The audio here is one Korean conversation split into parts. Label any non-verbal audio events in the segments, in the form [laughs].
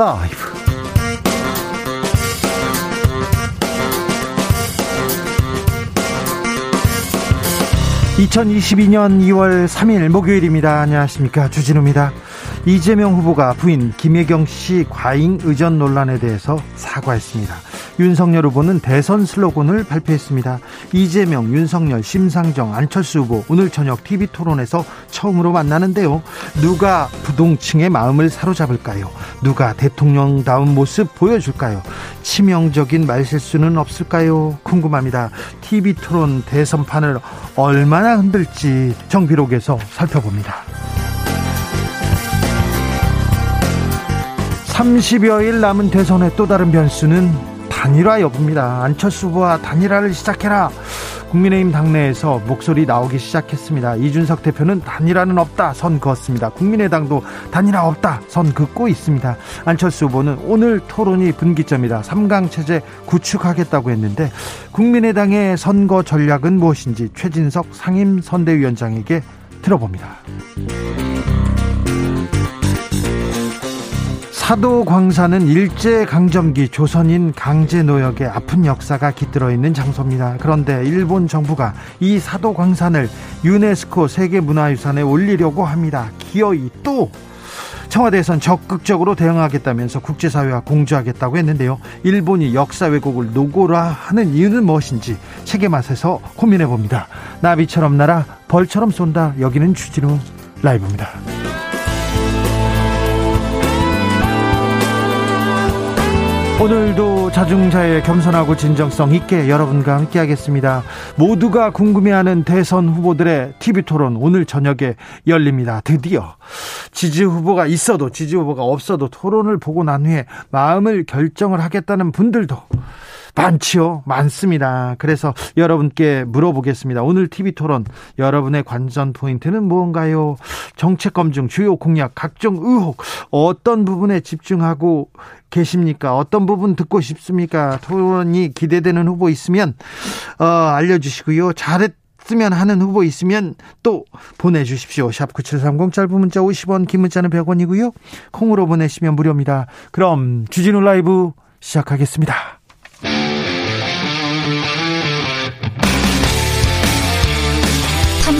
라이브. 2022년 2월 3일 목요일입니다. 안녕하십니까. 주진우입니다. 이재명 후보가 부인 김혜경 씨 과잉 의전 논란에 대해서 사과했습니다. 윤석열 후보는 대선 슬로건을 발표했습니다. 이재명, 윤석열, 심상정, 안철수 후보 오늘 저녁 TV 토론에서 처음으로 만나는데요. 누가 부동층의 마음을 사로잡을까요? 누가 대통령다운 모습 보여줄까요? 치명적인 말실수는 없을까요? 궁금합니다. TV 토론 대선판을 얼마나 흔들지 정비록에서 살펴봅니다. 30여일 남은 대선의 또 다른 변수는 단일화 여부입니다. 안철수 후보와 단일화를 시작해라. 국민의힘 당내에서 목소리 나오기 시작했습니다. 이준석 대표는 단일화는 없다 선 그었습니다. 국민의당도 단일화 없다 선 긋고 있습니다. 안철수 후보는 오늘 토론이 분기점이다. 3강 체제 구축하겠다고 했는데 국민의당의 선거 전략은 무엇인지 최진석 상임 선대위원장에게 들어봅니다. 사도 광산은 일제 강점기 조선인 강제 노역의 아픈 역사가 깃들어 있는 장소입니다. 그런데 일본 정부가 이 사도 광산을 유네스코 세계 문화유산에 올리려고 합니다. 기어이 또 청와대에선 적극적으로 대응하겠다면서 국제사회와 공조하겠다고 했는데요. 일본이 역사 왜곡을 노고라 하는 이유는 무엇인지 책의 맛에서 고민해 봅니다. 나비처럼 날아 벌처럼 쏜다. 여기는 주진우 라이브입니다. 오늘도 자중자의 겸손하고 진정성 있게 여러분과 함께하겠습니다. 모두가 궁금해하는 대선 후보들의 TV 토론 오늘 저녁에 열립니다. 드디어 지지 후보가 있어도 지지 후보가 없어도 토론을 보고 난 후에 마음을 결정을 하겠다는 분들도 많지요. 많습니다. 그래서 여러분께 물어보겠습니다. 오늘 TV 토론 여러분의 관전 포인트는 무언가요? 정책 검증, 주요 공약, 각종 의혹 어떤 부분에 집중하고 계십니까? 어떤 부분 듣고 싶습니까? 토론이 기대되는 후보 있으면 어, 알려주시고요. 잘했 쓰면 하는 후보 있으면 또 보내주십시오. 샵 9730 짧은 문자 50원 긴 문자는 100원이고요. 콩으로 보내시면 무료입니다. 그럼 주진우 라이브 시작하겠습니다.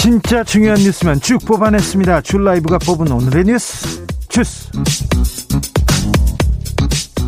진짜 중요한 뉴스만 쭉 뽑아냈습니다. 줄 라이브가 뽑은 오늘의 뉴스 주스.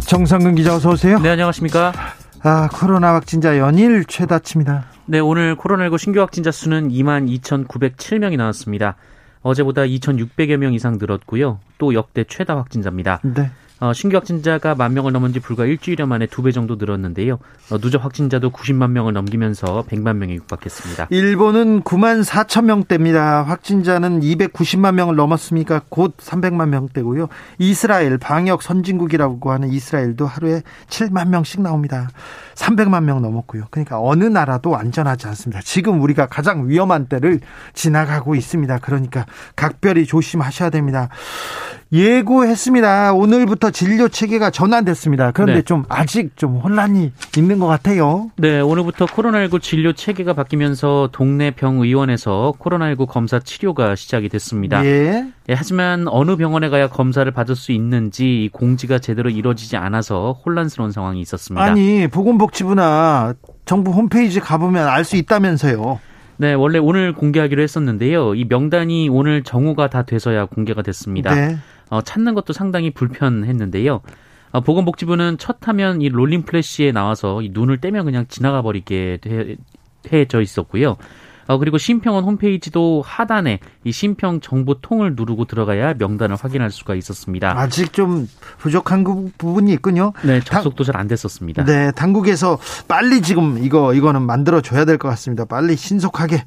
정상근 기자 어서 오세요. 네 안녕하십니까. 아 코로나 확진자 연일 최다치입니다. 네 오늘 코로나19 신규 확진자 수는 2만 2,907명이 나왔습니다. 어제보다 2,600여 명 이상 늘었고요. 또 역대 최다 확진자입니다. 네. 어, 신규 확진자가 만 명을 넘은 지 불과 일주일여 만에 두 배 정도 늘었는데요. 어, 누적 확진자도 90만 명을 넘기면서 100만 명에 육박했습니다. 일본은 9만 4천 명대입니다. 확진자는 290만 명을 넘었으니까 곧 300만 명대고요. 이스라엘 방역 선진국이라고 하는 이스라엘도 하루에 7만 명씩 나옵니다. 300만 명 넘었고요. 그러니까 어느 나라도 안전하지 않습니다. 지금 우리가 가장 위험한 때를 지나가고 있습니다. 그러니까 각별히 조심하셔야 됩니다. 예고했습니다. 오늘부터 진료 체계가 전환됐습니다. 그런데 네. 좀 아직 좀 혼란이 있는 것 같아요. 네, 오늘부터 코로나19 진료 체계가 바뀌면서 동네 병의원에서 코로나19 검사 치료가 시작이 됐습니다. 예. 예, 하지만 어느 병원에 가야 검사를 받을 수 있는지 공지가 제대로 이루어지지 않아서 혼란스러운 상황이 있었습니다. 아니, 보건복지부나 정부 홈페이지 가보면 알 수 있다면서요. 네, 원래 오늘 공개하기로 했었는데요. 이 명단이 오늘 정오가 다 돼서야 공개가 됐습니다. 네. 어, 찾는 것도 상당히 불편했는데요. 어, 보건복지부는 첫 하면 이 롤링 플래시에 나와서 이 눈을 떼면 그냥 지나가 버리게 돼, 해져 있었고요. 어, 그리고 심평원 홈페이지도 하단에 이 심평 정보통을 누르고 들어가야 명단을 확인할 수가 있었습니다. 아직 좀 부족한 부분이 있군요. 네, 접속도 잘 안 됐었습니다. 네, 당국에서 빨리 지금 이거 이거는 만들어 줘야 될 것 같습니다. 빨리 신속하게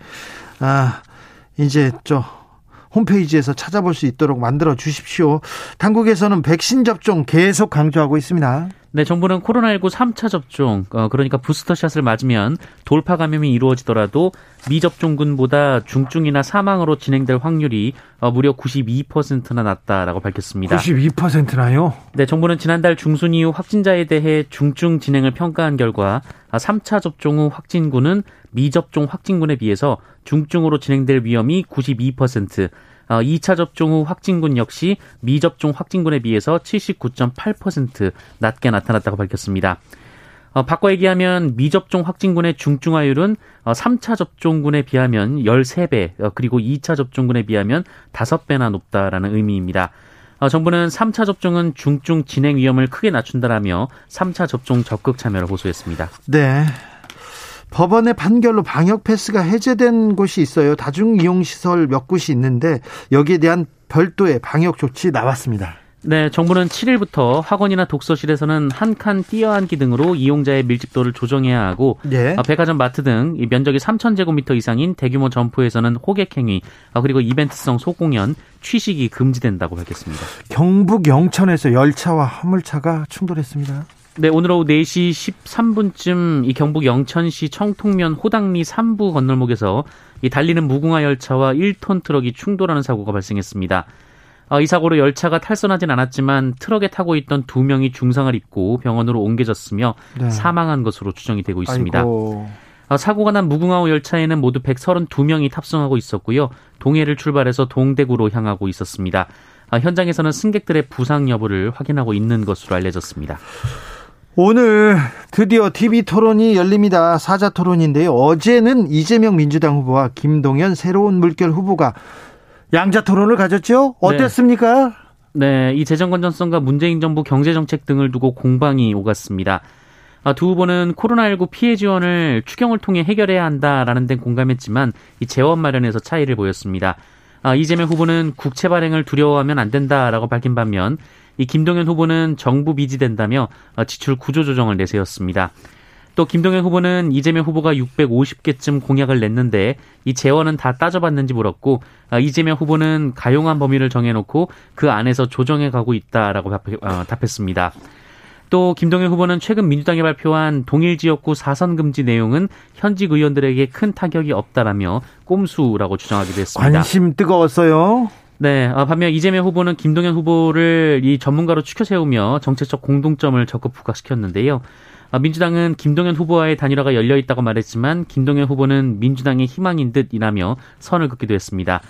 아 이제 저 홈페이지에서 찾아볼 수 있도록 만들어 주십시오. 당국에서는 백신 접종 계속 강조하고 있습니다. 네, 정부는 코로나19 3차 접종, 어, 그러니까 부스터샷을 맞으면 돌파 감염이 이루어지더라도 미접종군보다 중증이나 사망으로 진행될 확률이 어, 무려 92%나 낮다라고 밝혔습니다. 92%나요? 네, 정부는 지난달 중순 이후 확진자에 대해 중증 진행을 평가한 결과 3차 접종 후 확진군은 미접종 확진군에 비해서 중증으로 진행될 위험이 92%, 2차 어, 접종 후 확진군 역시 미접종 확진군에 비해서 79.8% 낮게 나타났다고 밝혔습니다. 어, 바꿔 얘기하면 미접종 확진군의 중증화율은 어, 3차 접종군에 비하면 13배, 어, 그리고 2차 접종군에 비하면 5배나 높다라는 의미입니다. 어, 정부는 3차 접종은 중증 진행 위험을 크게 낮춘다라며 3차 접종 적극 참여를 호소했습니다. 네. 법원의 판결로 방역 패스가 해제된 곳이 있어요. 다중 이용 시설 몇 곳이 있는데 여기에 대한 별도의 방역 조치 나왔습니다. 네, 정부는 7일부터 학원이나 독서실에서는 한 칸 뛰어앉기 등으로 이용자의 밀집도를 조정해야 하고 예. 백화점, 마트 등 면적이 3,000제곱미터 이상인 대규모 점포에서는 호객 행위 아, 그리고 이벤트성 소공연, 취식이 금지된다고 밝혔습니다. 경북 영천에서 열차와 화물차가 충돌했습니다. 네, 오늘 오후 4시 13분쯤 이 경북 영천시 청통면 호당리 3부 건널목에서 이 달리는 무궁화 열차와 1톤 트럭이 충돌하는 사고가 발생했습니다. 어, 이 사고로 열차가 탈선하진 않았지만 트럭에 타고 있던 두 명이 중상을 입고 병원으로 옮겨졌으며 네. 사망한 것으로 추정이 되고 있습니다. 아이고. 어, 사고가 난 무궁화호 열차에는 모두 132명이 탑승하고 있었고요. 동해를 출발해서 동대구로 향하고 있었습니다. 어, 현장에서는 승객들의 부상 여부를 확인하고 있는 것으로 알려졌습니다. 오늘 드디어 TV 토론이 열립니다. 사자 토론인데요. 어제는 이재명 민주당 후보와 김동연 새로운 물결 후보가 양자 토론을 가졌죠? 어땠습니까? 네, 네 이 재정 건전성과 문재인 정부 경제 정책 등을 두고 공방이 오갔습니다. 아, 두 후보는 코로나19 피해 지원을 추경을 통해 해결해야 한다라는 데 공감했지만 이 재원 마련에서 차이를 보였습니다. 아, 이재명 후보는 국채 발행을 두려워하면 안 된다라고 밝힌 반면 이 김동연 후보는 정부 미지된다며 어, 지출 구조 조정을 내세웠습니다. 또 김동연 후보는 이재명 후보가 650개쯤 공약을 냈는데 이 재원은 다 따져봤는지 물었고 어, 이재명 후보는 가용한 범위를 정해놓고 그 안에서 조정해 가고 있다라고 어, 답했습니다. 또 김동연 후보는 최근 민주당이 발표한 동일 지역구 사선 금지 내용은 현직 의원들에게 큰 타격이 없다라며 꼼수라고 주장하기도 했습니다. 관심 뜨거웠어요. 네, 아, 반면 이재명 후보는 김동연 후보를 이 전문가로 추켜 세우며 정책적 공동점을 적극 부각시켰는데요. 아, 민주당은 김동연 후보와의 단일화가 열려 있다고 말했지만 김동연 후보는 민주당의 희망인 듯이라며 선을 긋기도 했습니다.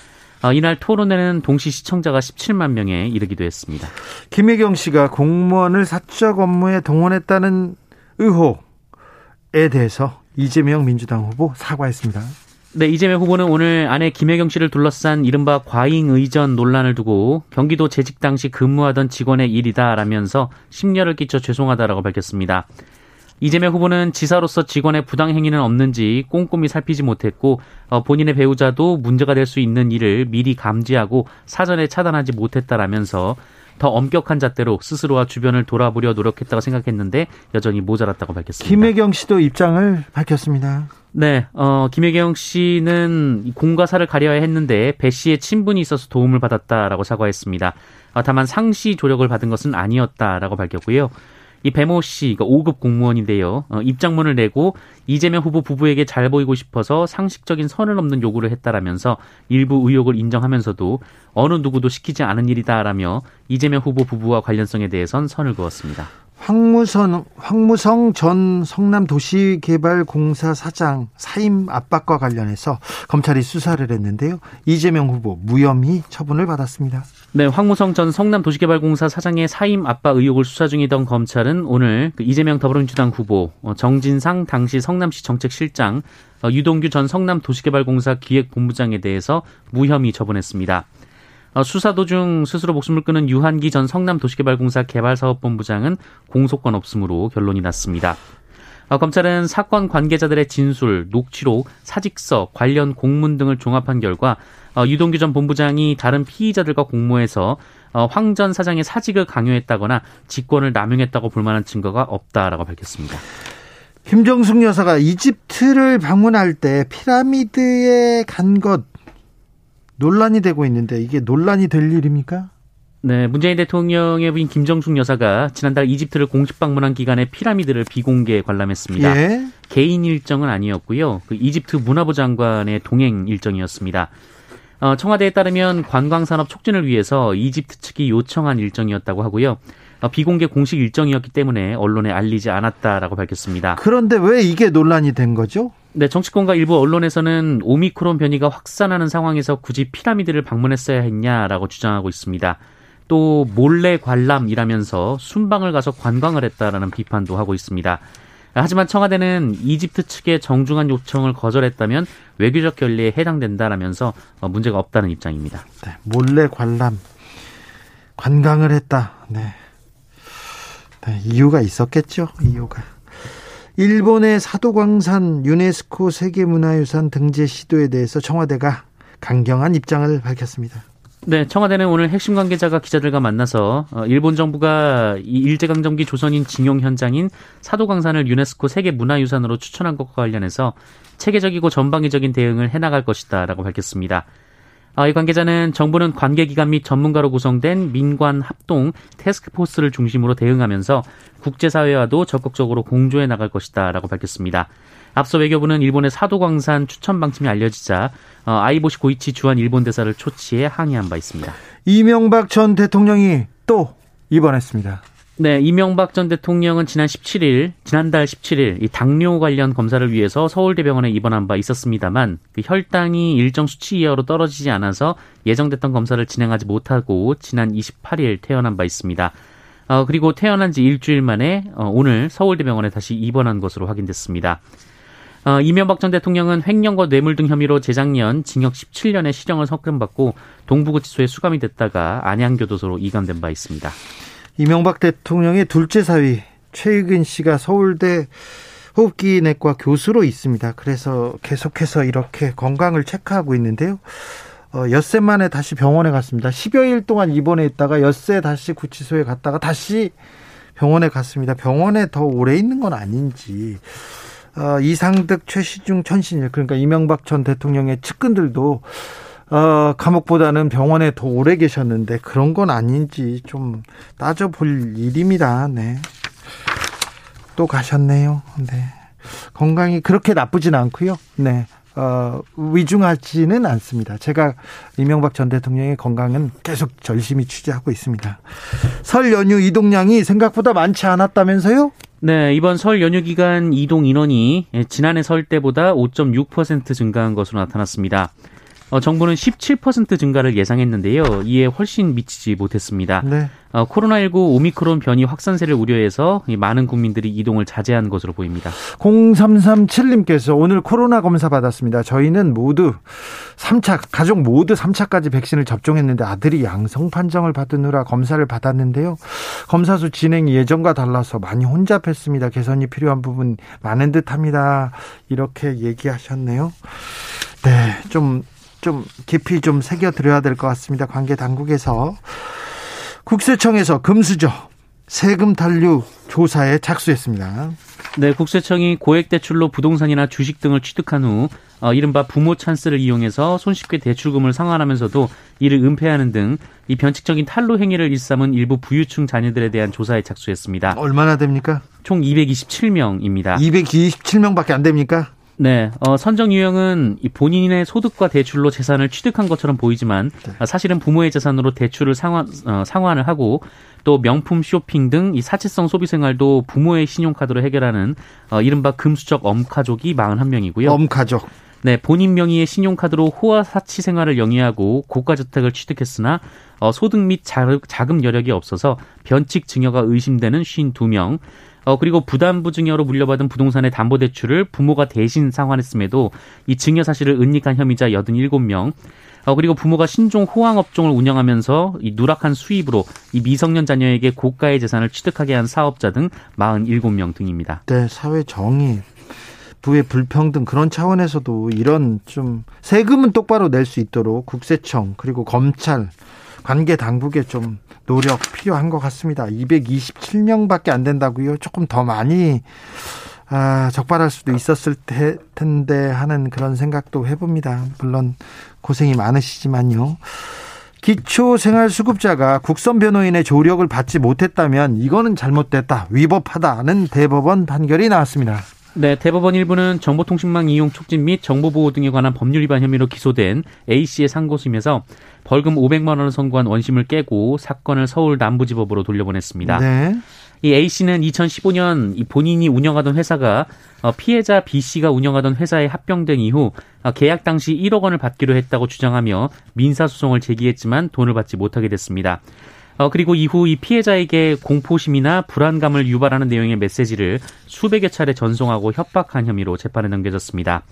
아, 이날 토론회는 동시 시청자가 17만 명에 이르기도 했습니다. 김혜경 씨가 공무원을 사적 업무에 동원했다는 의혹에 대해서 이재명 민주당 후보 사과했습니다. 네, 이재명 후보는 오늘 아내 김혜경 씨를 둘러싼 이른바 과잉 의전 논란을 두고 경기도 재직 당시 근무하던 직원의 일이다라면서 심려를 끼쳐 죄송하다라고 밝혔습니다. 이재명 후보는 지사로서 직원의 부당 행위는 없는지 꼼꼼히 살피지 못했고 어, 본인의 배우자도 문제가 될 수 있는 일을 미리 감지하고 사전에 차단하지 못했다라면서 더 엄격한 잣대로 스스로와 주변을 돌아보려 노력했다고 생각했는데 여전히 모자랐다고 밝혔습니다. 김혜경 씨도 입장을 밝혔습니다. 네, 어, 김혜경 씨는 공과 사를 가려야 했는데 배 씨의 친분이 있어서 도움을 받았다라고 사과했습니다. 어, 다만 상시 조력을 받은 것은 아니었다라고 밝혔고요. 이 배모 씨, 그러니까 5급 공무원인데요. 어, 입장문을 내고 이재명 후보 부부에게 잘 보이고 싶어서 상식적인 선을 넘는 요구를 했다라면서 일부 의혹을 인정하면서도 어느 누구도 시키지 않은 일이다라며 이재명 후보 부부와 관련성에 대해선 선을 그었습니다. 황무선, 황무성 전 성남도시개발공사 사장 사임 압박과 관련해서 검찰이 수사를 했는데요. 이재명 후보 무혐의 처분을 받았습니다. 네, 황무성 전 성남도시개발공사 사장의 사임 압박 의혹을 수사 중이던 검찰은 오늘 그 이재명 더불어민주당 후보, 어, 정진상 당시 성남시 정책실장, 어, 유동규 전 성남도시개발공사 기획본부장에 대해서 무혐의 처분했습니다. 어, 수사 도중 스스로 목숨을 끊은 유한기 전 성남도시개발공사 개발사업본부장은 공소권 없음으로 결론이 났습니다. 어, 검찰은 사건 관계자들의 진술, 녹취록, 사직서, 관련 공문 등을 종합한 결과 어, 유동규 전 본부장이 다른 피의자들과 공모해서 황 전 사장의 사직을 강요했다거나 직권을 남용했다고 볼 만한 증거가 없다라고 밝혔습니다. 김정숙 여사가 이집트를 방문할 때 피라미드에 간 것 논란이 되고 있는데 이게 논란이 될 일입니까? 네, 문재인 대통령의 부인 김정숙 여사가 지난달 이집트를 공식 방문한 기간에 피라미드를 비공개 관람했습니다. 예? 개인 일정은 아니었고요. 그 이집트 문화부 장관의 동행 일정이었습니다. 어, 청와대에 따르면 관광산업 촉진을 위해서 이집트 측이 요청한 일정이었다고 하고요. 어, 비공개 공식 일정이었기 때문에 언론에 알리지 않았다라고 밝혔습니다. 그런데 왜 이게 논란이 된 거죠? 네, 정치권과 일부 언론에서는 오미크론 변이가 확산하는 상황에서 굳이 피라미드를 방문했어야 했냐라고 주장하고 있습니다. 또 몰래 관람이라면서 순방을 가서 관광을 했다라는 비판도 하고 있습니다. 하지만 청와대는 이집트 측의 정중한 요청을 거절했다면 외교적 결례에 해당된다라면서 어, 문제가 없다는 입장입니다. 네, 몰래 관람 관광을 했다. 네. 네, 이유가 있었겠죠. 이유가. 일본의 사도광산 유네스코 세계문화유산 등재 시도에 대해서 청와대가 강경한 입장을 밝혔습니다. 네, 청와대는 오늘 핵심 관계자가 기자들과 만나서 어, 일본 정부가 일제강점기 조선인 징용 현장인 사도광산을 유네스코 세계 문화유산으로 추천한 것과 관련해서 체계적이고 전방위적인 대응을 해나갈 것이다라고 밝혔습니다. 어, 이 관계자는 정부는 관계기관 및 전문가로 구성된 민관 합동 테스크포스를 중심으로 대응하면서 국제사회와도 적극적으로 공조해 나갈 것이다라고 밝혔습니다. 앞서 외교부는 일본의 사도광산 추천 방침이 알려지자 어, 아이보시 고이치 주한 일본 대사를 초치해 항의한 바 있습니다. 이명박 전 대통령이 또 입원했습니다. 네, 이명박 전 대통령은 지난 17일, 지난달 17일 이 당뇨 관련 검사를 위해서 서울대병원에 입원한 바 있었습니다만 그 혈당이 일정 수치 이하로 떨어지지 않아서 예정됐던 검사를 진행하지 못하고 지난 28일 퇴원한 바 있습니다. 어, 그리고 퇴원한 지 일주일 만에 어, 오늘 서울대병원에 다시 입원한 것으로 확인됐습니다. 어, 이명박 전 대통령은 횡령과 뇌물 등 혐의로 재작년 징역 17년의 실형을 석금받고 동부구치소에 수감이 됐다가 안양교도소로 이감된 바 있습니다. 이명박 대통령의 둘째 사위 최익은 씨가 서울대 호흡기 내과 교수로 있습니다. 그래서 계속해서 이렇게 건강을 체크하고 있는데요. 어, 엿새 만에 다시 병원에 갔습니다. 10여일 동안 입원해 있다가 엿새 다시 구치소에 갔다가 다시 병원에 갔습니다. 병원에 더 오래 있는 건 아닌지 어, 이상득, 최시중, 천신일 그러니까 이명박 전 대통령의 측근들도 어, 감옥보다는 병원에 더 오래 계셨는데 그런 건 아닌지 좀 따져볼 일입니다. 네. 또 가셨네요. 네. 건강이 그렇게 나쁘진 않고요. 네. 어, 위중하지는 않습니다. 제가 이명박 전 대통령의 건강은 계속 열심히 취재하고 있습니다. 설 연휴 이동량이 생각보다 많지 않았다면서요? 네, 이번 설 연휴 기간 이동 인원이 지난해 설 때보다 5.6% 증가한 것으로 나타났습니다. 어, 정부는 17% 증가를 예상했는데요. 이에 훨씬 미치지 못했습니다. 네. 어, 코로나19 오미크론 변이 확산세를 우려해서 많은 국민들이 이동을 자제한 것으로 보입니다. 0337님께서 오늘 코로나 검사 받았습니다. 저희는 모두 3차, 가족 모두 3차까지 백신을 접종했는데 아들이 양성 판정을 받으느라 검사를 받았는데요. 검사 수 진행이 예전과 달라서 많이 혼잡했습니다. 개선이 필요한 부분 많은 듯 합니다. 이렇게 얘기하셨네요. 네, 좀 좀 깊이 좀 새겨드려야 될 것 같습니다. 관계 당국에서 국세청에서 금수저 세금 탄류 조사에 착수했습니다. 네, 국세청이 고액 대출로 부동산이나 주식 등을 취득한 후 어, 이른바 부모 찬스를 이용해서 손쉽게 대출금을 상환하면서도 이를 은폐하는 등 이 변칙적인 탈루 행위를 일삼은 일부 부유층 자녀들에 대한 조사에 착수했습니다. 얼마나 됩니까? 총 227명입니다. 227명밖에 안 됩니까? 네, 어, 선정 유형은 본인의 소득과 대출로 재산을 취득한 것처럼 보이지만 네. 사실은 부모의 재산으로 대출을 상환, 어, 상환을 하고 또 명품 쇼핑 등 이 사치성 소비 생활도 부모의 신용카드로 해결하는 어, 이른바 금수적 엄가족이 41명이고요. 엄가족. 네, 본인 명의의 신용카드로 호화 사치 생활을 영위하고 고가 주택을 취득했으나 어, 소득 및 자금 여력이 없어서 변칙 증여가 의심되는 52명, 어, 그리고 부담부 증여로 물려받은 부동산의 담보대출을 부모가 대신 상환했음에도 이 증여 사실을 은닉한 혐의자 87명, 어, 그리고 부모가 신종 호황업종을 운영하면서 이 누락한 수입으로 이 미성년 자녀에게 고가의 재산을 취득하게 한 사업자 등 47명 등입니다. 네, 사회 정의, 부의 불평등 그런 차원에서도 이런 좀 세금은 똑바로 낼 수 있도록 국세청 그리고 검찰 관계 당국에 좀 노력 필요한 것 같습니다. 227명밖에 안 된다고요. 조금 더 많이 아, 적발할 수도 있었을 텐데 하는 그런 생각도 해봅니다. 물론 고생이 많으시지만요. 기초생활수급자가 국선 변호인의 조력을 받지 못했다면 이거는 잘못됐다, 위법하다는 대법원 판결이 나왔습니다. 네, 대법원 일부는 정보통신망 이용 촉진 및 정보보호 등에 관한 법률 위반 혐의로 기소된 A씨의 상고심에서 벌금 500만 원을 선고한 원심을 깨고 사건을 서울 남부지법으로 돌려보냈습니다. 네. 이 A 씨는 2015년 본인이 운영하던 회사가 어, 피해자 B 씨가 운영하던 회사에 합병된 이후 어, 계약 당시 1억 원을 받기로 했다고 주장하며 민사소송을 제기했지만 돈을 받지 못하게 됐습니다. 어, 그리고 이후 이 피해자에게 공포심이나 불안감을 유발하는 내용의 메시지를 수백여 차례 전송하고 협박한 혐의로 재판에 넘겨졌습니다.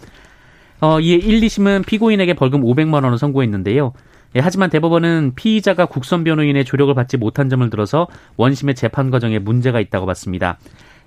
어, 이에 1, 2심은 피고인에게 벌금 500만 원을 선고했는데요. 예, 하지만 대법원은 피의자가 국선 변호인의 조력을 받지 못한 점을 들어서 원심의 재판 과정에 문제가 있다고 봤습니다.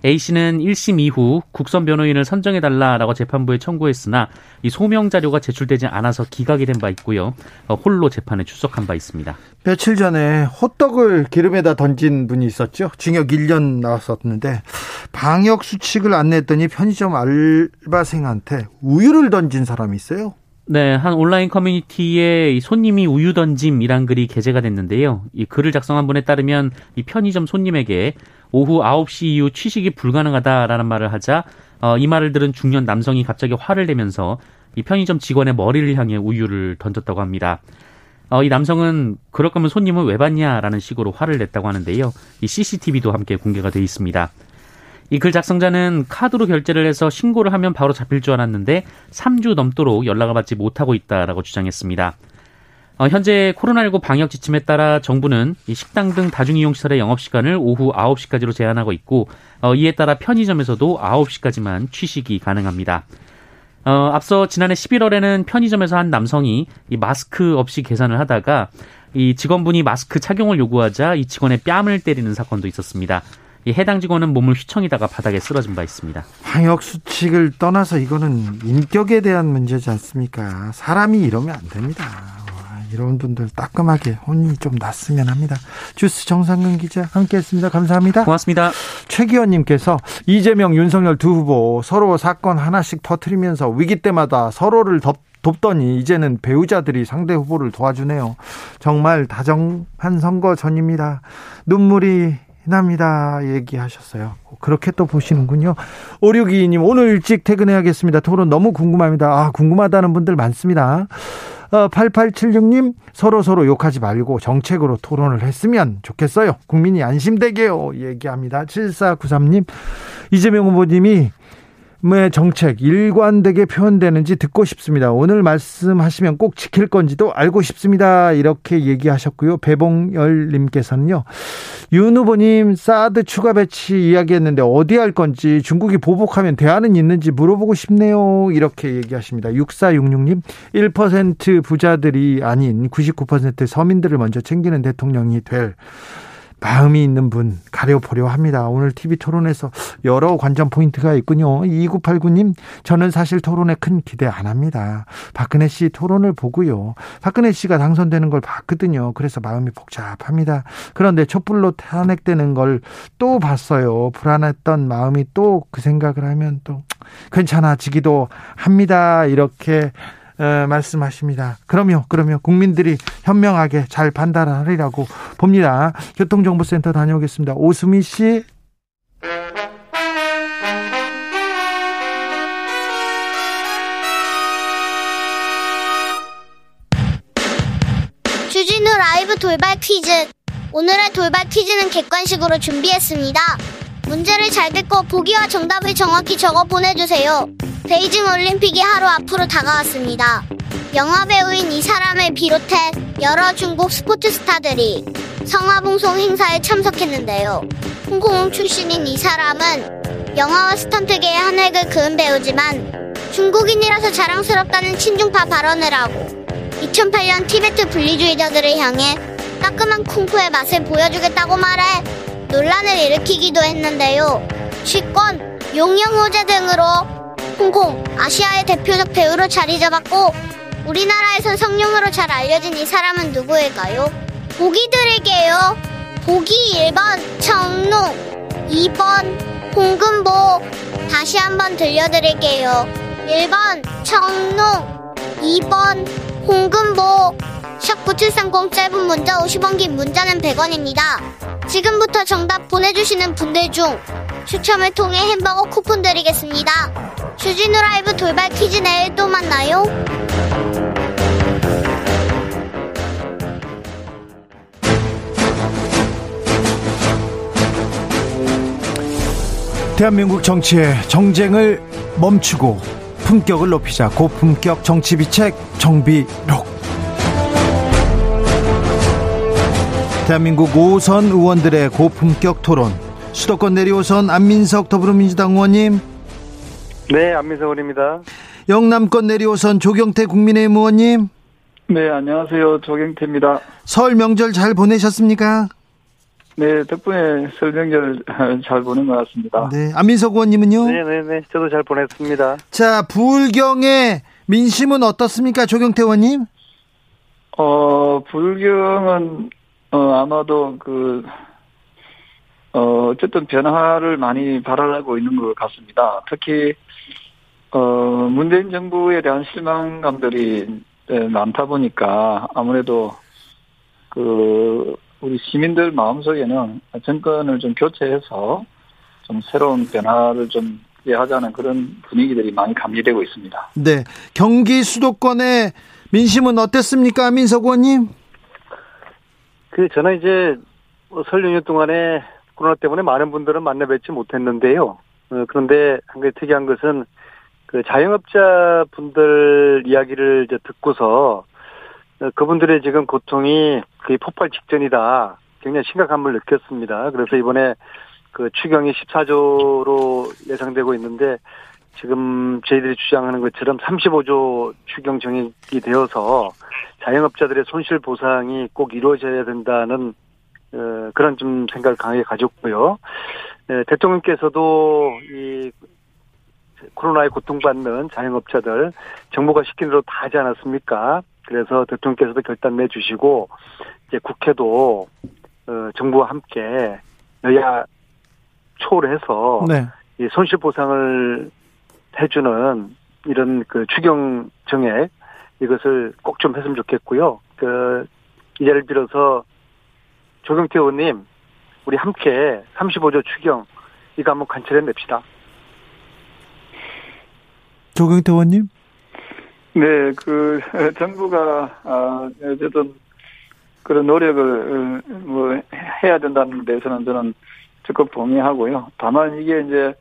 A씨는 1심 이후 국선 변호인을 선정해달라라고 재판부에 청구했으나 이 소명 자료가 제출되지 않아서 기각이 된 바 있고요. 어, 홀로 재판에 출석한 바 있습니다. 며칠 전에 호떡을 기름에다 던진 분이 있었죠. 징역 1년 나왔었는데 방역 수칙을 안내했더니 편의점 알바생한테 우유를 던진 사람이 있어요. 네, 한 온라인 커뮤니티에 손님이 우유 던짐이란 글이 게재가 됐는데요. 이 글을 작성한 분에 따르면 이 편의점 손님에게 오후 9시 이후 취식이 불가능하다라는 말을 하자 어, 이 말을 들은 중년 남성이 갑자기 화를 내면서 이 편의점 직원의 머리를 향해 우유를 던졌다고 합니다. 어, 이 남성은 그럴 거면 손님은 왜 받냐라는 식으로 화를 냈다고 하는데요. 이 CCTV도 함께 공개가 돼 있습니다. 이 글 작성자는 카드로 결제를 해서 신고를 하면 바로 잡힐 줄 알았는데 3주 넘도록 연락을 받지 못하고 있다라고 주장했습니다. 어, 현재 코로나19 방역 지침에 따라 정부는 이 식당 등 다중이용시설의 영업시간을 오후 9시까지로 제한하고 있고 어, 이에 따라 편의점에서도 9시까지만 취식이 가능합니다. 어, 앞서 지난해 11월에는 편의점에서 한 남성이 이 마스크 없이 계산을 하다가 이 직원분이 마스크 착용을 요구하자 이 직원의 뺨을 때리는 사건도 있었습니다. 이 해당 직원은 몸을 휘청이다가 바닥에 쓰러진 바 있습니다. 방역 수칙을 떠나서 이거는 인격에 대한 문제지 않습니까? 사람이 이러면 안 됩니다. 이런 분들 따끔하게 혼이 좀 났으면 합니다. 주스 정상근 기자 함께했습니다. 감사합니다. 고맙습니다. 최기현님께서 이재명, 윤석열 두 후보 서로 사건 하나씩 터트리면서 위기 때마다 서로를 덮 돕더니 이제는 배우자들이 상대 후보를 도와주네요. 정말 다정한 선거 전입니다. 눈물이 납니다. 얘기하셨어요. 그렇게 또 보시는군요. 5622님, 오늘 일찍 퇴근해야겠습니다. 토론 너무 궁금합니다. 아, 궁금하다는 분들 많습니다. 어, 8876님, 서로 서로 욕하지 말고 정책으로 토론을 했으면 좋겠어요. 국민이 안심되게요. 얘기합니다. 7493님, 이재명 후보님이 의 정책 일관되게 표현되는지 듣고 싶습니다. 오늘 말씀하시면 꼭 지킬 건지도 알고 싶습니다. 이렇게 얘기하셨고요. 배봉열 님께서는요. 윤 후보님 사드 추가 배치 이야기했는데 어디 할 건지 중국이 보복하면 대안은 있는지 물어보고 싶네요. 이렇게 얘기하십니다. 6466님 1% 부자들이 아닌 99% 서민들을 먼저 챙기는 대통령이 될 마음이 있는 분 가려보려 합니다. 오늘 TV 토론에서 여러 관전 포인트가 있군요. 2989님, 저는 사실 토론에 큰 기대 안 합니다. 박근혜 씨 토론을 보고요. 박근혜 씨가 당선되는 걸 봤거든요. 그래서 마음이 복잡합니다. 그런데 촛불로 탄핵되는 걸 또 봤어요. 불안했던 마음이 또 그 생각을 하면 또 괜찮아지기도 합니다. 이렇게 에, 말씀하십니다. 그럼요, 그럼요. 국민들이 현명하게 잘 판단하리라고 봅니다. 교통정보센터 다녀오겠습니다. 오수미 씨. 주진우 라이브 돌발 퀴즈. 오늘의 돌발 퀴즈는 객관식으로 준비했습니다. 문제를 잘 듣고 보기와 정답을 정확히 적어 보내주세요. 베이징 올림픽이 하루 앞으로 다가왔습니다. 영화 배우인 이 사람을 비롯해 여러 중국 스포츠 스타들이 성화봉송 행사에 참석했는데요. 홍콩 출신인 이 사람은 영화와 스턴트계의 한 획을 그은 배우지만 중국인이라서 자랑스럽다는 친중파 발언을 하고 2008년 티베트 분리주의자들을 향해 따끔한 쿵푸의 맛을 보여주겠다고 말해 논란을 일으키기도 했는데요. 취권, 용영호제 등으로 홍콩, 아시아의 대표적 배우로 자리 잡았고 우리나라에선 성룡으로 잘 알려진 이 사람은 누구일까요? 보기 드릴게요. 보기 1번 청룡, 2번 홍금보. 다시 한번 들려드릴게요. 1번 청룡, 2번 홍금보. 샵9730 짧은 문자 50원 긴 문자는 100원입니다. 지금부터 정답 보내주시는 분들 중 추첨을 통해 햄버거 쿠폰 드리겠습니다. 주진우 라이브 돌발 퀴즈 내일 또 만나요. 대한민국 정치의 정쟁을 멈추고 품격을 높이자 고품격 정치비책 정비록 대한민국 5선 의원들의 고품격 토론 수도권 내리 오선 안민석 더불어민주당 의원님 네 안민석 의원입니다 영남권 내리오선 조경태 국민의힘 의원님 네 안녕하세요 조경태입니다 설 명절 잘 보내셨습니까? 네, 덕분에 설 명절 [laughs] 잘 보낸 것 같습니다. 네, 안민석 의원님은요? 네, 네, 네, 저도 잘 보냈습니다. 자, 불경의 민심은 어떻습니까, 조경태 의원님? 어, 불경은 어, 아마도 그 어, 어쨌든 변화를 많이 바라고 있는 것 같습니다. 특히 어, 문재인 정부에 대한 실망감들이 많다 보니까 아무래도 그 우리 시민들 마음속에는 정권을 좀 교체해서 좀 새로운 변화를 좀 기대하자는 그런 분위기들이 많이 감지되고 있습니다. 네. 경기 수도권의 민심은 어땠습니까, 민석 의원님? 그, 저는 이제 뭐설 연휴 동안에 코로나 때문에 많은 분들은 만나 뵙지 못했는데요. 어, 그런데 한 가지 특이한 것은 그 자영업자 분들 이야기를 이제 듣고서 어, 그분들의 지금 고통이 거의 폭발 직전이다. 굉장히 심각함을 느꼈습니다. 그래서 이번에 그 추경이 14조로 예상되고 있는데 지금 저희들이 주장하는 것처럼 35조 추경 정액이 되어서 자영업자들의 손실 보상이 꼭 이루어져야 된다는 어, 그런 좀 생각을 강하게 가졌고요. 네, 대통령께서도 이 코로나에 고통받는 자영업자들 정부가 시킨 대로 다 하지 않았습니까? 그래서 대통령께서도 결단 내주시고 이제 국회도 어, 정부와 함께 여야 초월해서 네. 이 손실 보상을 해주는 이런 그 추경 정액 이것을 꼭 좀 했으면 좋겠고요. 그 이 자리를 빌어서 조경태 의원님 우리 함께 35조 추경 이거 한번 관찰해 냅시다. 조경태 의원님? 네, 그 [laughs] 정부가 아, 어쨌든 그런 노력을 뭐 해야 된다는 데서는 저는 적극 동의하고요. 다만 이게 이제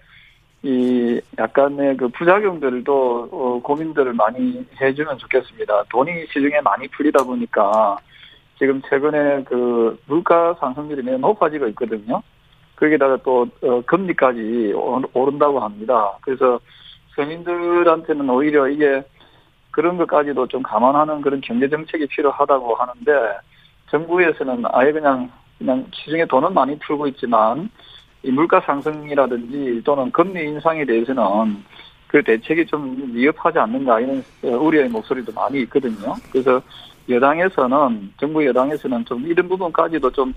이 약간의 그 부작용들도 어, 고민들을 많이 해주면 좋겠습니다. 돈이 시중에 많이 풀리다 보니까 지금 최근에 그 물가 상승률이 매우 높아지고 있거든요. 거기다가 또 어, 금리까지 오른다고 합니다. 그래서 서민들한테는 오히려 이게 그런 것까지도 좀 감안하는 그런 경제 정책이 필요하다고 하는데 정부에서는 아예 그냥 그냥 시중에 돈은 많이 풀고 있지만 이 물가 상승이라든지 또는 금리 인상에 대해서는 그 대책이 좀 미흡하지 않는가 이런 우려의 목소리도 많이 있거든요. 그래서 여당에서는 정부 여당에서는 좀 이런 부분까지도 좀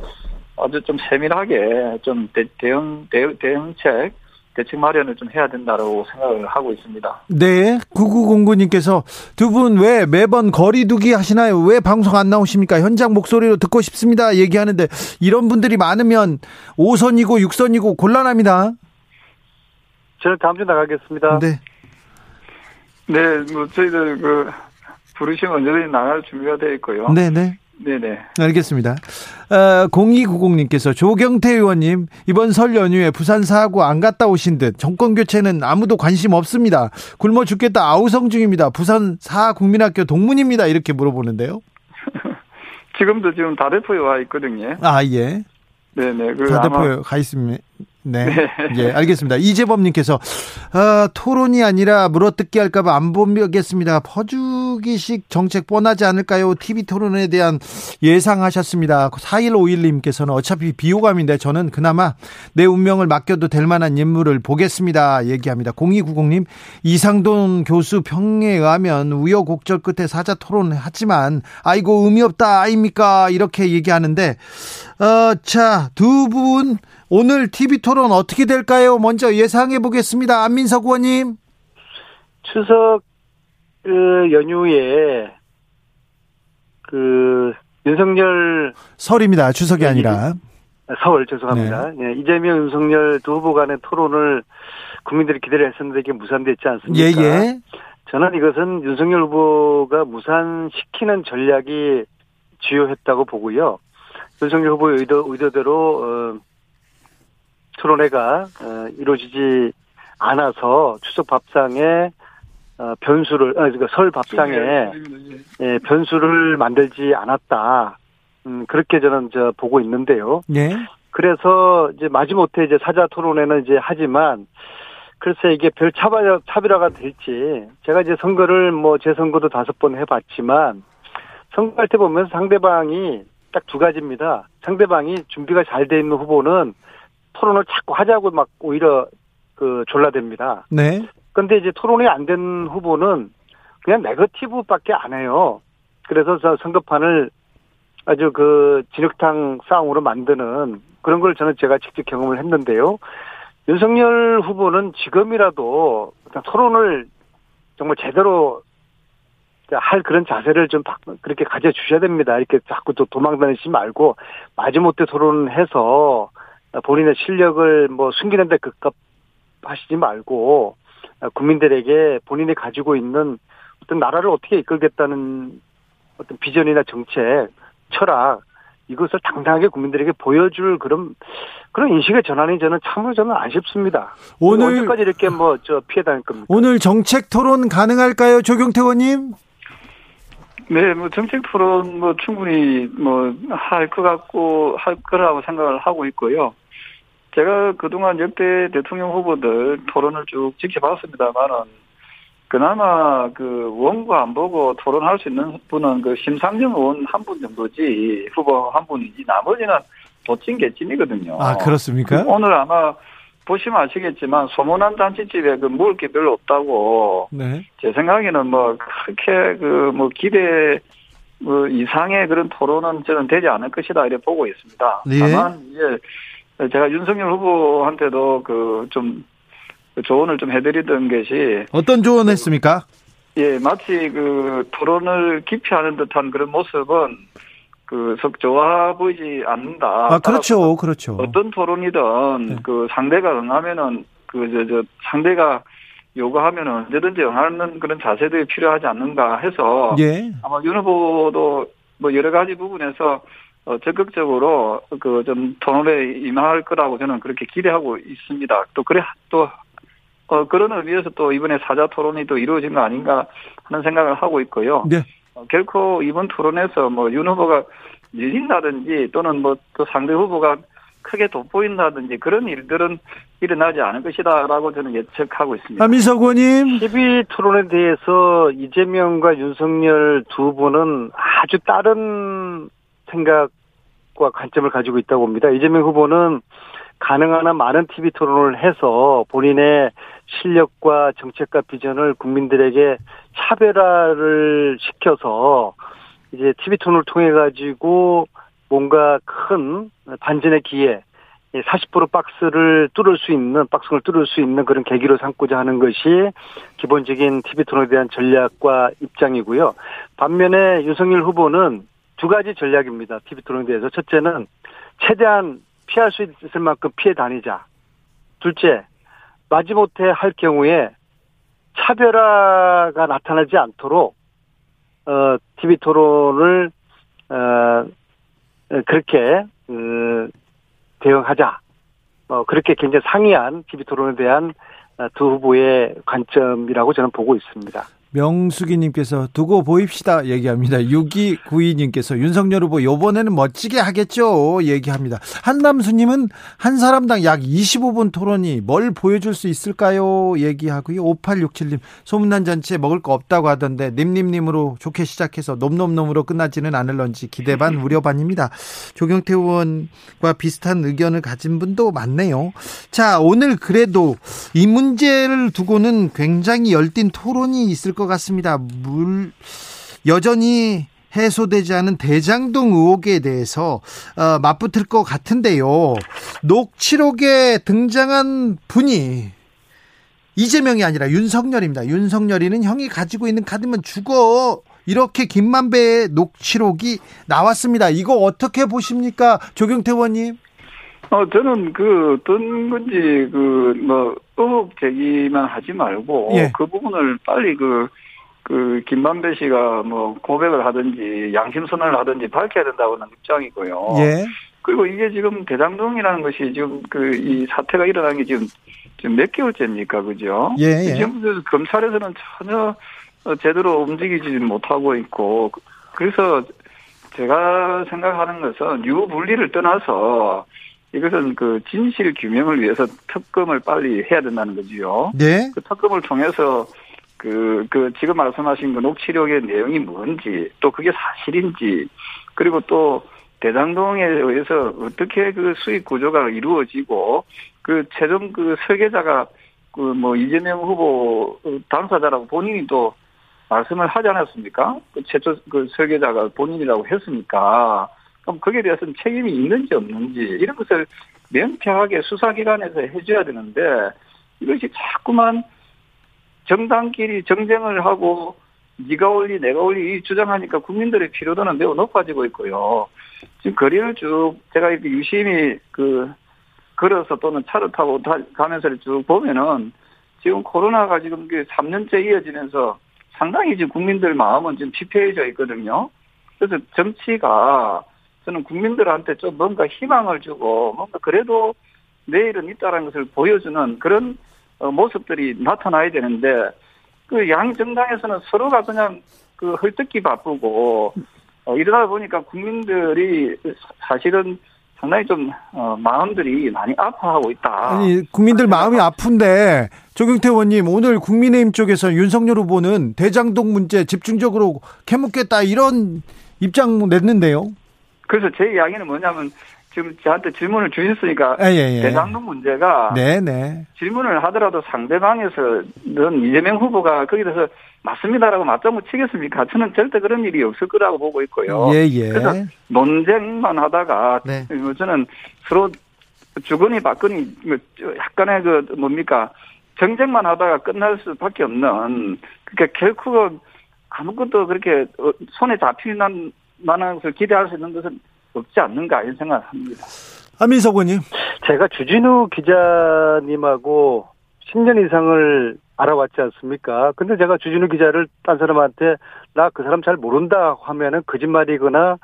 아주 좀 세밀하게 좀 대, 대응 대, 대응책 대책 마련을 좀 해야 된다고 생각을 하고 있습니다. 네. 9909님께서 두 분 왜 매번 거리두기 하시나요? 왜 방송 안 나오십니까? 현장 목소리로 듣고 싶습니다. 얘기하는데 이런 분들이 많으면 5선이고 6선이고 곤란합니다. 저는 다음 주 나가겠습니다. 네. 네, 뭐 저희들 그 부르시면 언제든지 나갈 준비가 되어 있고요. 네네. 네. 네네. 알겠습니다. 어, 0290님께서 조경태 의원님, 이번 설 연휴에 부산 사고 안 갔다 오신 듯 정권 교체는 아무도 관심 없습니다. 굶어 죽겠다 아우성 중입니다. 부산 사국민학교 동문입니다. 이렇게 물어보는데요. [laughs] 지금도 지금 다대포에 와 있거든요. 아, 예. 네네. 그 다대포에 가 있습니다. 네. 네. 예, 알겠습니다. 이재범님께서, 어, 토론이 아니라 물어뜯기 할까봐 안 보겠습니다. 퍼주기식 정책 뻔하지 않을까요? TV 토론에 대한 예상하셨습니다. 4151님께서는 어차피 비호감인데 저는 그나마 내 운명을 맡겨도 될 만한 인물을 보겠습니다. 얘기합니다. 0290님, 이상돈 교수 평에 의하면 우여곡절 끝에 사자 토론 하지만, 아이고, 의미 없다, 아닙니까? 이렇게 얘기하는데, 어, 자, 두 분, 오늘 TV 토론 어떻게 될까요? 먼저 예상해 보겠습니다. 안민석 의원님. 추석 그 연휴에 그 윤석열 설입니다. 추석이 네, 아니라 서울 죄송합니다. 네. 예, 이재명 윤석열 두 후보 간의 토론을 국민들이 기대를 했었는데 이게 무산됐지 않습니까? 예, 예. 저는 이것은 윤석열 후보가 무산시키는 전략이 주요했다고 보고요. 윤석열 후보의 의도, 의도대로 어, 토론회가 어, 이루어지지 않아서 추석 밥상에 어, 변수를 아 그러니까 설 밥상에 예, 변수를 만들지 않았다. 음, 그렇게 저는 저 보고 있는데요. 네. 그래서 이제 마지못해 이제 사자 토론회는 이제 하지만 글쎄 이게 별 차별, 차별화가 될지 제가 이제 선거를 뭐 재선거도 다섯 번 해봤지만 선거할 때 보면 상대방이 딱 두 가지입니다. 상대방이 준비가 잘 돼 있는 후보는 토론을 자꾸 하자고 막 오히려 그 졸라댑니다. 네. 근데 이제 토론이 안 된 후보는 그냥 네거티브밖에 안 해요. 그래서 저 선거판을 아주 그 진흙탕 싸움으로 만드는 그런 걸 저는 제가 직접 경험을 했는데요. 윤석열 후보는 지금이라도 토론을 정말 제대로 할 그런 자세를 좀 그렇게 가져주셔야 됩니다. 이렇게 자꾸 또 도망다니지 말고 마지못해 토론해서 본인의 실력을 뭐 숨기는 데 급급하시지 말고 국민들에게 본인이 가지고 있는 어떤 나라를 어떻게 이끌겠다는 어떤 비전이나 정책, 철학 이것을 당당하게 국민들에게 보여줄 그런 그런 인식의 전환이 저는 참으로 저는 아쉽습니다. 오늘 언제까지 이렇게 뭐 저 피해 다닐 겁니까? 오늘 정책 토론 가능할까요, 조경태 의원님? 네, 뭐 정책 토론 뭐 충분히 뭐 할 것 같고 할 거라고 생각을 하고 있고요. 제가 그동안 역대 대통령 후보들 토론을 쭉 지켜봤습니다만은 그나마 그 원고 안 보고 토론할 수 있는 분은 그 심상정 의원 한 분 정도지 후보 한 분이지 나머지는 도찐 개찐이거든요. 아 그렇습니까? 오늘 아마 보시면 아시겠지만 소문난 잔치집에 그 먹을 게 별로 없다고. 네. 제 생각에는 뭐 그렇게 그 뭐 기대 뭐 이상의 그런 토론은 저는 되지 않을 것이다 이렇게 보고 있습니다. 네. 다만 이제 제가 윤석열 후보한테도 그좀 그 조언을 좀 해드리던 것이 어떤 조언했습니까? 예, 마치 그 토론을 기피하는 듯한 그런 모습은 그석 좋아 보이지 않는다. 아, 그렇죠, 그렇죠. 어떤 토론이든 네. 그 상대가 응하면은 그저저 상대가 요구하면은 언제든지 응하는 그런 자세들이 필요하지 않는가 해서 예. 아마 윤 후보도 뭐 여러 가지 부분에서 어, 적극적으로 그 좀 토론에 임할 거라고 저는 그렇게 기대하고 있습니다. 또 그래 또 어, 그런 의미에서 또 이번에 사자 토론이 또 이루어진 거 아닌가 하는 생각을 하고 있고요. 네. 어, 결코 이번 토론에서 뭐윤 후보가 밀린다든지 또는 뭐 또 상대 후보가 크게 돋보인다든지 그런 일들은 일어나지 않을 것이다라고 저는 예측하고 있습니다. 한민석 의원님. 12 토론에 대해서 이재명과 윤석열 두 분은 아주 다른 생각과 관점을 가지고 있다고 봅니다. 이재명 후보는 가능한 한 많은 TV 토론을 해서 본인의 실력과 정책과 비전을 국민들에게 차별화를 시켜서 이제 TV 토론을 통해 가지고 뭔가 큰 반전의 기회 40% 박스를 뚫을 수 있는 박스를 뚫을 수 있는 그런 계기로 삼고자 하는 것이 기본적인 TV 토론에 대한 전략과 입장이고요. 반면에 윤석열 후보는 두 가지 전략입니다. TV 토론에 대해서 첫째는 최대한 피할 수 있을 만큼 피해 다니자. 둘째, 마지못해 할 경우에 차별화가 나타나지 않도록 어 TV 토론을 어 그렇게 그 대응하자. 어 그렇게 굉장히 상이한 TV 토론에 대한 어, 두 후보의 관점이라고 저는 보고 있습니다. 명수기님께서 두고 보입시다 얘기합니다. 6292님께서 윤석열 후보 요번에는 멋지게 하겠죠 얘기합니다. 한남수님은 한 사람당 약 25분 토론이 뭘 보여줄 수 있을까요 얘기하고요. 5867님 소문난 잔치에 먹을 거 없다고 하던데 님님님으로 좋게 시작해서 놈놈놈으로 끝나지는 않을런지 기대 반 [laughs] 우려 반입니다. 조경태 의원과 비슷한 의견을 가진 분도 많네요. 자 오늘 그래도 이 문제를 두고는 굉장히 열띤 토론이 있을 것 같습니다. 물 여전히 해소되지 않은 대장동 의혹에 대해서 어, 맞붙을 것 같은데요. 녹취록에 등장한 분이 이재명이 아니라 윤석열입니다. 윤석열이는 형이 가지고 있는 카드면 죽어 이렇게 김만배의 녹취록이 나왔습니다. 이거 어떻게 보십니까? 조경태 의원님? 어, 저는 그 어떤 건지 그 뭐 의혹 제기만 하지 말고 예. 그 부분을 빨리 그, 그 김만배 씨가 뭐 고백을 하든지 양심 선언을 하든지 밝혀야 된다고는 입장이고요. 예. 그리고 이게 지금 대장동이라는 것이 지금 그 이 사태가 일어난 게 지금 지금 몇 개월째입니까, 그죠? 예. 예. 지금 검찰에서는 전혀 제대로 움직이지 못하고 있고 그래서 제가 생각하는 것은 유분리를 떠나서 이것은 그 진실 규명을 위해서 특검을 빨리 해야 된다는 거지요. 네. 그 특검을 통해서 그, 그, 지금 말씀하신 그 녹취록의 내용이 뭔지, 또 그게 사실인지, 그리고 또 대장동에 의해서 어떻게 그 수익 구조가 이루어지고, 그 최종 그 설계자가 그 뭐 이재명 후보 당사자라고 본인이 또 말씀을 하지 않았습니까? 그 최초 그 설계자가 본인이라고 했으니까 그럼 거기에 대해서는 책임이 있는지 없는지 이런 것을 명쾌하게 수사기관에서 해줘야 되는데 이것이 자꾸만 정당끼리 정쟁을 하고 네가 올리 내가 올리 주장하니까 국민들의 피로도는 매우 높아지고 있고요. 지금 거리를 쭉 제가 이렇게 유심히 그 걸어서 또는 차를 타고 가면서 쭉 보면은 지금 코로나가 지금 3년째 이어지면서 상당히 지금 국민들 마음은 지금 피폐해져 있거든요. 그래서 정치가 저는 국민들한테 좀 뭔가 희망을 주고 뭔가 그래도 내일은 있다라는 것을 보여주는 그런 어, 모습들이 나타나야 되는데 그 양 정당에서는 서로가 그냥 그 헐뜯기 바쁘고 어, 이러다 보니까 국민들이 사실은 상당히 좀 어, 마음들이 많이 아파하고 있다. 아니 국민들 마음이 아픈데 조경태 의원님 오늘 국민의힘 쪽에서 윤석열 후보는 대장동 문제 집중적으로 캐묻겠다 이런 입장 냈는데요. 그래서 제 이야기는 뭐냐면 지금 저한테 질문을 주셨으니까 아, 예, 예. 대장동 문제가 네네. 네. 질문을 하더라도 상대방에서는 이재명 후보가 거기에 대해서 맞습니다라고 맞장구 치겠습니까? 저는 절대 그런 일이 없을 거라고 보고 있고요. 예, 예. 그래서 논쟁만 하다가 네. 뭐 저는 서로 주거니 받거니 뭐 약간의 그 뭡니까 정쟁만 하다가 끝날 수밖에 없는 그러니까 결코 아무것도 그렇게 어, 손에 잡히는 만한 것을 기대할 수 있는 것은 없지 않는가 이런 생각을 합니다. 한민석 의원님. 제가 주진우 기자님하고 10년 이상을 알아왔지 않습니까? 근데 제가 주진우 기자를 딴 사람한테 나 그 사람 잘 모른다 하면은 거짓말이거나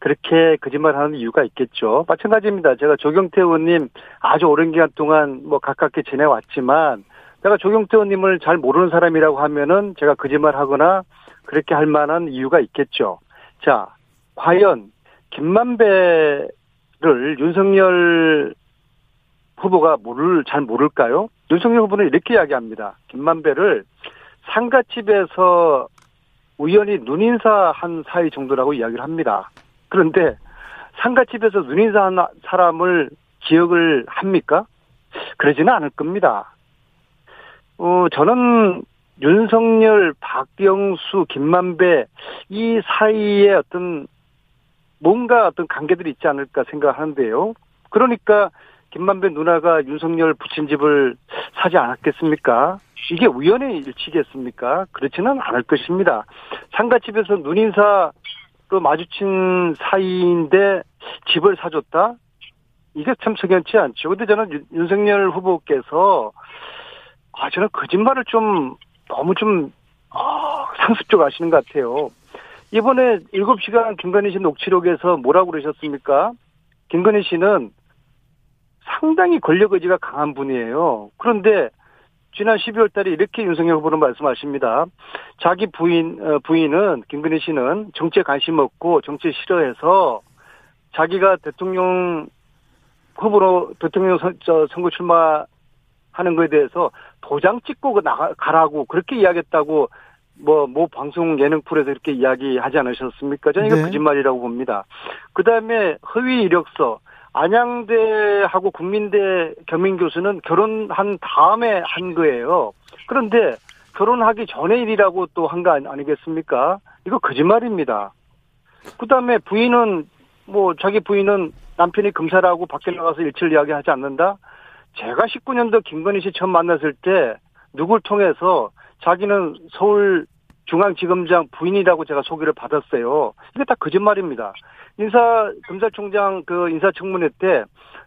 그렇게 거짓말 하는 이유가 있겠죠. 마찬가지입니다. 제가 조경태 의원님 아주 오랜 기간 동안 뭐 가깝게 지내왔지만 제가 조경태 의원님을 잘 모르는 사람이라고 하면은 제가 거짓말 하거나 그렇게 할 만한 이유가 있겠죠. 자, 과연 김만배를 윤석열 후보가 모를 잘 모를까요? 윤석열 후보는 이렇게 이야기합니다. 김만배를 상가집에서 우연히 눈인사한 사이 정도라고 이야기를 합니다. 그런데 상가집에서 눈인사한 사람을 기억을 합니까? 그러지는 않을 겁니다. 어, 저는 윤석열, 박병수, 김만배 이 사이에 어떤 뭔가 어떤 관계들이 있지 않을까 생각하는데요. 그러니까 김만배 누나가 윤석열 부친 집을 사지 않았겠습니까? 이게 우연의 일치겠습니까? 그렇지는 않을 것입니다. 상가집에서 눈인사로 마주친 사이인데 집을 사줬다? 이게 참 석연치 않죠. 근데 저는 윤석열 후보께서 아, 저는 거짓말을 좀 너무 좀 어, 상습적 하시는 것 같아요. 이번에 7시간 김건희 씨 녹취록에서 뭐라고 그러셨습니까? 김건희 씨는 상당히 권력 의지가 강한 분이에요. 그런데 지난 12월 달에 이렇게 윤석열 후보는 말씀하십니다. 자기 부인, 어, 부인은, 김건희 씨는 정치에 관심 없고 정치 싫어해서 자기가 대통령 후보로 대통령 선거 출마하는 것에 대해서 도장 찍고 나가, 가라고 그렇게 이야기했다고 뭐, 뭐 방송 예능 프로에서 이렇게 이야기하지 않으셨습니까? 저는 이거 네. 거짓말이라고 봅니다. 그 다음에 허위 이력서, 안양대하고 국민대 겸임 교수는 결혼한 다음에 한 거예요. 그런데 결혼하기 전에 일이라고 또 한 거 아니겠습니까? 이거 거짓말입니다. 그 다음에 부인은 뭐 자기 부인은 남편이 검사라고 밖에 나가서 일치를 이야기 하지 않는다? 제가 19년도 김건희 씨 처음 만났을 때 누굴 통해서 자기는 서울 중앙지검장 부인이라고 제가 소개를 받았어요. 이게 다 거짓말입니다. 인사 검찰총장 그 인사청문회 때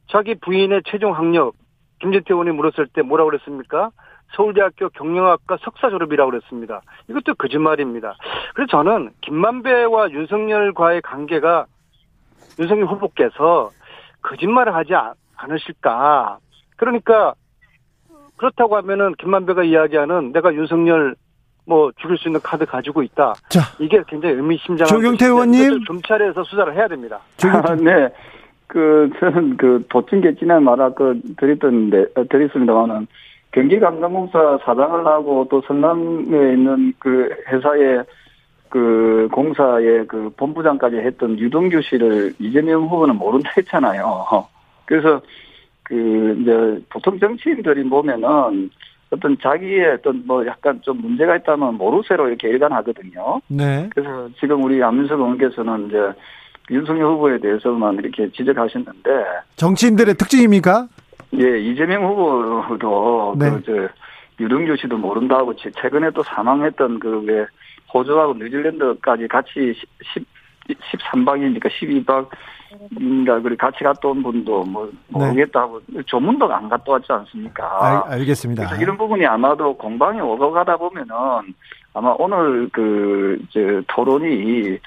자기 부인의 최종 학력 김진태 의원이 물었을 때 뭐라고 그랬습니까? 서울대학교 경영학과 석사 졸업이라고 그랬습니다. 이것도 거짓말입니다. 그래서 저는 김만배와 윤석열과의 관계가 윤석열 후보께서 거짓말을 하지 않으실까. 그러니까 그렇다고 하면은 김만배가 이야기하는 내가 윤석열 뭐 죽일 수 있는 카드 가지고 있다. 자, 이게 굉장히 의미심장한. 조경태 의원님 검찰에서 수사를 해야 됩니다. 아, 네. 그 저는 그 도찐 개 찐한 말 아까 그 드렸던데 어, 드렸습니다만은 경기관광공사 사장을 하고 또 성남에 있는 그 회사의 그 공사의 그 본부장까지 했던 유동규 씨를 이재명 후보는 모른다 했잖아요. 그래서 그 이제 보통 정치인들이 보면은 어떤 자기의 어떤 뭐 약간 좀 문제가 있다면 모르쇠로 이렇게 일관하거든요. 네. 그래서 지금 우리 안민석 의원께서는 이제 윤석열 후보에 대해서만 이렇게 지적하셨는데 정치인들의 특징입니까? 예, 이재명 후보도 네. 그저 유동규 씨도 모른다고 최근에 또 사망했던 그왜 호주하고 뉴질랜드까지 같이 10 13박이니까 12박 인가 그리 같이 갔다 온 분도 뭐 네. 모르겠다고 네. 조문도 안 갔다 왔지 않습니까? 알, 겠습니다 그래서 이런 부분이 아마도 공방이 오고 가다 보면은 아마 오늘 그 이제 토론이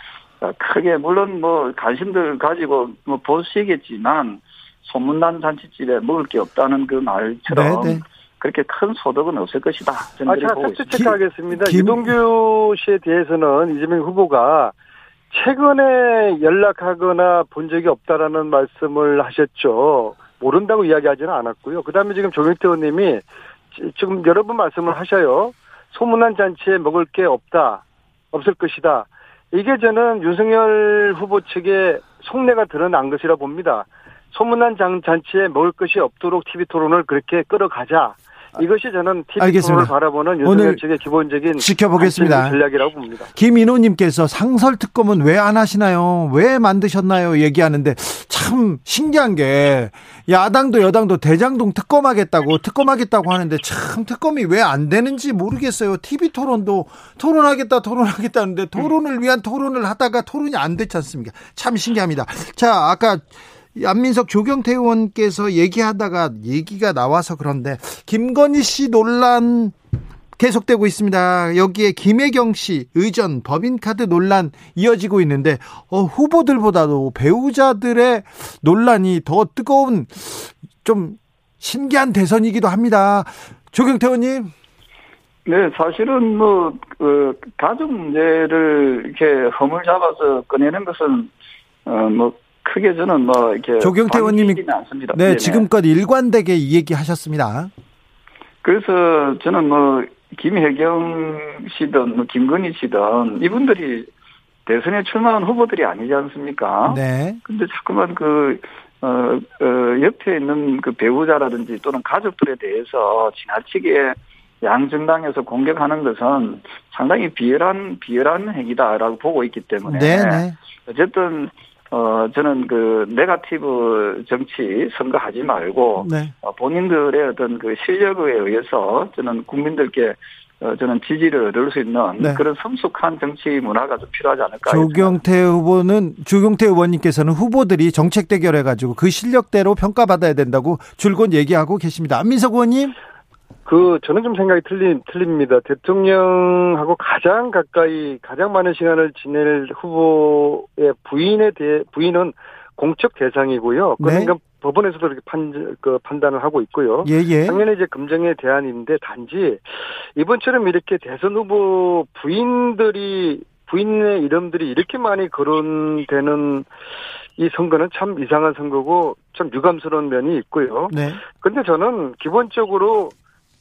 크게 물론 뭐 관심들 가지고 뭐 보시겠지만 소문난 잔치집에 먹을 게 없다는 그 말처럼 네, 네. 그렇게 큰 소득은 없을 것이다. 아, 제가 팩트 체크하겠습니다. 김... 이동규 씨에 대해서는 이재명 후보가 최근에 연락하거나 본 적이 없다라는 말씀을 하셨죠. 모른다고 이야기하지는 않았고요. 그 다음에 지금 조경태 의원님이 지금 여러 번 말씀을 하셔요. 소문난 잔치에 먹을 게 없다. 없을 것이다. 이게 저는 윤석열 후보 측의 속내가 드러난 것이라 봅니다. 소문난 잔치에 먹을 것이 없도록 TV 토론을 그렇게 끌어가자. 이것이 저는 TV 토론을 바라보는 윤석열 측의 기본적인 지켜보겠습니다. 전략이라고 봅니다. 김인호님께서 상설 특검은 왜 안 하시나요? 왜 만드셨나요? 얘기하는데 참 신기한 게 야당도 여당도 대장동 특검하겠다고 특검하겠다고 하는데 참 특검이 왜 안 되는지 모르겠어요. TV 토론도 토론하겠다 토론하겠다는데 토론을 위한 토론을 하다가 토론이 안 됐지 않습니까? 참 신기합니다. 자 아까 안민석 조경태 의원께서 얘기하다가 얘기가 나와서 그런데 김건희 씨 논란 계속되고 있습니다. 여기에 김혜경 씨 의전 법인카드 논란 이어지고 있는데 어, 후보들보다도 배우자들의 논란이 더 뜨거운 좀 신기한 대선이기도 합니다. 조경태 의원님. 네, 사실은 뭐, 그, 가족 문제를 이렇게 허물 잡아서 꺼내는 것은, 어, 뭐, 크게 저는 뭐 이렇게 조경태 의원님이 않습니다. 네, 네네. 지금껏 일관되게 이 얘기 하셨습니다. 그래서 저는 뭐 김혜경 씨든 뭐 김건희 씨든 이분들이 대선에 출마한 후보들이 아니지 않습니까? 네. 근데 자꾸만 그, 어, 어, 옆에 있는 그 배우자라든지 또는 가족들에 대해서 지나치게 양정당에서 공격하는 것은 상당히 비열한, 비열한 행위다라고 보고 있기 때문에. 네네. 어쨌든 어, 저는 그, 네가티브 정치 선거하지 말고, 네. 어, 본인들의 어떤 그 실력에 의해서 저는 국민들께 어, 저는 지지를 얻을 수 있는 네. 그런 성숙한 정치 문화가 좀 필요하지 않을까. 조경태 후보는, 조경태 의원님께서는 후보들이 정책 대결해가지고 그 실력대로 평가받아야 된다고 줄곧 얘기하고 계십니다. 안민석 의원님? 그 저는 좀 생각이 틀린 틀립니다. 대통령하고 가장 가까이 가장 많은 시간을 지낼 후보의 부인에 대해 부인은 공적 대상이고요. 그러니까 네. 법원에서도 이렇게 판, 그 판단을 하고 있고요. 예, 예. 당연히 이제 금정의 대안인데 단지 이번처럼 이렇게 대선 후보 부인들이 부인의 이름들이 이렇게 많이 거론되는 이 선거는 참 이상한 선거고 참 유감스러운 면이 있고요. 네. 근데 저는 기본적으로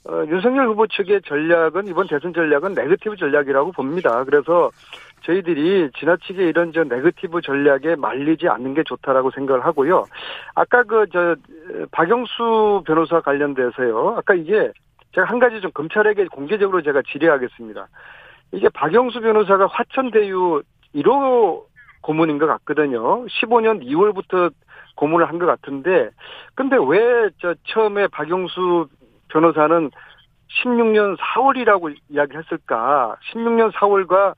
어, 윤석열 후보 측의 전략은 이번 대선 전략은 네거티브 전략이라고 봅니다. 그래서 저희들이 지나치게 이런 저 네거티브 전략에 말리지 않는 게 좋다라고 생각을 하고요. 아까 그 저 박영수 변호사 관련돼서요. 아까 이게 제가 한 가지 좀 검찰에게 공개적으로 제가 질의하겠습니다. 이게 박영수 변호사가 화천대유 1호 고문인 것 같거든요. 15년 2월부터 고문을 한 것 같은데, 근데 왜 저 처음에 박영수 변호사는 16년 4월이라고 이야기했을까? 16년 4월과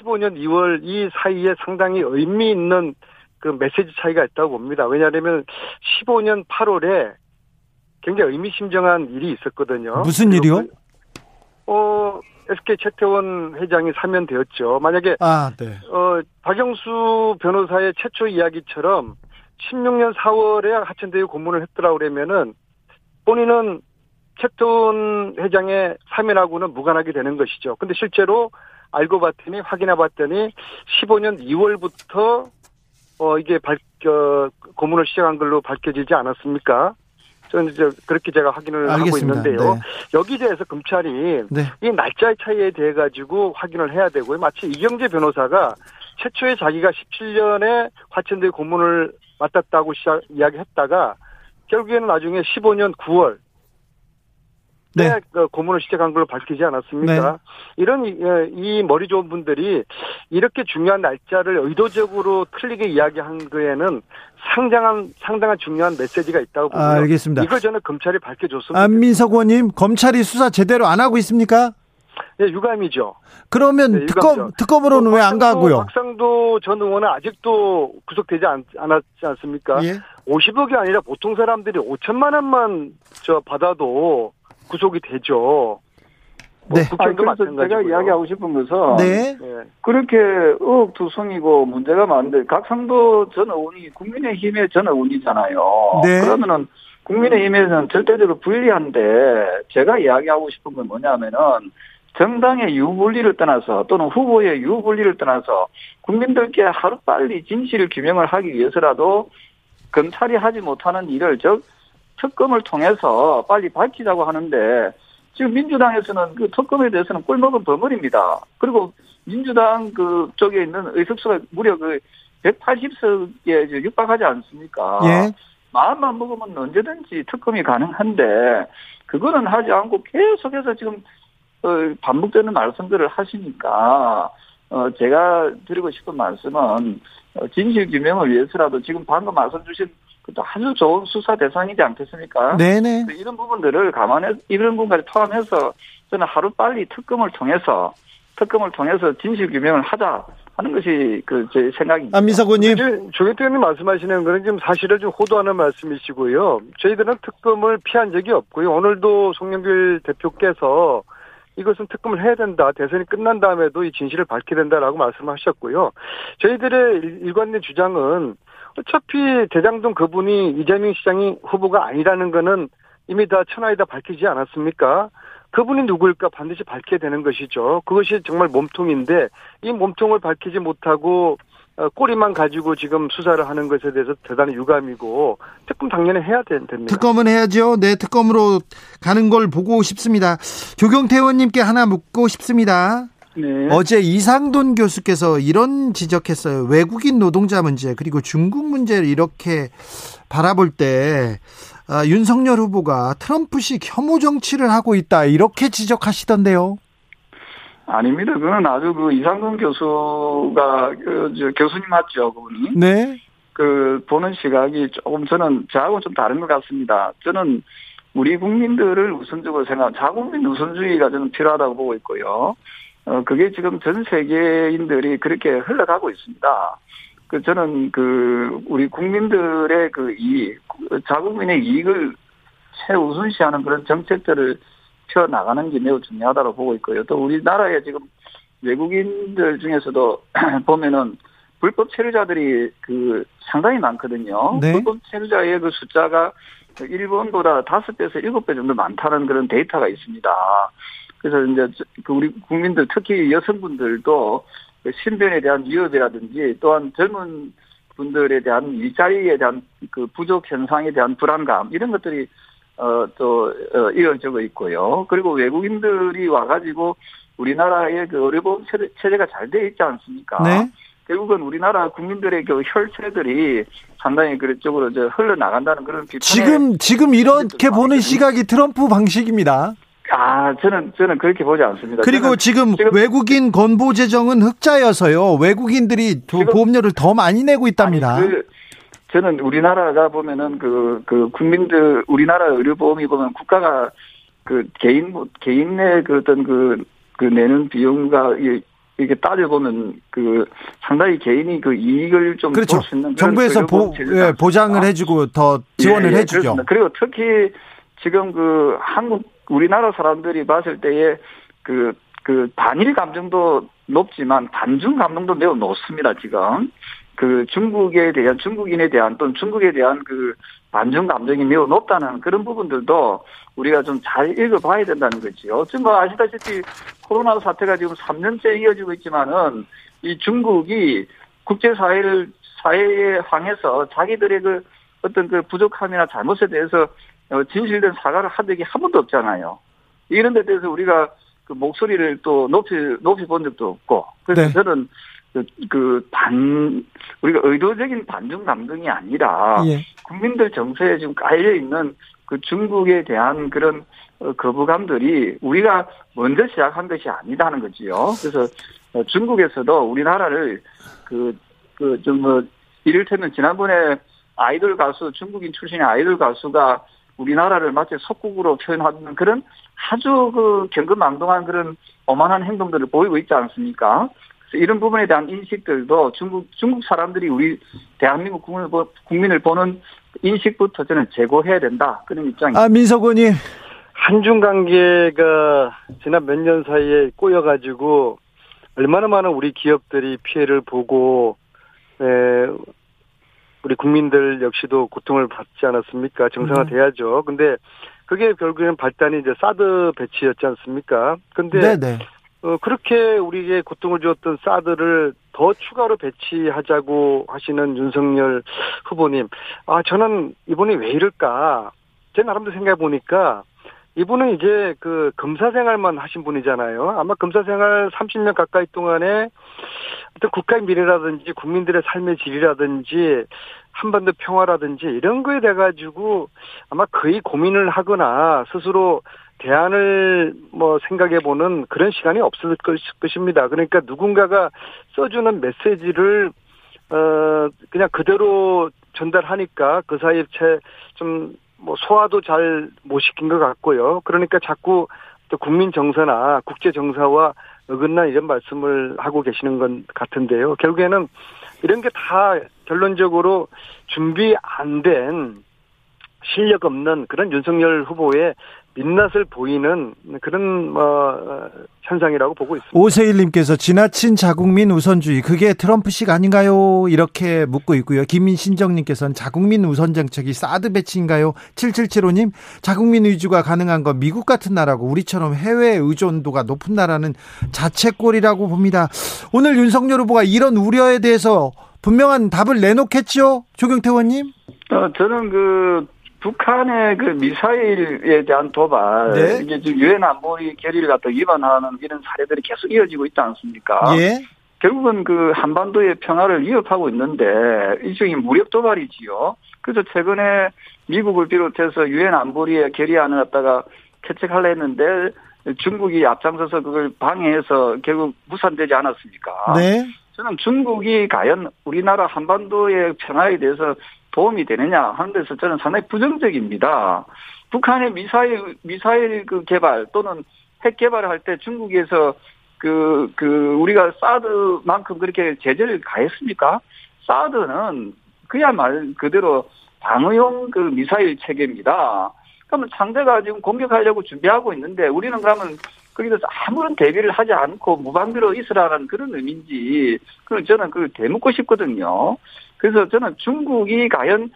15년 2월 이 사이에 상당히 의미 있는 그 메시지 차이가 있다고 봅니다. 왜냐하면 15년 8월에 굉장히 의미심장한 일이 있었거든요. 무슨 일이요? 어, SK 최태원 회장이 사면되었죠. 만약에 아, 네. 어, 박영수 변호사의 최초 이야기처럼 16년 4월에 하천대에 고문을 했더라 그러면은 본인은 최태원 회장의 사면하고는 무관하게 되는 것이죠. 근데 실제로 알고 봤더니 확인해 봤더니 15년 2월부터 어 이게 밝혀 고문을 시작한 걸로 밝혀지지 않았습니까? 저는 이제 그렇게 제가 확인을 알겠습니다. 하고 있는데요. 네. 여기 대해서 검찰이 네. 이 날짜의 차이에 대해 가지고 확인을 해야 되고요. 마치 이경재 변호사가 최초에 자기가 17년에 화천대 고문을 맡았다고 시작, 이야기했다가 결국에는 나중에 15년 9월 네. 그 고문을 시작한 걸로 밝히지 않았습니까? 네. 이런 이, 예, 이 머리 좋은 분들이 이렇게 중요한 날짜를 의도적으로 틀리게 이야기한 거에는 상당한 상당한 중요한 메시지가 있다고 보고요. 아, 알겠습니다. 이걸 저는 검찰이 밝혀줬습니다. 안민석 의원님, 검찰이 수사 제대로 안 하고 있습니까? 네, 유감이죠. 그러면 네, 특검 특검으로는 왜 안 가고요? 박상도 전 의원은 아직도 구속되지 않, 않았지 않습니까? 예? 50억이 아니라 보통 사람들이 5천만 원만 저 받아도 구속이 되죠. 뭐 네. 아니, 그래서 제가 이야기하고 싶은 것은 네. 네. 그렇게 의혹투성이고 문제가 많은데 각상도 전 의원이 국민의힘의 전 의원이잖아요. 네. 그러면은 국민의힘에서는 절대적으로 불리한데 제가 이야기하고 싶은 건 뭐냐면은 정당의 유불리를 떠나서 또는 후보의 유불리를 떠나서 국민들께 하루빨리 진실을 규명을 하기 위해서라도 검찰이 하지 못하는 일을 즉 특검을 통해서 빨리 밝히자고 하는데 지금 민주당에서는 그 특검에 대해서는 꿀먹은 버물입니다. 그리고 민주당 그 쪽에 있는 의석수가 무려 그 180석에 육박하지 않습니까? 예. 마음만 먹으면 언제든지 특검이 가능한데 그거는 하지 않고 계속해서 지금 어, 반복되는 말씀들을 하시니까 어, 제가 드리고 싶은 말씀은 어, 진실 규명을 위해서라도 지금 방금 말씀 주신 아주 좋은 수사 대상이지 않겠습니까? 네네. 이런 부분들을 감안해 이런 부분까지 포함해서 저는 하루 빨리 특검을 통해서 특검을 통해서 진실 규명을 하자 하는 것이 그 제 생각입니다. 안미사고님, 조경태 의원님 말씀하시는 거는 지금 사실을 좀 호도하는 말씀이시고요. 저희들은 특검을 피한 적이 없고요. 오늘도 송영길 대표께서 이것은 특검을 해야 된다. 대선이 끝난 다음에도 이 진실을 밝혀야 된다라고 말씀하셨고요. 저희들의 일관된 주장은 어차피 대장동 그분이 이재명 시장이 후보가 아니라는 거는 이미 다 천하에 다 밝히지 않았습니까? 그분이 누구일까 반드시 밝혀야 되는 것이죠. 그것이 정말 몸통인데 이 몸통을 밝히지 못하고 어, 꼬리만 가지고 지금 수사를 하는 것에 대해서 대단히 유감이고 특검 당연히 해야 됩니다. 특검은 해야죠. 네, 특검으로 가는 걸 보고 싶습니다. 조경태 의원님께 하나 묻고 싶습니다. 네. 어제 이상돈 교수께서 이런 지적했어요. 외국인 노동자 문제 그리고 중국 문제를 이렇게 바라볼 때 아, 윤석열 후보가 트럼프식 혐오 정치를 하고 있다 이렇게 지적하시던데요. 아닙니다. 그건 아주 그 이상돈 교수가 그, 저, 교수님 맞죠, 그분이? 네. 그 보는 시각이 조금 저는 저하고 좀 다른 것 같습니다. 저는 우리 국민들을 우선적으로 생각, 자국민 우선주의가 저는 필요하다고 보고 있고요. 어, 그게 지금 전 세계인들이 그렇게 흘러가고 있습니다. 그, 저는 그, 우리 국민들의 그 이익, 자국민의 이익을 최우선시하는 그런 정책들을 펴 나가는 게 매우 중요하다고 보고 있고요. 또 우리나라에 지금 외국인들 중에서도 [clears throat] 보면은 불법 체류자들이 그 상당히 많거든요. 네. 불법 체류자의 그 숫자가 일본보다 다섯 배에서 일곱 배 정도 많다는 그런 데이터가 있습니다. 그래서 이제 그 우리 국민들 특히 여성분들도 그 신변에 대한 위협이라든지 또한 젊은 분들에 대한 일자리에 대한 그 부족 현상에 대한 불안감 이런 것들이 어또 어, 이어지고 있고요. 그리고 외국인들이 와가지고 우리나라의 그 의료보험 체제가 잘 돼 있지 않습니까? 네. 결국은 우리나라 국민들의 그 혈세들이 상당히 그쪽으로 저 흘러 나간다는 그런 비판 지금 지금 이렇게 보는 시각이 트럼프 방식입니다. 아, 저는, 저는 그렇게 보지 않습니다. 그리고 지금, 지금, 외국인 건보 재정은 흑자여서요. 외국인들이 보험료를 더 많이 내고 있답니다. 아니, 그, 저는 우리나라가 보면은 그, 그 국민들, 우리나라 의료보험이 보면 국가가 그 개인 개인의 그 어떤 그, 그 내는 비용과 이렇게 따져보면 그 상당히 개인이 그 이익을 좀 그렇죠. 볼수 있는 정부에서 보, 예, 보장을 해주고 더 지원을 예, 예, 해주죠. 그렇습니다. 그리고 특히 지금 그 한국 우리나라 사람들이 봤을 때에 그, 그 반일 감정도 높지만 반중 감정도 매우 높습니다, 지금. 그 중국에 대한, 중국인에 대한 또는 중국에 대한 그 반중 감정이 매우 높다는 그런 부분들도 우리가 좀 잘 읽어봐야 된다는 거지요. 지금 뭐 아시다시피 코로나 사태가 지금 3년째 이어지고 있지만은 이 중국이 국제사회를, 사회에 향해서 자기들의 그 어떤 그 부족함이나 잘못에 대해서 어, 진실된 사과를 한 적이 한 번도 없잖아요. 이런 데 대해서 우리가 그 목소리를 또 높이, 높이 본 적도 없고. 그래서 네. 저는 그, 그, 반, 우리가 의도적인 반중 감정이 아니라 예. 국민들 정서에 지금 깔려있는 그 중국에 대한 그런 어, 거부감들이 우리가 먼저 시작한 것이 아니다는 거지요. 그래서 어, 중국에서도 우리나라를 그, 그, 좀 뭐, 이를테면 지난번에 아이돌 가수, 중국인 출신의 아이돌 가수가 우리나라를 마치 석국으로 표현하는 그런 아주 그 경금망동한 그런 오만한 행동들을 보이고 있지 않습니까? 그래서 이런 부분에 대한 인식들도 중국 중국 사람들이 우리 대한민국 국민을, 국민을 보는 인식부터 저는 제고해야 된다 그런 입장입니다. 아 민석원이 한중 관계가 지난 몇 년 사이에 꼬여가지고 얼마나 많은 우리 기업들이 피해를 보고 에, 우리 국민들 역시도 고통을 받지 않았습니까? 정상화돼야죠. 근데 그게 결국에는 발단이 이제 사드 배치였지 않습니까? 근데 네네. 어, 그렇게 우리에게 고통을 주었던 사드를 더 추가로 배치하자고 하시는 윤석열 후보님. 아, 저는 이분이 왜 이럴까? 제 나름대로 생각해 보니까 이분은 이제 그 검사 생활만 하신 분이잖아요. 아마 검사 생활 30년 가까이 동안에 어떤 국가의 미래라든지 국민들의 삶의 질이라든지 한반도 평화라든지 이런 거에 대 가지고 아마 거의 고민을 하거나 스스로 대안을 뭐 생각해 보는 그런 시간이 없을 것입니다. 그러니까 누군가가 써주는 메시지를 어 그냥 그대로 전달하니까 그 사이에 채좀 뭐 소화도 잘 못 시킨 것 같고요. 그러니까 자꾸 또 국민 정서나 국제 정서와 어긋난 이런 말씀을 하고 계시는 것 같은데요. 결국에는 이런 게 다 결론적으로 준비 안 된 실력 없는 그런 윤석열 후보의 민낯을 보이는 그런 뭐 현상이라고 보고 있습니다. 오세일님께서 지나친 자국민 우선주의 그게 트럼프식 아닌가요? 이렇게 묻고 있고요. 김민신정님께서는 자국민 우선 정책이 사드 배치인가요? 7775님 자국민 위주가 가능한 건 미국 같은 나라고 우리처럼 해외 의존도가 높은 나라는 자책골이라고 봅니다. 오늘 윤석열 후보가 이런 우려에 대해서 분명한 답을 내놓겠죠, 조경태 의원님? 어, 저는 그 북한의 그 미사일에 대한 도발, 네. 이게 지금 유엔 안보리 결의를 갖다 위반하는 이런 사례들이 계속 이어지고 있지 않습니까? 예. 결국은 그 한반도의 평화를 위협하고 있는데 일종의 무력 도발이지요. 그래서 최근에 미국을 비롯해서 유엔 안보리의 결의안을 갖다가 채택하려 했는데 중국이 앞장서서 그걸 방해해서 결국 무산되지 않았습니까? 네. 저는 중국이 과연 우리나라 한반도의 평화에 대해서 도움이 되느냐 하는 데서 저는 상당히 부정적입니다. 북한의 미사일 미사일 그 개발 또는 핵 개발을 할 때 중국에서 그, 그, 우리가 사드만큼 그렇게 제재를 가했습니까? 사드는 그야말 그대로 방어용 그 미사일 체계입니다. 그러면 상대가 지금 공격하려고 준비하고 있는데 우리는 그러면 거기서 아무런 대비를 하지 않고 무방비로 있으라는 그런 의미인지, 그 저는 그걸 되묻고 싶거든요. 그래서 저는 중국이 과연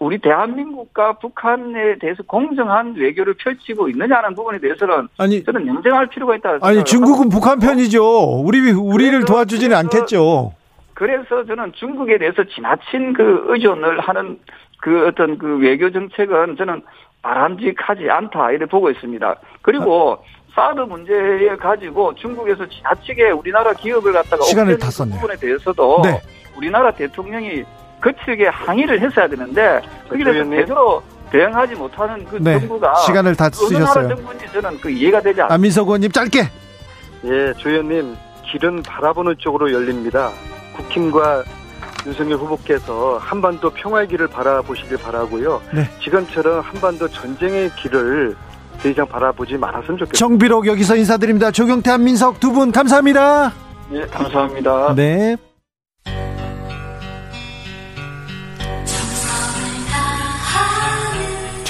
우리 대한민국과 북한에 대해서 공정한 외교를 펼치고 있느냐는 부분에 대해서는 아니, 저는 냉정할 필요가 있다. 아니 중국은 북한 편이죠. 우리 우리를 도와주지는 않겠죠. 그래서 저는 중국에 대해서 지나친 그 의존을 하는 그 어떤 그 외교 정책은 저는 바람직하지 않다 이렇게 보고 있습니다. 그리고 사드 문제에 가지고 중국에서 지나치게 우리나라 기업을 갖다가 시간을 다 썼네요. 부분에 대해서도 네. 우리나라 대통령이 거칠게 항의를 했어야 되는데 거기에 대해서 제대로 대응하지 못하는 그 네. 정부가 시간을 다 쓰셨어요. 정부인지 저는 그 이해가 되지 않습니다. 안민석 의원님 짧게. 예, 조 의원님 길은 바라보는 쪽으로 열립니다. 국힘과 윤석열 후보께서 한반도 평화의 길을 바라보시길 바라고요. 네. 지금처럼 한반도 전쟁의 길을 더 이상 바라보지 말았으면 좋겠습니다. 정비록 여기서 인사드립니다. 조경태 한민석 두 분 감사합니다. 네, 감사합니다. 네.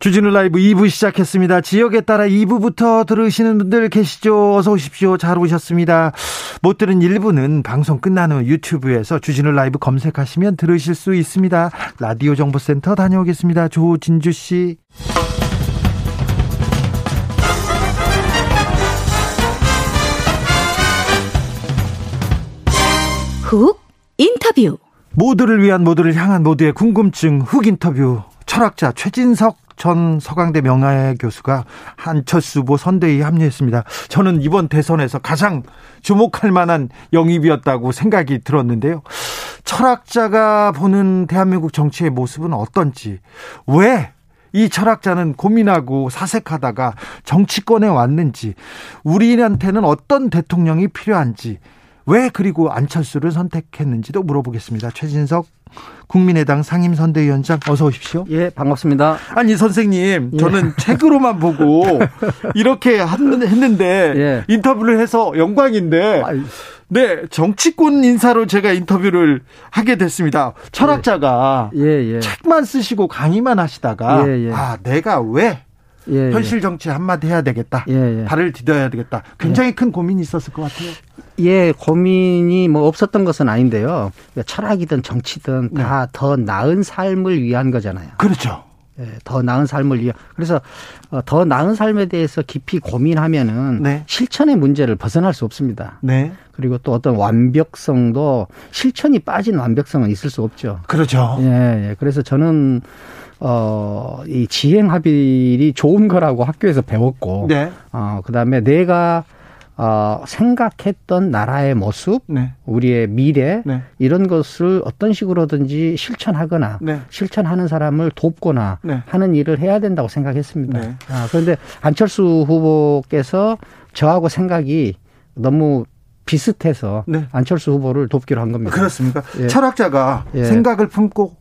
주진우 라이브 2부 시작했습니다. 지역에 따라 2부부터 들으시는 분들 계시죠? 어서 오십시오. 잘 오셨습니다. 못 들은 1부는 방송 끝난 후 유튜브에서 주진우 라이브 검색하시면 들으실 수 있습니다. 라디오 정보센터 다녀오겠습니다. 조진주 씨. 훅 인터뷰. 모두를 위한 모두를 향한 모두의 궁금증 훅 인터뷰. 철학자 최진석 전 서강대 명예 교수가 한철수 후보 선대위에 합류했습니다. 저는 이번 대선에서 가장 주목할 만한 영입이었다고 생각이 들었는데요. 철학자가 보는 대한민국 정치의 모습은 어떤지, 왜 이 철학자는 고민하고 사색하다가 정치권에 왔는지, 우리한테는 어떤 대통령이 필요한지, 왜 그리고 안철수를 선택했는지도 물어보겠습니다. 최진석 국민의당 상임선대위원장 어서 오십시오. 예, 반갑습니다. 아니 선생님, 저는 예. [laughs] 책으로만 보고 이렇게 했는데 예. 인터뷰를 해서 영광인데 네, 정치권 인사로 제가 인터뷰를 하게 됐습니다. 철학자가 예, 예. 예. 책만 쓰시고 강의만 하시다가 예, 아, 내가 왜 예, 현실 정치 한마디 해야 되겠다. 예, 예. 발을 디뎌야 되겠다. 굉장히 큰 고민이 있었을 것 같아요. 예, 고민이 뭐 없었던 것은 아닌데요. 철학이든 정치든 네. 다더 나은 삶을 위한 거잖아요. 그렇죠. 예, 더 나은 삶을 위한. 그래서 어, 더 나은 삶에 대해서 깊이 고민하면은 네. 실천의 문제를 벗어날 수 없습니다. 네. 그리고 또 어떤 완벽성도 실천이 빠진 완벽성은 있을 수 없죠. 그렇죠. 예, 예. 그래서 저는 어, 이 지행 합의이 좋은 거라고 학교에서 배웠고, 네. 어, 그 다음에 내가 어, 생각했던 나라의 모습, 네. 우리의 미래, 네. 이런 것을 어떤 식으로든지 실천하거나, 네. 실천하는 사람을 돕거나 네. 하는 일을 해야 된다고 생각했습니다. 네. 아, 그런데 안철수 후보께서 저하고 생각이 너무 비슷해서 네. 안철수 후보를 돕기로 한 겁니다. 그렇습니까? 예. 철학자가 예. 생각을 품고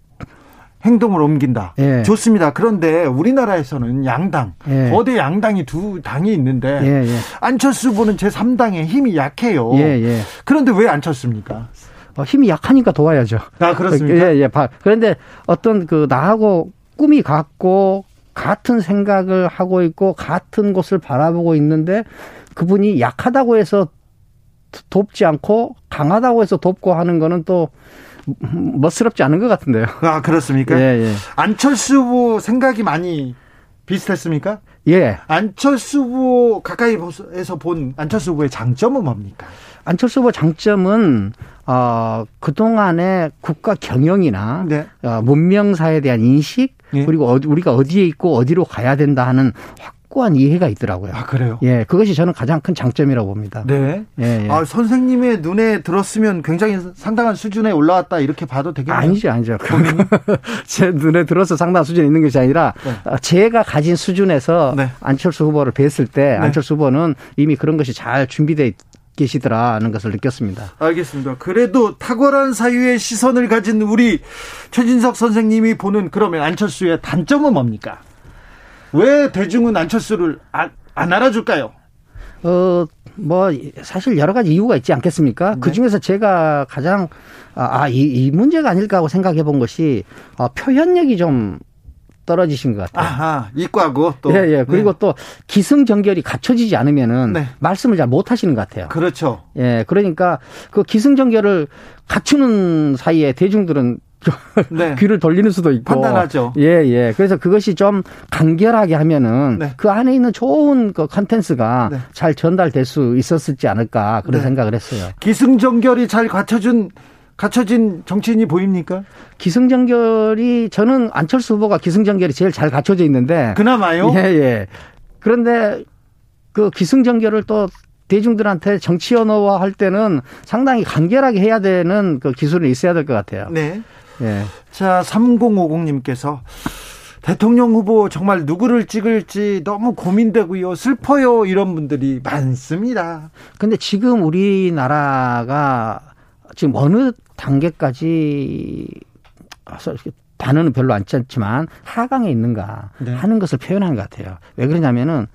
행동을 옮긴다. 예. 좋습니다. 그런데 우리나라에서는 양당, 예. 거대 양당이 두 당이 있는데 예, 예. 안철수 후보는 제3당의 힘이 약해요. 예, 예. 그런데 왜 안철수입니까? 어, 힘이 약하니까 도와야죠. 아, 그렇습니까? 예, 예. 그런데 어떤 그 나하고 꿈이 같고 같은 생각을 하고 있고 같은 곳을 바라보고 있는데 그분이 약하다고 해서 돕지 않고 강하다고 해서 돕고 하는 거는 또 멋스럽지 않은 것 같은데요. 아 그렇습니까? 예, 예. 안철수 후보 생각이 많이 비슷했습니까? 예. 안철수 후보 가까이에서 본 안철수 후보의 장점은 뭡니까? 안철수 후보 장점은 어, 그동안의 국가 경영이나 네. 어, 문명사에 대한 인식 예. 그리고 어, 우리가 어디에 있고 어디로 가야 된다 하는 확 고한 이해가 있더라고요. 아, 그래요? 예, 그것이 저는 가장 큰 장점이라고 봅니다. 네. 예, 예. 아, 선생님의 눈에 들었으면 굉장히 상당한 수준에 올라왔다 이렇게 봐도 되겠네요. 아니죠, 아니죠. [laughs] [laughs] 제 눈에 들어서 상당한 수준에 있는 것이 아니라 네. 어, 제가 가진 수준에서 네. 안철수 후보를 뵀을 때 네. 안철수 후보는 이미 그런 것이 잘 준비돼 계시더라는 것을 느꼈습니다. 알겠습니다. 그래도 탁월한 사유의 시선을 가진 우리 최진석 선생님이 보는 그러면 안철수의 단점은 뭡니까? 왜 대중은 안철수를 안, 안 알아줄까요? 어, 뭐, 사실 여러 가지 이유가 있지 않겠습니까? 네. 그 중에서 제가 가장, 아, 아, 이, 이 문제가 아닐까 하고 생각해 본 것이, 어, 표현력이 좀 떨어지신 것 같아요. 아하, 이과고 또. 예, 예. 그리고 네. 또 기승전결이 갖춰지지 않으면은 네. 말씀을 잘 못 하시는 것 같아요. 그렇죠. 예, 그러니까 그 기승전결을 갖추는 사이에 대중들은 [laughs] 네. 귀를 돌리는 수도 있고 판단하죠. 예, 예. 그래서 그것이 좀 간결하게 하면은 네. 그 안에 있는 좋은 그 컨텐츠가 네. 잘 전달될 수 있었을지 않을까 그런 네. 생각을 했어요. 기승전결이 잘 갖춰준 갖춰진 정치인이 보입니까? 기승전결이 저는 안철수 후보가 기승전결이 제일 잘 갖춰져 있는데 그나마요? 예, 예. 그런데 그 기승전결을 또 대중들한테 정치 언어화 할 때는 상당히 간결하게 해야 되는 그 기술이 있어야 될 것 같아요. 네. 예. 자, 3050님께서 대통령 후보 정말 누구를 찍을지 너무 고민되고요. 슬퍼요. 이런 분들이 많습니다. 근데 지금 우리나라가 지금 어느 단계까지 단어는 별로 안 짰지만 하강에 있는가 네. 하는 것을 표현한 것 같아요. 왜 그러냐면은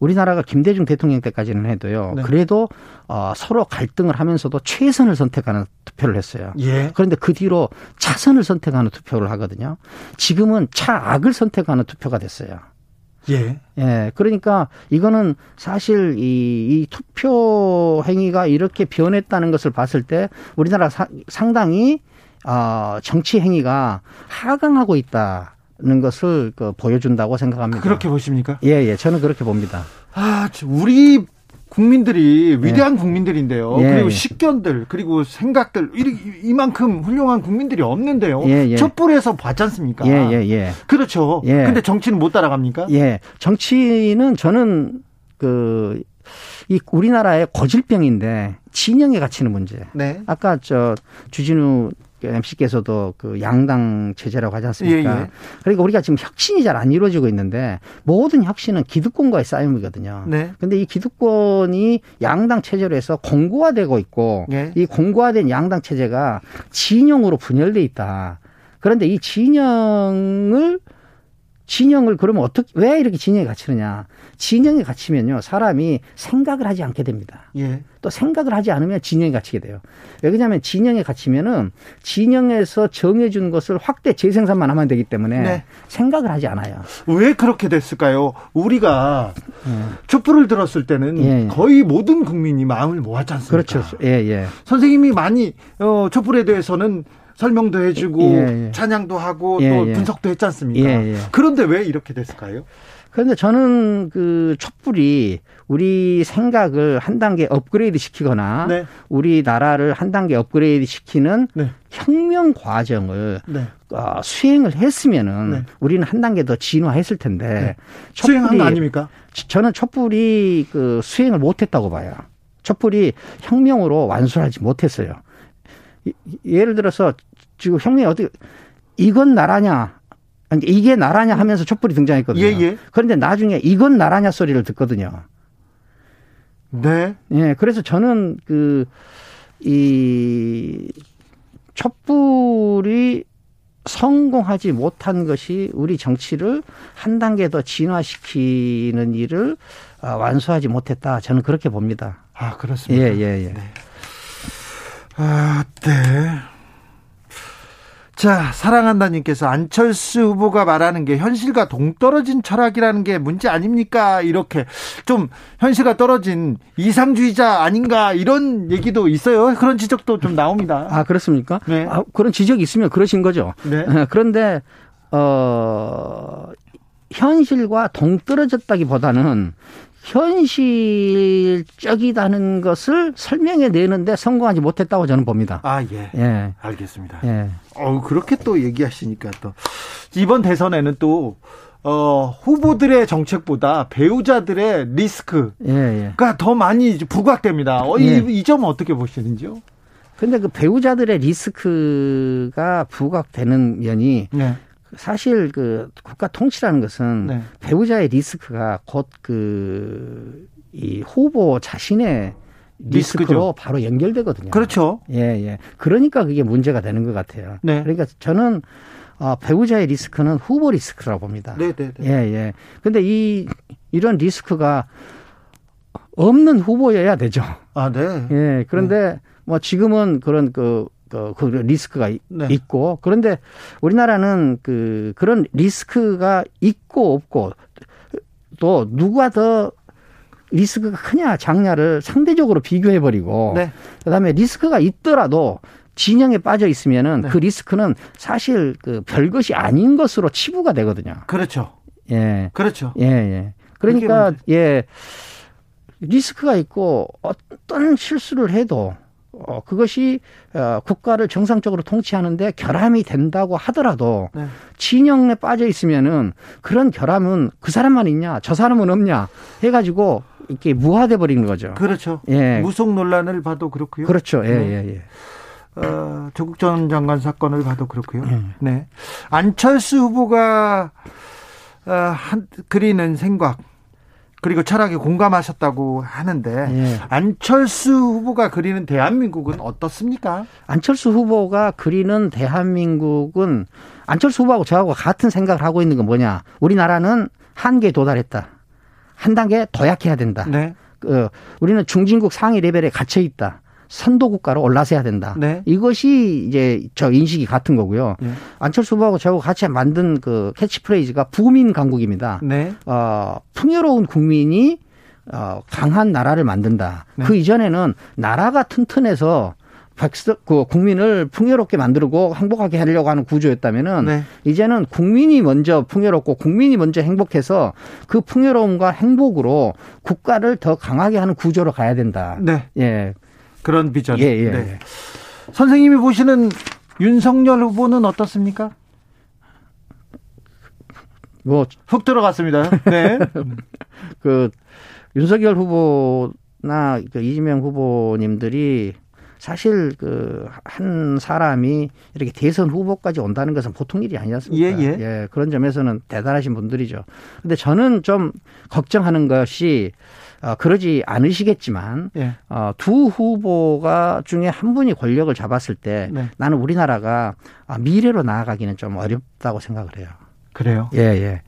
우리나라가 김대중 대통령 때까지는 해도요. 네. 그래도 어, 서로 갈등을 하면서도 최선을 선택하는 투표를 했어요. 예. 그런데 그 뒤로 차선을 선택하는 투표를 하거든요. 지금은 차악을 선택하는 투표가 됐어요. 예. 예. 그러니까 이거는 사실 이, 이 투표 행위가 이렇게 변했다는 것을 봤을 때 우리나라 사, 상당히 어, 정치 행위가 하강하고 있다. 는 것을 그 보여준다고 생각합니다. 그렇게 보십니까? 예, 예. 저는 그렇게 봅니다. 아, 우리 국민들이 위대한 예. 국민들인데요. 예, 그리고 예. 식견들 그리고 생각들 이만큼 훌륭한 국민들이 없는데요. 예, 예. 촛불에서 봤지 않습니까? 예, 예, 예. 그렇죠. 예. 근데 정치는 못 따라갑니까? 예. 정치는 저는 그 이 우리나라의 고질병인데 진영에 갇히는 문제. 네. 아까 저 주진우 MC께서도 그 양당 체제라고 하지 않습니까? 예, 예. 그러니까 우리가 지금 혁신이 잘 안 이루어지고 있는데 모든 혁신은 기득권과의 싸움이거든요. 네. 근데 이 기득권이 양당 체제로 해서 공고화되고 있고 예. 이 공고화된 양당 체제가 진영으로 분열돼 있다. 그런데 이 진영을 진영을 그러면 어떻게 왜 이렇게 진영에 갇히느냐? 진영에 갇히면요 사람이 생각을 하지 않게 됩니다. 예. 또 생각을 하지 않으면 진영에 갇히게 돼요. 왜 그러냐면 진영에 갇히면은 진영에서 정해준 것을 확대 재생산만 하면 되기 때문에 네. 생각을 하지 않아요. 왜 그렇게 됐을까요? 우리가 예. 촛불을 들었을 때는 예, 예. 거의 모든 국민이 마음을 모았지 않습니까? 그렇죠. 예, 예. 선생님이 많이 어, 촛불에 대해서는 설명도 해주고 예, 예. 찬양도 하고 예, 또 예. 분석도 했지 않습니까? 예, 그런데 왜 이렇게 됐을까요? 그런데 저는 그 촛불이 우리 생각을 한 단계 업그레이드 시키거나 네. 우리 나라를 한 단계 업그레이드 시키는 네. 혁명 과정을 네. 어, 수행을 했으면은 네. 우리는 한 단계 더 진화했을 텐데 네. 수행한 거 아닙니까? 저는 촛불이 그 수행을 못했다고 봐요. 촛불이 혁명으로 완수하지 못했어요. 예를 들어서 지금 혁명이 어떻게 이건 나라냐 이게 나라냐 하면서 촛불이 등장했거든요. 예, 예. 그런데 나중에 이건 나라냐 소리를 듣거든요. 네. 예, 그래서 저는 그, 이, 촛불이 성공하지 못한 것이 우리 정치를 한 단계 더 진화시키는 일을 아, 완수하지 못했다. 저는 그렇게 봅니다. 아, 그렇습니다. 예, 예, 예. 네. 아, 네. 자, 사랑한다님께서 안철수 후보가 말하는 게 현실과 동떨어진 철학이라는 게 문제 아닙니까? 이렇게 좀 현실과 떨어진 이상주의자 아닌가 이런 얘기도 있어요. 그런 지적도 좀 나옵니다. 아, 그렇습니까? 네. 아, 그런 지적이 있으면 그러신 거죠. 네. 그런데, 어, 현실과 동떨어졌다기보다는 현실적이다는 것을 설명해 내는데 성공하지 못했다고 저는 봅니다. 아, 예. 예. 알겠습니다. 예. 어, 그렇게 또 얘기하시니까 또 이번 대선에는 또 어, 후보들의 정책보다 배우자들의 리스크가 예, 예. 더 많이 부각됩니다. 어, 이, 예. 이 점은 어떻게 보시는지요? 근데 그 배우자들의 리스크가 부각되는 면이 네. 사실 그 국가 통치라는 것은 네. 배우자의 리스크가 곧 그 이 후보 자신의 리스크로 리스크죠. 바로 연결되거든요. 그렇죠. 예, 예. 그러니까 그게 문제가 되는 것 같아요. 네. 그러니까 저는 어, 배우자의 리스크는 후보 리스크라고 봅니다. 네, 네, 네. 예, 예. 근데 이 이런 리스크가 없는 후보여야 되죠. 아, 네. 예. 그런데 네. 뭐 지금은 그런 그 그, 그 리스크가 네. 있고 그런데 우리나라는 그 그런 리스크가 있고 없고 또 누가 더 리스크가 크냐 작냐를 상대적으로 비교해 버리고 네. 그다음에 리스크가 있더라도 진영에 빠져 있으면은 네. 그 리스크는 사실 그 별것이 아닌 것으로 치부가 되거든요. 그렇죠. 예. 그렇죠. 예, 예. 그러니까 예. 리스크가 있고 어떤 실수를 해도 어, 그것이 어, 국가를 정상적으로 통치하는데 결함이 된다고 하더라도 네. 진영에 빠져 있으면은 그런 결함은 그 사람만 있냐, 저 사람은 없냐 해가지고 이렇게 무화돼 버리는 거죠. 그렇죠. 예. 무속 논란을 봐도 그렇고요. 그렇죠. 예, 네. 예, 예. 어, 조국 전 장관 사건을 봐도 그렇고요. 네. 네. 안철수 후보가 어, 한, 그리는 생각 그리고 철학에 공감하셨다고 하는데 네. 안철수 후보가 그리는 대한민국은 어떻습니까? 안철수 후보가 그리는 대한민국은 안철수 후보하고 저하고 같은 생각을 하고 있는 건 뭐냐? 우리나라는 한계에 도달했다. 한 단계 더 약해야 된다. 네. 그, 우리는 중진국 상위 레벨에 갇혀 있다. 선도 국가로 올라서야 된다. 네. 이것이 이제 저 인식이 같은 거고요. 네. 안철수 후보하고 저하고 같이 만든 그 캐치프레이즈가 부민 강국입니다. 네. 어, 풍요로운 국민이 어, 강한 나라를 만든다. 네. 그 이전에는 나라가 튼튼해서 백석 그 국민을 풍요롭게 만들고 행복하게 하려고 하는 구조였다면은 네. 이제는 국민이 먼저 풍요롭고 국민이 먼저 행복해서 그 풍요로움과 행복으로 국가를 더 강하게 하는 구조로 가야 된다. 네. 예. 그런 비전. 예, 예. 네. 선생님이 보시는 윤석열 후보는 어떻습니까? 뭐 훅 들어갔습니다. 네. [laughs] 그 윤석열 후보나 그 이재명 후보님들이 사실 그 한 사람이 이렇게 대선 후보까지 온다는 것은 보통 일이 아니지 않습니까? 예, 예. 예, 그런 점에서는 대단하신 분들이죠. 근데 저는 좀 걱정하는 것이 어, 그러지 않으시겠지만 예. 어, 두 후보가 중에 한 분이 권력을 잡았을 때 네. 나는 우리나라가 아, 미래로 나아가기는 좀 어렵다고 생각을 해요. 그래요? 예, 예.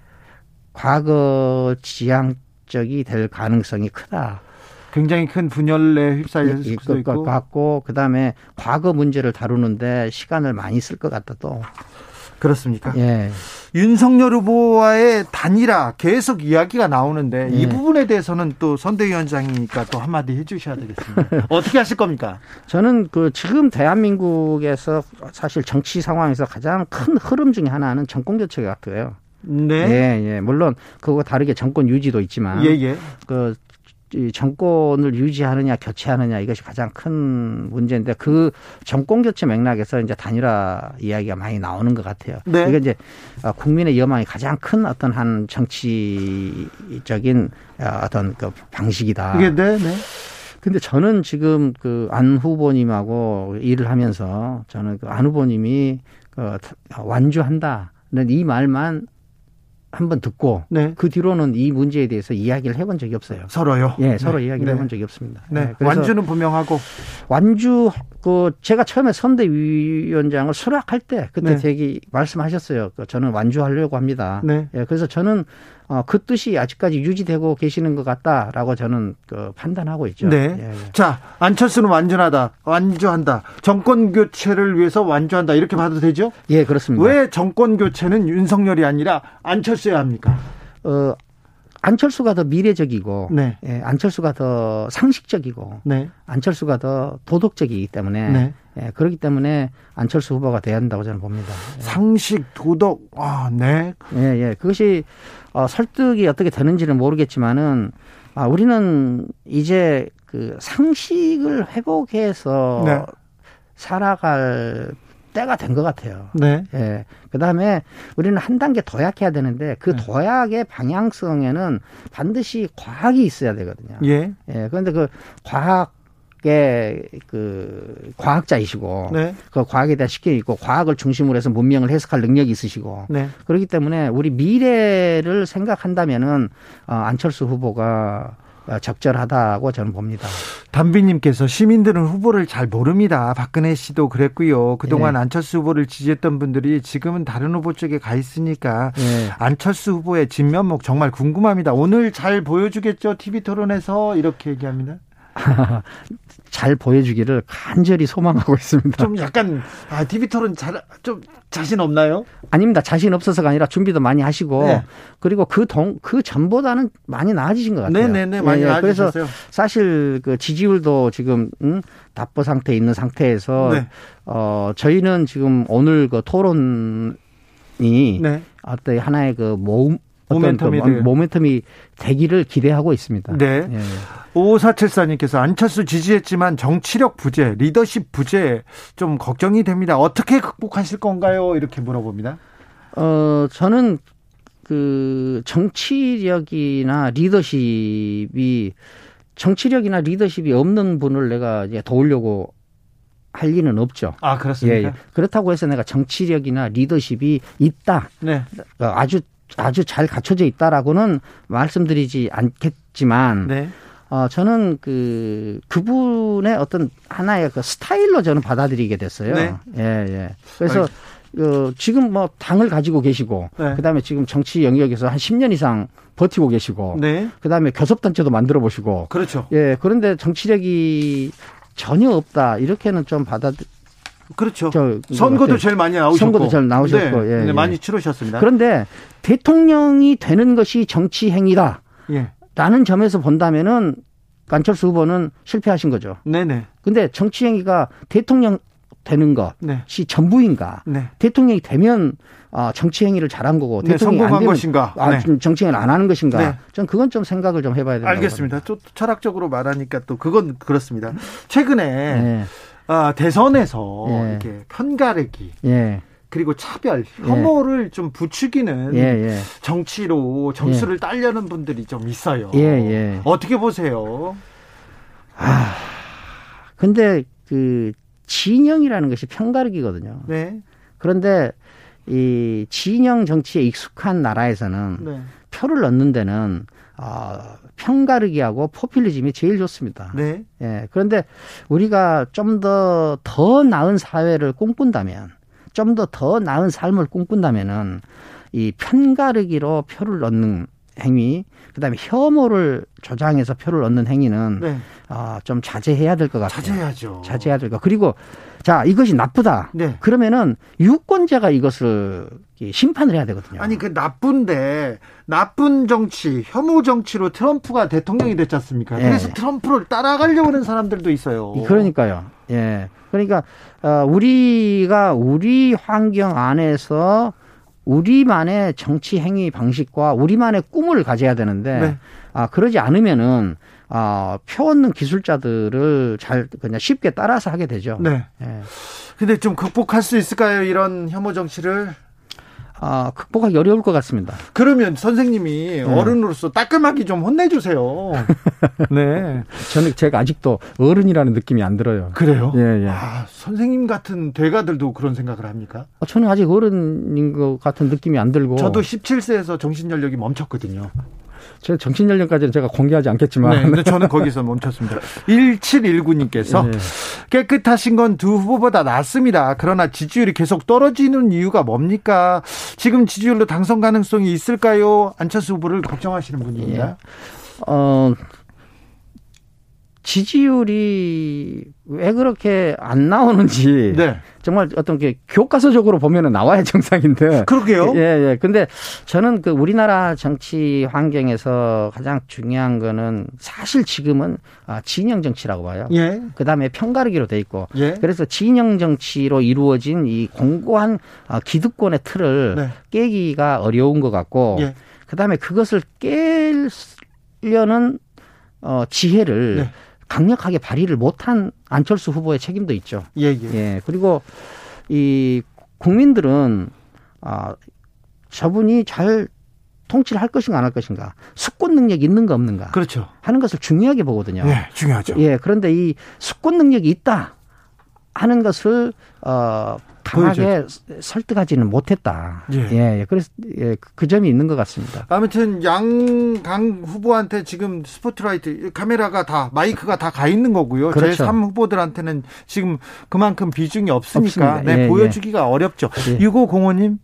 과거 지향적이 될 가능성이 크다. 굉장히 큰 분열에 휩싸일 예, 수도 있고 같고 그다음에 과거 문제를 다루는데 시간을 많이 쓸 것 같다 또 그렇습니까? 예. 윤석열 후보와의 단일화 계속 이야기가 나오는데 예. 이 부분에 대해서는 또 선대위원장이니까 또 한마디 해주셔야 되겠습니다. [laughs] 어떻게 하실 겁니까? 저는 그 지금 대한민국에서 사실 정치 상황에서 가장 큰 흐름 중에 하나는 정권 교체 같아요. 네. 예, 예. 물론 그거 다르게 정권 유지도 있지만 예, 예. 그 정권을 유지하느냐 교체하느냐 이것이 가장 큰 문제인데 그 정권 교체 맥락에서 이제 단일화 이야기가 많이 나오는 것 같아요. 네. 이게 이제 어, 국민의 여망이 가장 큰 어떤 한 정치적인 어, 어떤 그 방식이다. 이게 네, 네. 근데 저는 지금 그 안 후보님하고 일을 하면서 저는 그 안 후보님이 그 완주한다. 이 말만 한번 듣고 네. 그 뒤로는 이 문제에 대해서 이야기를 해본 적이 없어요. 서로요? 예, 서로 네. 이야기를 네. 해본 적이 없습니다. 네. 네. 완주는 분명하고 완주 그 제가 처음에 선대위원장을 수락할 때 그때 네. 되게 말씀하셨어요. 그 저는 완주하려고 합니다. 네. 예, 그래서 저는 어, 그 뜻이 아직까지 유지되고 계시는 것 같다라고 저는 그 판단하고 있죠. 네. 예, 예. 자, 안철수는 완전하다, 완주한다. 정권 교체를 위해서 완주한다. 이렇게 봐도 되죠? 예, 그렇습니다. 왜 정권 교체는 윤석열이 아니라 안철수야 합니까? 어, 안철수가 더 미래적이고 네. 예, 안철수가 더 상식적이고 네. 안철수가 더 도덕적이기 때문에 네. 예, 그렇기 때문에 안철수 후보가 돼야 한다고 저는 봅니다. 예. 상식, 도덕, 아, 네. 예, 예. 그것이 어, 설득이 어떻게 되는지는 모르겠지만은 아, 우리는 이제 그 상식을 회복해서 네. 살아갈 때가 된 것 같아요. 네. 예. 그 다음에 우리는 한 단계 더 약해야 되는데 그 네. 도약의 방향성에는 반드시 과학이 있어야 되거든요. 예. 예. 그런데 그 과학 그 과학자이시고 네. 그 과학에 대한 식견이 있고 과학을 중심으로 해서 문명을 해석할 능력이 있으시고 네. 그렇기 때문에 우리 미래를 생각한다면은 어, 안철수 후보가 어, 적절하다고 저는 봅니다. 담비님께서 시민들은 후보를 잘 모릅니다. 박근혜 씨도 그랬고요. 그동안 네. 안철수 후보를 지지했던 분들이 지금은 다른 후보 쪽에 가 있으니까 네. 안철수 후보의 진면목 정말 궁금합니다. 오늘 잘 보여주겠죠? TV 토론에서 이렇게 얘기합니다. [laughs] 잘 보여주기를 간절히 소망하고 있습니다. 좀 약간 아, TV 토론 잘 좀 자신 없나요? 아닙니다. 자신 없어서가 아니라 준비도 많이 하시고 네. 그리고 그동그 전보다는 많이 나아지신 것 같아요. 네네네 네, 많이 예, 예. 그래서 사실 그 지지율도 지금 음, 답보 상태에 있는 상태에서 네. 어 저희는 지금 오늘 그 토론이 네. 어떤 하나의 그 모음 모멘텀이, 그 모멘텀이 되기를 기대하고 있습니다. 네. 예. 5474님께서 안철수 지지했지만 정치력 부재, 리더십 부재 좀 걱정이 됩니다. 어떻게 극복하실 건가요? 이렇게 물어봅니다. 어, 저는 그 정치력이나 리더십이 정치력이나 리더십이 없는 분을 내가 이제 도우려고 할 리는 없죠. 아 그렇습니까? 예, 예. 그렇다고 해서 내가 정치력이나 리더십이 있다. 네. 어, 아주 아주 잘 갖춰져 있다라고는 말씀드리지 않겠지만 네. 어, 저는 그, 그분의 어떤 하나의 그 스타일로 저는 받아들이게 됐어요. 네. 예, 예. 그래서, 어, 지금 뭐 당을 가지고 계시고, 네. 그 다음에 지금 정치 영역에서 한 10년 이상 버티고 계시고, 네. 그 다음에 교섭단체도 만들어 보시고. 그렇죠. 예, 그런데 정치력이 전혀 없다. 이렇게는 좀 받아들, 그렇죠. 선거도 제일 많이 나오셨고. 선거도 잘 나오셨고. 네, 예, 네, 많이 치르셨습니다. 그런데 대통령이 되는 것이 정치 행위다. 예. 라는 점에서 본다면은 안철수 후보는 실패하신 거죠. 네네. 근데 정치 행위가 대통령 되는 것이 네. 전부인가? 네. 대통령이 되면 아, 정치 행위를 잘한 거고 네, 대통령이 안 되면 것인가? 아, 네. 정치 행위를 안 하는 것인가? 네. 전 그건 좀 생각을 좀 해봐야 된다. 알겠습니다. 또 철학적으로 말하니까 또 그건 그렇습니다. 최근에 네. 아, 대선에서 예. 이렇게 편가르기. 예. 그리고 차별, 혐오를 예. 좀 부추기는 예, 예. 정치로 점수를 예. 따려는 분들이 좀 있어요. 예, 예. 어떻게 보세요? 아, 근데 그 진영이라는 것이 편가르기거든요. 네. 그런데 이 진영 정치에 익숙한 나라에서는 네. 표를 넣는 데는 어, 편가르기하고 포퓰리즘이 제일 좋습니다. 네. 예. 그런데 우리가 좀 더더 나은 사회를 꿈꾼다면 좀더더 나은 삶을 꿈꾼다면은 이 편가르기로 표를 얻는 행위, 그다음에 혐오를 조장해서 표를 얻는 행위는 네. 어, 좀 자제해야 될 것 같아요. 자제해야죠. 자제해야 될 것. 그리고 자 이것이 나쁘다. 네. 그러면은 유권자가 이것을 심판을 해야 되거든요. 아니 그 나쁜데 나쁜 정치, 혐오 정치로 트럼프가 대통령이 됐지 않습니까? 예. 그래서 트럼프를 따라가려고 하는 사람들도 있어요. 그러니까요. 예. 그러니까 어, 우리가 우리 환경 안에서 우리만의 정치 행위 방식과 우리만의 꿈을 가져야 되는데 네. 아 그러지 않으면은 아, 표 얻는 기술자들을 잘 그냥 쉽게 따라서 하게 되죠. 네. 예. 근데 좀 극복할 수 있을까요? 이런 혐오 정치를? 아, 극복하기 어려울 것 같습니다. 그러면 선생님이 네. 어른으로서 따끔하게 좀 혼내주세요. [laughs] 네. 저는 제가 아직도 어른이라는 느낌이 안 들어요. 그래요? 예, 예. 아, 선생님 같은 대가들도 그런 생각을 합니까? 어, 저는 아직 어른인 것 같은 느낌이 안 들고. 저도 17세에서 정신연력이 멈췄거든요. 제 정신 연령까지는 제가 공개하지 않겠지만. 네, 근데 저는 거기서 멈췄습니다. [laughs] 1719님께서 네. 깨끗하신 건 두 후보보다 낫습니다. 그러나 지지율이 계속 떨어지는 이유가 뭡니까? 지금 지지율로 당선 가능성이 있을까요? 안철수 후보를 걱정하시는 분입니다. 예. 어, 지지율이 왜 그렇게 안 나오는지 [laughs] 네. 정말 어떤 게 교과서적으로 보면은 나와야 정상인데 그러게요. 예, 예. 근데 저는 그 우리나라 정치 환경에서 가장 중요한 거는 사실 지금은 아, 진영 정치라고 봐요. 예. 그다음에 편가르기로 돼 있고. 예. 그래서 진영 정치로 이루어진 이 공고한 아, 기득권의 틀을 네. 깨기가 어려운 것 같고 예. 그다음에 그것을 깨려는 어 지혜를 네. 강력하게 발의를 못한 안철수 후보의 책임도 있죠. 예, 예. 예. 그리고 이 국민들은 아 저분이 잘 통치를 할 것인가 안 할 것인가 수권 능력이 있는가 없는가 그렇죠 하는 것을 중요하게 보거든요. 예, 중요하죠. 예, 그런데 이 수권 능력이 있다 하는 것을 어 강하게 보여줘 설득하지는 못했다. 예. 예, 예. 그래서 예, 그, 그 점이 있는 것 같습니다. 아무튼 양강 후보한테 지금 스포트라이트 카메라가 다 마이크가 다 가 있는 거고요. 그렇죠. 제3 후보들한테는 지금 그만큼 비중이 없으니까 없습니다. 네, 예, 보여주기가 예. 어렵죠. 예. 유고 공호님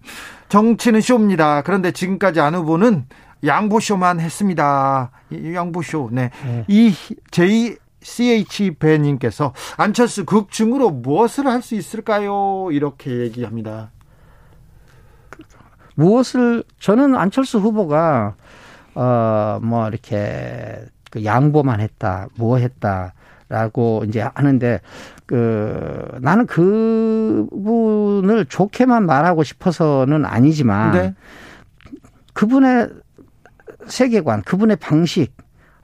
정치는 쇼입니다. 그런데 지금까지 안 후보는 양보쇼만 했습니다. 양보쇼. 네. 예. 이 제2 CH 배님께서 안철수 극중으로 무엇을 할 수 있을까요? 이렇게 얘기합니다. 무엇을 저는 안철수 후보가 어뭐 이렇게 그 양보만 했다, 뭐 했다라고 이제 하는데 그 나는 그분을 좋게만 말하고 싶어서는 아니지만 네. 그분의 세계관, 그분의 방식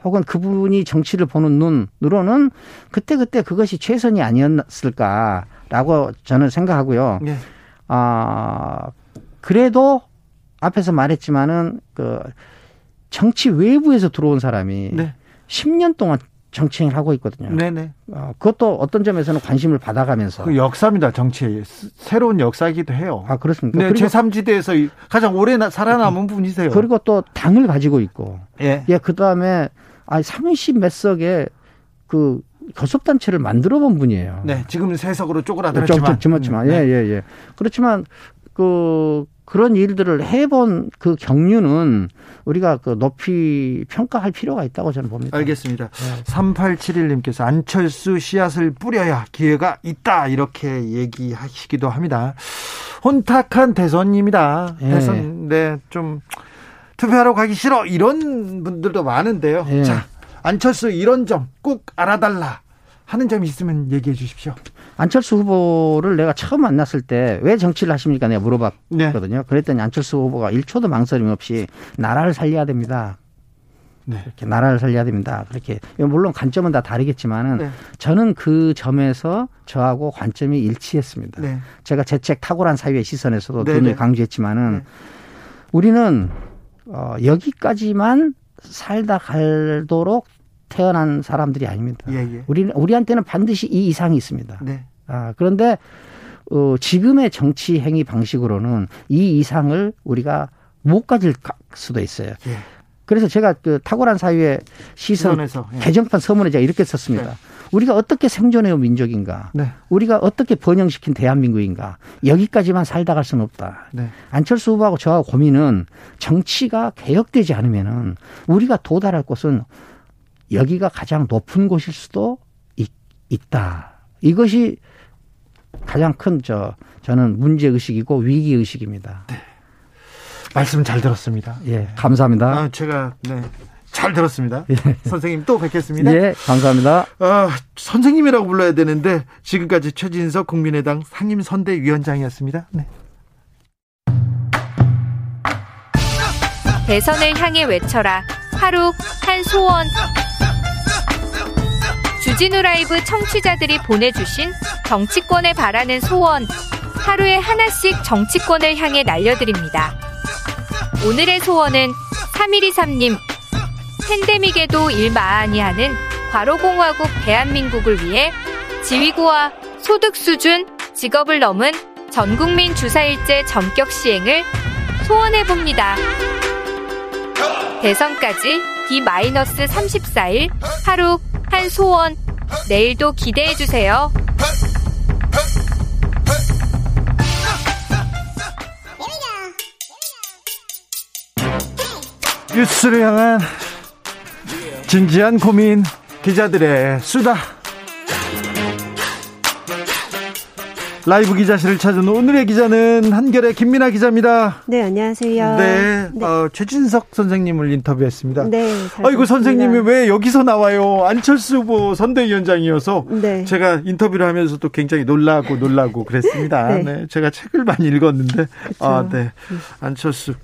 혹은 그분이 정치를 보는 눈으로는 그때그때 그것이 최선이 아니었을까라고 저는 생각하고요. 네. 아, 그래도 앞에서 말했지만은 그 정치 외부에서 들어온 사람이 네. 10년 동안 정치행위를 하고 있거든요. 네네. 어, 그것도 어떤 점에서는 관심을 받아가면서. 그 역사입니다, 정치. 새로운 역사이기도 해요. 아, 그렇습니까? 네, 제3지대에서 가장 오래 살아남은 분이세요. 그리고 또 당을 가지고 있고. 예. 예, 그 다음에, 아, 30 몇 석의 그 교섭단체를 만들어 본 분이에요. 네, 지금은 세석으로 쪼그라들었지만. 좀, 좀, 좀, 예, 예, 예. 그렇지만, 그, 그런 일들을 해본 그 경륜은 우리가 그 높이 평가할 필요가 있다고 저는 봅니다. 알겠습니다. 네. 3871님께서 안철수 씨앗을 뿌려야 기회가 있다 이렇게 얘기하시기도 합니다. 혼탁한 대선입니다. 네. 대선 네, 좀 투표하러 가기 싫어 이런 분들도 많은데요. 네. 자, 안철수 이런 점 꼭 알아달라 하는 점이 있으면 얘기해 주십시오. 안철수 후보를 내가 처음 만났을 때 왜 정치를 하십니까? 내가 물어봤거든요. 네. 그랬더니 안철수 후보가 1초도 망설임 없이 나라를 살려야 됩니다. 네. 이렇게 나라를 살려야 됩니다. 그렇게 물론 관점은 다 다르겠지만은 네. 저는 그 점에서 저하고 관점이 일치했습니다. 네. 제가 제책 탁월한 사회의 시선에서도 네, 분명히 네. 강조했지만은 네. 우리는 어, 여기까지만 살다 갈도록 태어난 사람들이 아닙니다. 예, 예. 우리 우리한테는 반드시 이 이상이 있습니다. 네. 아, 그런데 어, 지금의 정치 행위 방식으로는 이 이상을 우리가 못 가질 수도 있어요. 예. 그래서 제가 그 탁월한 사회의 시선 에서 예. 개정판 서문에 제가 이렇게 썼습니다. 네. 우리가 어떻게 생존해온 민족인가? 네. 우리가 어떻게 번영시킨 대한민국인가? 여기까지만 살다 갈 수는 없다. 네. 안철수 후보하고 저하고 고민은 정치가 개혁되지 않으면은 우리가 도달할 곳은 여기가 가장 높은 곳일 수도 있, 있다. 이것이 가장 큰 저 저는 문제 의식이고 위기 의식입니다. 네. 말씀 잘 들었습니다. 예, 감사합니다. 아, 제가 네. 잘 들었습니다. 예. 선생님 또 뵙겠습니다. 예, 감사합니다. 아, 선생님이라고 불러야 되는데 지금까지 최진석 국민의당 상임선대위원장이었습니다. 네. 대선을 향해 외쳐라. 하루 한 소원. 주진우 라이브 청취자들이 보내주신 정치권에 바라는 소원 하루에 하나씩 정치권을 향해 날려드립니다. 오늘의 소원은 3123님 팬데믹에도 일마하니 하는 과로공화국 대한민국을 위해 지위고와 소득 수준, 직업을 넘은 전국민 주사일제 전격 시행을 소원해봅니다. 대선까지 D-34일 하루 한 소원 내일도 기대해 주세요. 뉴스를 향한 진지한 고민 기자들의 수다 라이브 기자실을 찾은 오늘의 기자는 한결의 김민아 기자입니다. 네, 안녕하세요. 네, 네. 어, 최진석 선생님을 인터뷰했습니다. 네. 아이고 선생님이 왜 여기서 나와요? 안철수 후보 선대위원장이어서 네. 제가 인터뷰를 하면서 또 굉장히 놀라고 놀라고 그랬습니다. [laughs] 네. 네. 제가 책을 많이 읽었는데 그쵸. 아, 네. 안철수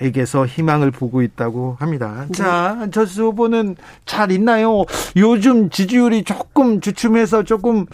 에게서 희망을 보고 있다고 합니다. 네. 자, 안철수 후보는 잘 있나요? 요즘 지지율이 조금 주춤해서 조금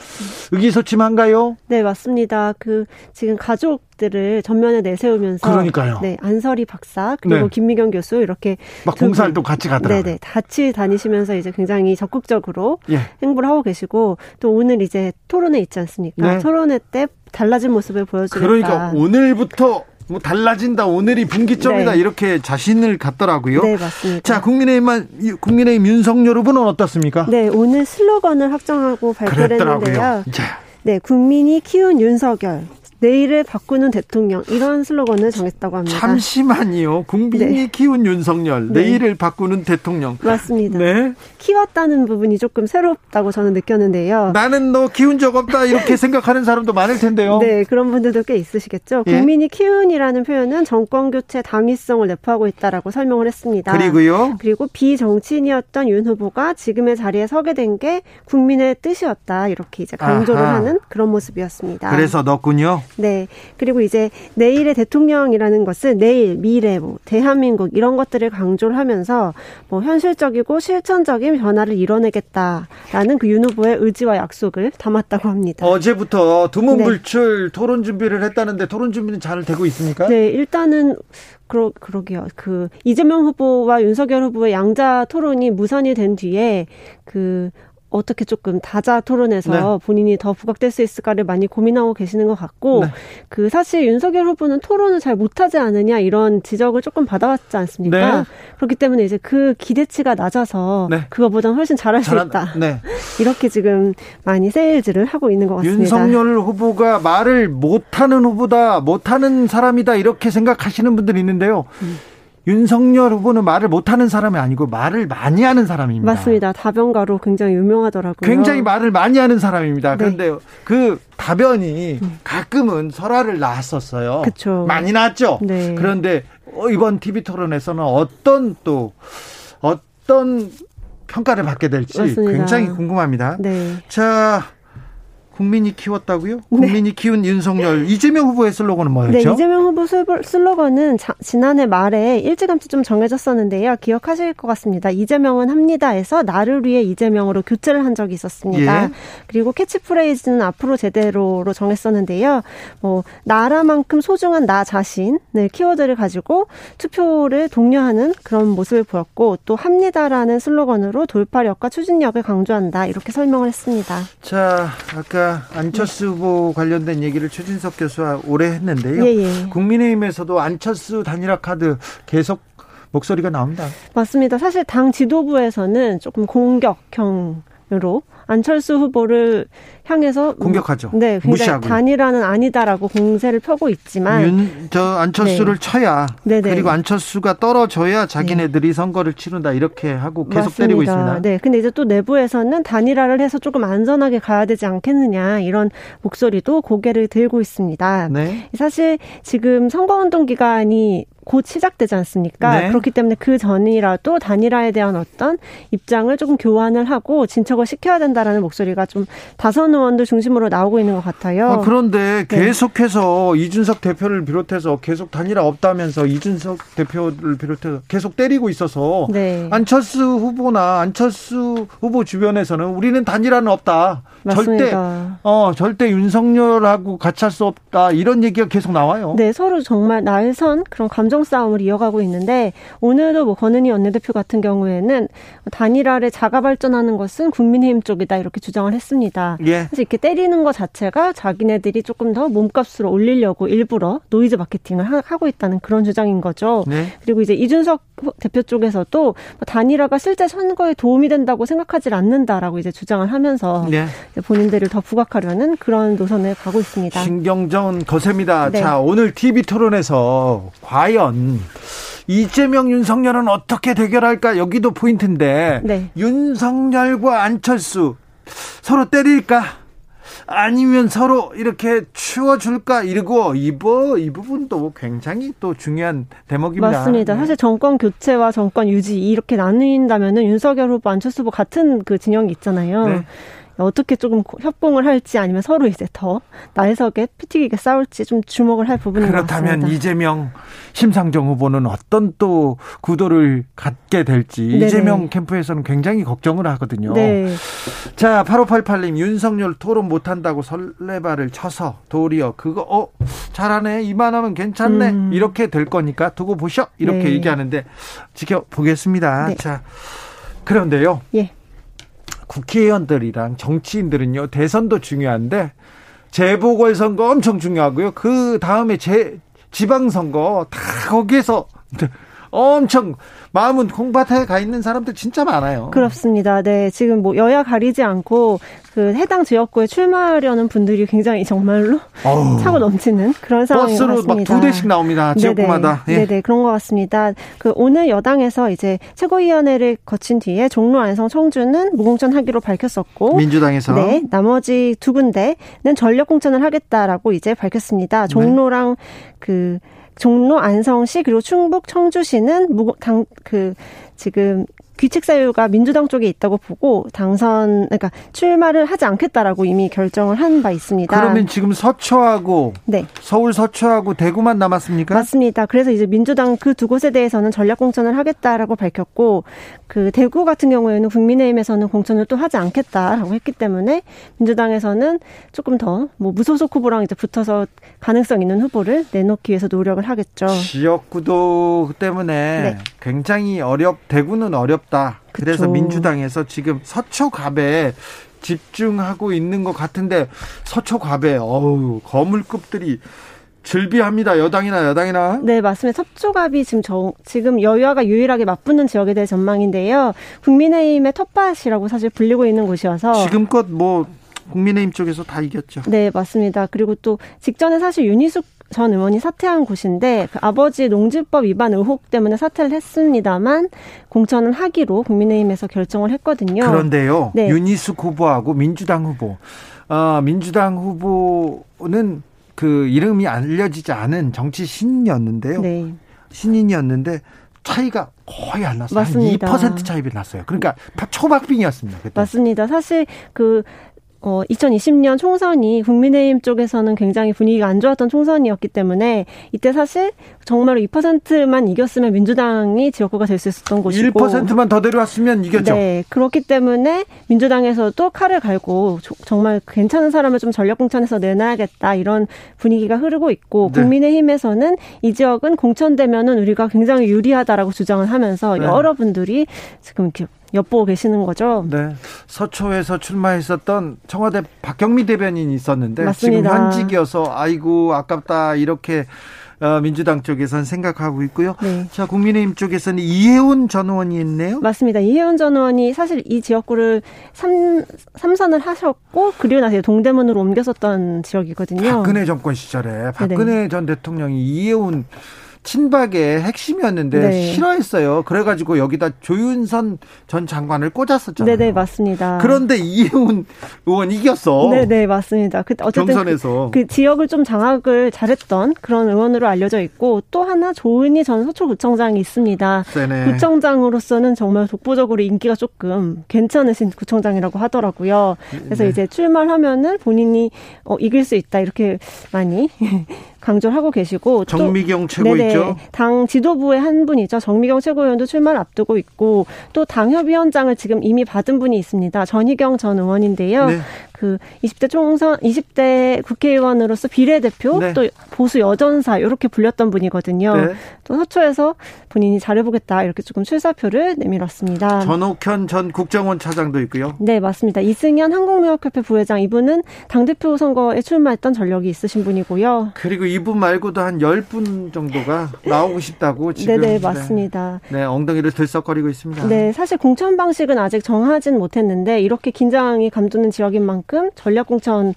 의기소침한가요? 네, 맞습니다. 그 지금 가족들을 전면에 내세우면서 그러니까요. 네, 안설이 박사 그리고 네. 김미경 교수 이렇게 막 봉사활동 같이 가더라고요. 네, 네. 같이 다니시면서 이제 굉장히 적극적으로 예. 행보를 하고 계시고 또 오늘 이제 토론회 있지 않습니까? 네. 토론회 때 달라진 모습을 보여주겠다. 그러니까 오늘부터 뭐 달라진다 오늘이 분기점이다 네. 이렇게 자신을 갖더라고요. 네 맞습니다. 자 국민의힘만 국민의힘 윤석열 후보는 어떻습니까? 네 오늘 슬로건을 확정하고 발표를 했는데요. 네 국민이 키운 윤석열 내일을 바꾸는 대통령 이런 슬로건을 정했다고 합니다. 잠시만요. 국민이 네. 키운 윤석열 네. 내일을 바꾸는 대통령. 맞습니다. 네. 키웠다는 부분이 조금 새롭다고 저는 느꼈는데요. 나는 너 키운 적 없다 이렇게 생각하는 사람도 많을 텐데요. 네, 그런 분들도 꽤 있으시겠죠. 예? 국민이 키운이라는 표현은 정권 교체 당위성을 내포하고 있다라고 설명을 했습니다. 그리고요. 그리고 비정치인이었던 윤 후보가 지금의 자리에 서게 된 게 국민의 뜻이었다 이렇게 이제 강조를 아하. 하는 그런 모습이었습니다. 그래서 넣군요. 네. 그리고 이제 내일의 대통령이라는 것은 내일, 미래, 뭐 대한민국 이런 것들을 강조를 하면서 뭐 현실적이고 실천적인 변화를 이뤄내겠다라는 그 윤 후보의 의지와 약속을 담았다고 합니다. 어제부터 두문불출 네. 토론 준비를 했다는데 토론 준비는 잘 되고 있습니까? 네, 일단은 그러, 그러게요. 그, 이재명 후보와 윤석열 후보의 양자 토론이 무산이 된 뒤에 그, 어떻게 조금 다자 토론에서 네. 본인이 더 부각될 수 있을까를 많이 고민하고 계시는 것 같고 네. 그 사실 윤석열 후보는 토론을 잘 못하지 않느냐 이런 지적을 조금 받아왔지 않습니까? 네. 그렇기 때문에 이제 그 기대치가 낮아서 네. 그거보다 훨씬 잘할 잘한, 수 있다. 네. 이렇게 지금 많이 세일즈를 하고 있는 것 같습니다. 윤석열 후보가 말을 못하는 후보다 못하는 사람이다 이렇게 생각하시는 분들이 있는데요. 음. 윤석열 후보는 말을 못하는 사람이 아니고 말을 많이 하는 사람입니다. 맞습니다. 다변가로 굉장히 유명하더라고요. 굉장히 말을 많이 하는 사람입니다. 네. 그런데 그 답변이 음. 가끔은 설화를 낳았었어요. 그렇죠. 많이 낳았죠. 네. 그런데 이번 TV 토론에서는 어떤 또 어떤 평가를 받게 될지 맞습니다. 굉장히 궁금합니다. 네. 자, 국민이 키웠다고요? 네. 국민이 키운 윤석열 이재명 후보의 슬로건은 뭐였죠? 네, 이재명 후보 슬로건은 자, 지난해 말에 일찌감치 좀 정해졌었는데요. 기억하실 것 같습니다. 이재명은 합니다에서 나를 위해 이재명으로 교체를 한 적이 있었습니다. 예. 그리고 캐치프레이즈는 앞으로 제대로로 정했었는데요. 뭐 나라만큼 소중한 나 자신을 키워드를 가지고 투표를 독려하는 그런 모습을 보였고 또 합니다라는 슬로건으로 돌파력과 추진력을 강조한다 이렇게 설명을 했습니다. 자, 아까 안철수 후보 관련된 얘기를 최진석 교수와 오래 했는데요. 예, 예. 국민의힘에서도 안철수 단일화 카드 계속 목소리가 나옵니다. 맞습니다. 사실 당 지도부에서는 조금 공격형으 로 안철수 후보를 향해서 공격하죠. 네, 무시하고 단일화는 아니다라고 공세를 펴고 있지만 윤, 저 안철수를 네. 쳐야 네네. 그리고 안철수가 떨어져야 자기네들이 네. 선거를 치른다 이렇게 하고 계속 맞습니다. 때리고 있습니다. 네, 근데 이제 또 내부에서는 단일화를 해서 조금 안전하게 가야 되지 않겠느냐 이런 목소리도 고개를 들고 있습니다. 네. 사실 지금 선거운동 기간이 곧 시작되지 않습니까? 네. 그렇기 때문에 그 전이라도 단일화에 대한 어떤 입장을 조금 교환을 하고 진척을 시켜야 된다라는 목소리가 좀 다선 의원들 중심으로 나오고 있는 것 같아요. 아, 그런데 네. 계속해서 네. 이준석 대표를 비롯해서 계속 단일화 없다면서 이준석 대표를 비롯해서 계속 때리고 있어서 네. 안철수 후보나 안철수 후보 주변에서는 우리는 단일화는 없다. 맞습니다. 절대 어 절대 윤석열하고 같이 할 수 없다 이런 얘기가 계속 나와요. 네, 서로 정말 날선 그런 감정 싸움을 이어가고 있는데 오늘도 뭐 권은희 원내대표 같은 경우에는 단일화를 자가 발전하는 것은 국민의힘 쪽이다 이렇게 주장을 했습니다. 예. 그래서 이렇게 때리는 것 자체가 자기네들이 조금 더 몸값으로 올리려고 일부러 노이즈 마케팅을 하고 있다는 그런 주장인 거죠. 네. 그리고 이제 이준석 대표 쪽에서도 뭐 단일화가 실제 선거에 도움이 된다고 생각하지 않는다라고 이제 주장을 하면서 네. 본인들을 더 부각하려는 그런 노선을 가고 있습니다. 신경전 거셉니다. 네. 자, 오늘 TV 토론에서 과연 이재명 윤석열은 어떻게 대결할까? 여기도 포인트인데 네. 윤석열과 안철수 서로 때릴까? 아니면 서로 이렇게 치워줄까 이러고 이부 이 부분도 굉장히 또 중요한 대목입니다. 맞습니다. 네. 사실 정권 교체와 정권 유지 이렇게 나누인다면은 윤석열 후보 안철수 후보 같은 그 진영이 있잖아요. 네. 어떻게 조금 협봉을 할지 아니면 서로 이제 더 날석에 피튀기게 싸울지 좀 주목을 할 부분인 것 같습니다. 그렇다면 이재명 심상정 후보는 어떤 또 구도를 갖게 될지 네네. 이재명 캠프에서는 굉장히 걱정을 하거든요. 네. 자, 8588님 윤석열 토론 못 한다고 설레발을 쳐서 도리어 그거 어 잘하네 이만하면 괜찮네 음. 이렇게 될 거니까 두고 보셔 이렇게 네. 얘기하는데 지켜보겠습니다. 네. 자, 그런데요. 예. 국회의원들이랑 정치인들은요 대선도 중요한데 재보궐선거 엄청 중요하고요. 그 다음에 재 지방선거 다 거기에서 엄청 마음은 콩밭에 가 있는 사람들 진짜 많아요. 그렇습니다. 네. 지금 뭐 여야 가리지 않고 그 해당 지역구에 출마하려는 분들이 굉장히 정말로 어우, 차고 넘치는 그런 상황인 것 같습니다. 버스로 막 두 대씩 나옵니다. 지역구마다. 네네. 예. 네네. 그런 것 같습니다. 그 오늘 여당에서 이제 최고위원회를 거친 뒤에 종로 안성 청주는 무공천 하기로 밝혔었고 민주당에서 네. 나머지 두 군데는 전력 공천을 하겠다라고 이제 밝혔습니다. 종로랑 네. 그 종로 안성시 그리고 충북 청주시는 무당 그 지금 귀책 사유가 민주당 쪽에 있다고 보고 당선 그러니까 출마를 하지 않겠다라고 이미 결정을 한 바 있습니다. 그러면 지금 서초하고 네. 서울 서초하고 대구만 남았습니까? 맞습니다. 그래서 이제 민주당 그 두 곳에 대해서는 전략 공천을 하겠다라고 밝혔고 그 대구 같은 경우에는 국민의힘에서는 공천을 또 하지 않겠다라고 했기 때문에 민주당에서는 조금 더 뭐 무소속 후보랑 이제 붙어서 가능성 있는 후보를 내놓기 위해서 노력을 하겠죠. 지역구도 때문에 네. 굉장히 어렵 대구는 어렵 다. 그쵸. 그래서 민주당에서 지금 서초갑에 집중하고 있는 것 같은데 서초갑에 어우 거물급들이 즐비합니다. 여당이나 여당이나. 네, 맞습니다. 서초갑이 지금 저, 지금 여야가 유일하게 맞붙는 지역에 대해 전망인데요. 국민의힘의 텃밭이라고 사실 불리고 있는 곳이어서 지금껏 뭐 국민의힘 쪽에서 다 이겼죠. 네, 맞습니다. 그리고 또 직전에 사실 윤희숙 전 의원이 사퇴한 곳인데 그 아버지 농지법 위반 의혹 때문에 사퇴를 했습니다만 공천을 하기로 국민의힘에서 결정을 했거든요. 그런데요. 네. 윤희숙 후보하고 민주당 후보. 어, 민주당 후보는 그 이름이 알려지지 않은 정치 신인이었는데요. 네. 신인이었는데 차이가 거의 안 났어요. 맞습니다. 한2% 차이가 났어요. 그러니까 초박빙이었습니다. 그때. 맞습니다. 사실 그 어, 2020년 총선이 국민의힘 쪽에서는 굉장히 분위기가 안 좋았던 총선이었기 때문에 이때 사실 정말로 2%만 이겼으면 민주당이 지역구가 될 수 있었던 곳이고 1%만 더 내려왔으면 이겼죠. 네. 그렇기 때문에 민주당에서도 칼을 갈고 정말 괜찮은 사람을 좀 전력 공천해서 내놔야겠다 이런 분위기가 흐르고 있고 네. 국민의힘에서는 이 지역은 공천되면은 우리가 굉장히 유리하다라고 주장을 하면서 네. 여러분들이 지금 이렇게 엿보고 계시는 거죠. 네. 서초에서 출마했었던 청와대 박경미 대변인이 있었는데 맞습니다. 지금 현직이어서 아이고 아깝다 이렇게 어, 민주당 쪽에서는 생각하고 있고요. 네. 자, 국민의힘 쪽에서는 이혜훈 전 의원이 있네요. 맞습니다. 이혜훈 전 의원이 사실 이 지역구를 삼, 삼선을 하셨고 그리고 나서 동대문으로 옮겼었던 지역이거든요. 박근혜 정권 시절에 박근혜 네네. 전 대통령이 이혜훈 친박의 핵심이었는데 네. 싫어했어요. 그래가지고 여기다 조윤선 전 장관을 꽂았었잖아요. 네네 맞습니다. 그런데 이혜훈 의원 이겼어. 네네 맞습니다. 그 어쨌든 경선에서 그, 그, 지역을 좀 장악을 잘했던 그런 의원으로 알려져 있고 또 하나 조은희 전 서초구청장이 있습니다. 네네. 구청장으로서는 정말 독보적으로 인기가 조금 괜찮으신 구청장이라고 하더라고요. 그래서 네. 이제 출마하면은 본인이 어, 이길 수 있다 이렇게 많이 강조를 하고 계시고 정미경 최고 네네, 있죠. 당 지도부의 한 분이죠. 정미경 최고위원도 출마를 앞두고 있고 또 당협위원장을 지금 이미 받은 분이 있습니다. 전희경 전 의원인데요. 네. 그 20대 총선 20대 국회의원으로서 비례대표 네. 또 보수 여전사 이렇게 불렸던 분이거든요. 네. 또 서초에서 본인이 잘해보겠다 이렇게 조금 출사표를 내밀었습니다. 전옥현 전 국정원 차장도 있고요. 네 맞습니다. 이승현 한국무역협회 부회장 이분은 당 대표 선거에 출마했던 전력이 있으신 분이고요. 그리고 이분 말고도 한 10분 정도가 나오고 싶다고 지금 네네 맞습니다. 네, 네 엉덩이를 들썩거리고 있습니다. 네 사실 공천 방식은 아직 정하진 못했는데 이렇게 긴장이 감도는 지역인 만큼 전략 공천은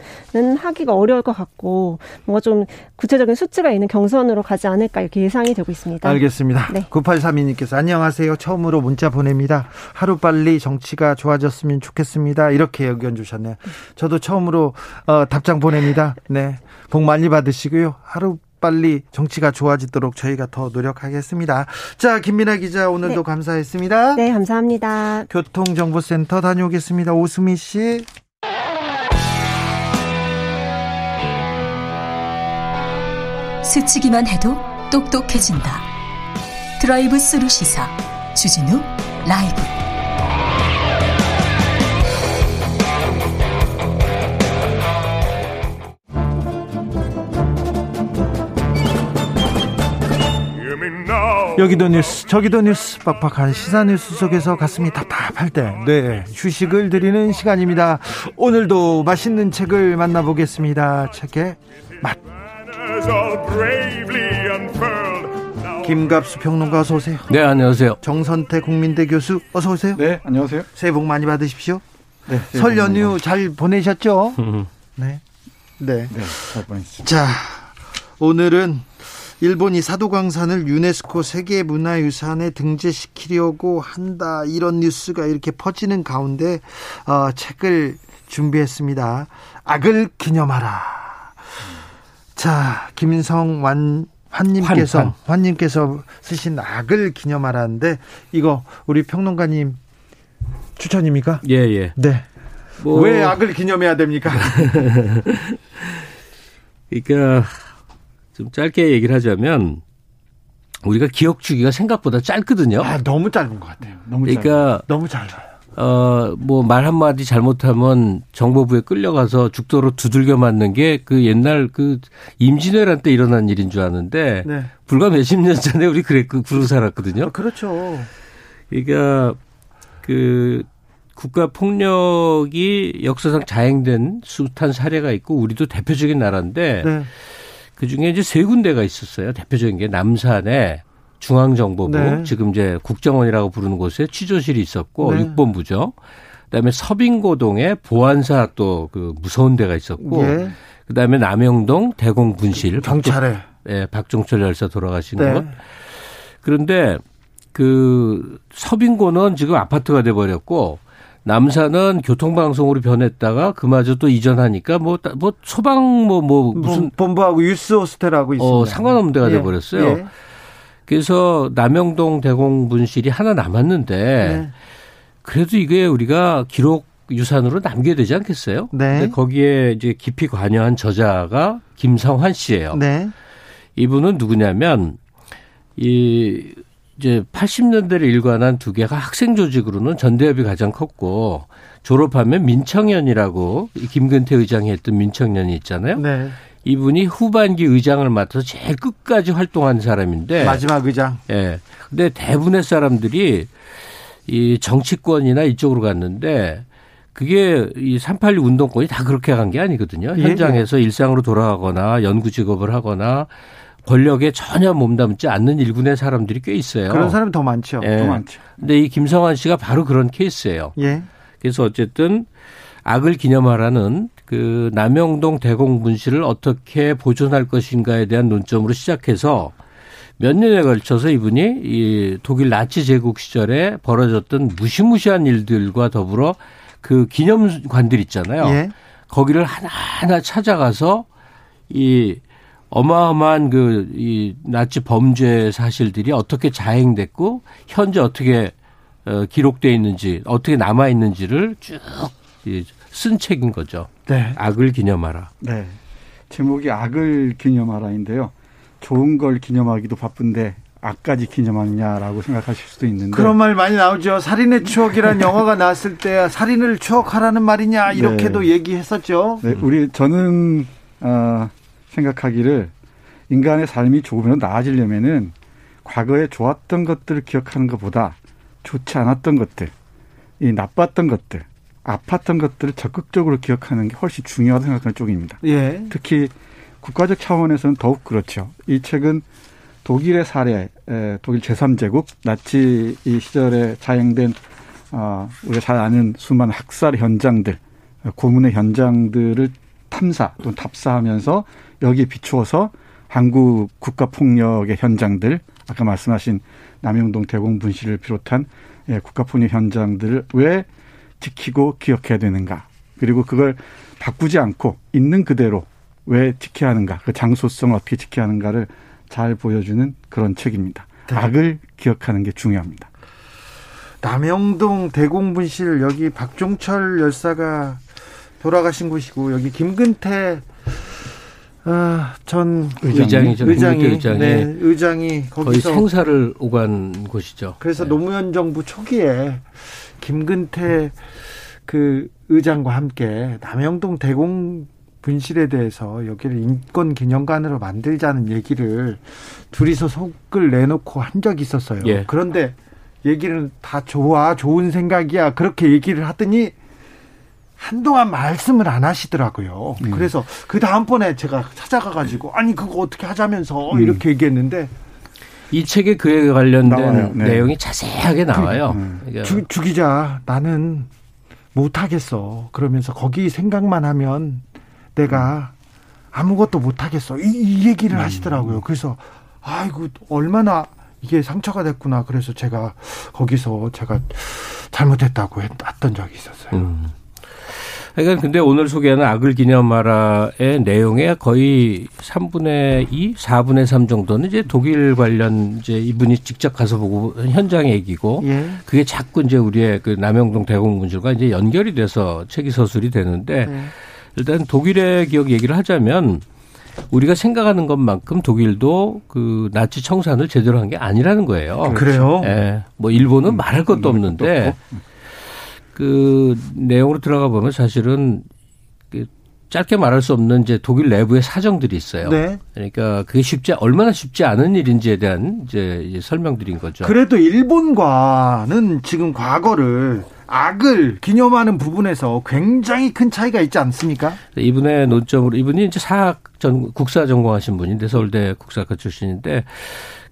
하기가 어려울 것 같고 뭔가 좀 구체적인 수치가 있는 경선으로 가지 않을까 이렇게 예상이 되고 있습니다. 알겠습니다. 네. 9832님께서 안녕하세요. 처음으로 문자 보냅니다. 하루 빨리 정치가 좋아졌으면 좋겠습니다. 이렇게 의견 주셨네요. 저도 처음으로 어, 답장 보냅니다. 네. 복 많이 받으시고요. 하루 빨리 정치가 좋아지도록 저희가 더 노력하겠습니다. 자, 김민아 기자 오늘도 네. 감사했습니다. 네, 감사합니다. 교통정보센터 다녀오겠습니다. 오수미 씨. 스치기만 해도 똑똑해진다. 드라이브 스루 시사 주진우 라이브. 여기도 뉴스 저기도 뉴스 빡빡한 시사 뉴스 속에서 가슴이 답답할 때 네, 휴식을 드리는 시간입니다 오늘도 맛있는 책을 만나보겠습니다 책의 맛 김갑수 평론가 어서 오세요. 네, 안녕하세요. 정선태 국민대 교수 어서 오세요. 네, 안녕하세요. 새해 복 많이 받으십시오. 네, 설 연휴 잘 보내셨죠? 네. 네. 네, 잘 보냈습니다. 자, 오늘은 일본이 사도광산을 유네스코 세계문화유산에 등재시키려고 한다 이런 뉴스가 이렇게 퍼지는 가운데 어, 책을 준비했습니다. 악을 기념하라. 자, 김인성 완 환님께서 환, 환. 님께서 쓰신 악을 기념하라는데 이거 우리 평론가님 추천입니까? 예, 예. 네. 뭐... 왜 악을 기념해야 됩니까? [laughs] 그러니까 좀 짧게 얘기를 하자면 우리가 기억 주기가 생각보다 짧거든요. 아, 너무 짧은 것 같아요. 너무 그러니까 짧아요. 너무 짧아요. 어, 뭐, 말 한마디 잘못하면 정보부에 끌려가서 죽도록 두들겨 맞는 게 그 옛날 그 임진왜란 때 일어난 일인 줄 아는데 네. 불과 몇십 년 전에 우리 그랬, 그, 그러고 살았거든요. 아, 그렇죠. 그러니까 그 국가 폭력이 역사상 자행된 숱한 사례가 있고 우리도 대표적인 나라인데 네. 그 중에 이제 세 군데가 있었어요. 대표적인 게 남산에 중앙정보부 네. 지금 이제 국정원이라고 부르는 곳에 취조실이 있었고 네. 6본부죠. 그다음에 서빙고동에 보안사 또 그 무서운 데가 있었고 예. 그다음에 남영동 대공분실 경찰에 예, 네, 박종철 열사 돌아가신 네. 곳. 그런데 그 서빙고는 지금 아파트가 돼 버렸고 남산은 교통방송으로 변했다가 그마저 또 이전하니까 뭐, 뭐 소방 뭐, 뭐 무슨. 본부하고 유스 호스텔하고 있습니다. 어, 상관없는 데가 예. 돼버렸어요. 예. 그래서 남영동 대공분실이 하나 남았는데 네. 그래도 이게 우리가 기록 유산으로 남겨야 되지 않겠어요? 네. 근데 거기에 이제 깊이 관여한 저자가 김성환 씨예요. 네. 이분은 누구냐면 이 이제 80년대를 일관한 두 개가 학생 조직으로는 전대협이 가장 컸고 졸업하면 민청년이라고 김근태 의장이 했던 민청년이 있잖아요. 네. 이분이 후반기 의장을 맡아서 제일 끝까지 활동한 사람인데 마지막 의장. 예. 근데 대부분의 사람들이 이 정치권이나 이쪽으로 갔는데 그게 이 382 운동권이 다 그렇게 간 게 아니거든요. 예, 현장에서 예. 일상으로 돌아가거나 연구 직업을 하거나 권력에 전혀 몸담지 않는 일군의 사람들이 꽤 있어요. 그런 사람이 더 많죠. 예. 더 많죠. 근데 이 김성환 씨가 바로 그런 케이스예요. 예. 그래서 어쨌든 악을 기념하라는 그 남영동 대공분실을 어떻게 보존할 것인가에 대한 논점으로 시작해서 몇 년에 걸쳐서 이분이 이 독일 나치 제국 시절에 벌어졌던 무시무시한 일들과 더불어 그 기념관들 있잖아요. 예. 거기를 하나하나 찾아가서 이 어마어마한 그 이 나치 범죄 사실들이 어떻게 자행됐고 현재 어떻게 어 기록돼 있는지 어떻게 남아 있는지를 쭉 쓴 책인 거죠. 네. 악을 기념하라. 네. 제목이 악을 기념하라인데요. 좋은 걸 기념하기도 바쁜데 악까지 기념하느냐라고 생각하실 수도 있는데 그런 말 많이 나오죠. 살인의 추억이란 영화가 나왔을 때 살인을 추억하라는 말이냐 이렇게도 네. 얘기했었죠. 네, 우리 저는 어, 생각하기를 인간의 삶이 조금이라도 나아지려면은 과거에 좋았던 것들을 기억하는 것보다 좋지 않았던 것들, 이 나빴던 것들, 아팠던 것들을 적극적으로 기억하는 게 훨씬 중요하다고 생각하는 쪽입니다. 예. 특히 국가적 차원에서는 더욱 그렇죠. 이 책은 독일의 사례, 독일 제3제국 나치 시절에 자행된 어, 우리가 잘 아는 수많은 학살 현장들, 고문의 현장들을 탐사 또는 답사하면서 여기에 비추어서 한국 국가 폭력의 현장들, 아까 말씀하신 남영동 대공 분실을 비롯한 예, 국가 폭력 현장들을 왜 지키고 기억해야 되는가? 그리고 그걸 바꾸지 않고 있는 그대로 왜 지켜야 하는가? 그 장소성을 어떻게 지켜야 하는가를 잘 보여주는 그런 책입니다. 네. 악을 기억하는 게 중요합니다. 남영동 대공분실 여기 박종철 열사가 돌아가신 곳이고 여기 김근태 아, 전 의장이죠. 의장이, 의장이, 네, 의장이 거기서 거의 생사를 오간 곳이죠. 그래서 네. 노무현 정부 초기에 김근태 그 의장과 함께 남영동 대공 분실에 대해서 여기를 인권 기념관으로 만들자는 얘기를 둘이서 속을 내놓고 한 적이 있었어요. 예. 그런데 얘기를 다 좋아, 좋은 생각이야. 그렇게 얘기를 하더니 한동안 말씀을 안 하시더라고요. 음. 그래서 그 다음번에 제가 찾아가 가지고 아니 그거 어떻게 하자면서 음. 이렇게 얘기했는데 이 책에 그에 관련된 네. 내용이 자세하게 나와요. 음. 주, 주 기자 나는 못 하겠어. 그러면서 거기 생각만 하면 내가 아무것도 못 하겠어. 이, 이 얘기를 음. 하시더라고요. 그래서 아이고 얼마나 이게 상처가 됐구나. 그래서 제가 거기서 제가 잘못했다고 했던 적이 있었어요. 음. 그러니까 근데 오늘 소개하는 악을 기념하라의 내용의 거의 3분의 2, 4분의 3 정도는 이제 독일 관련 이제 이분이 직접 가서 보고 현장 얘기고 예. 그게 자꾸 이제 우리의 그 남영동 대공분실과 이제 연결이 돼서 책이 서술이 되는데 예. 일단 독일의 기억 얘기를 하자면 우리가 생각하는 것만큼 독일도 그 나치 청산을 제대로 한 게 아니라는 거예요. 아, 그래요? 예. 뭐 일본은 음, 말할 것도 없는데 그 내용으로 들어가 보면 사실은 그 짧게 말할 수 없는 이제 독일 내부의 사정들이 있어요. 네. 그러니까 그게 쉽지 얼마나 쉽지 않은 일인지에 대한 이제 설명드린 거죠. 그래도 일본과는 지금 과거를 악을 기념하는 부분에서 굉장히 큰 차이가 있지 않습니까? 이분의 논점으로 이분이 이제 사학 전 국사 전공하신 분인데 서울대 국사학과 출신인데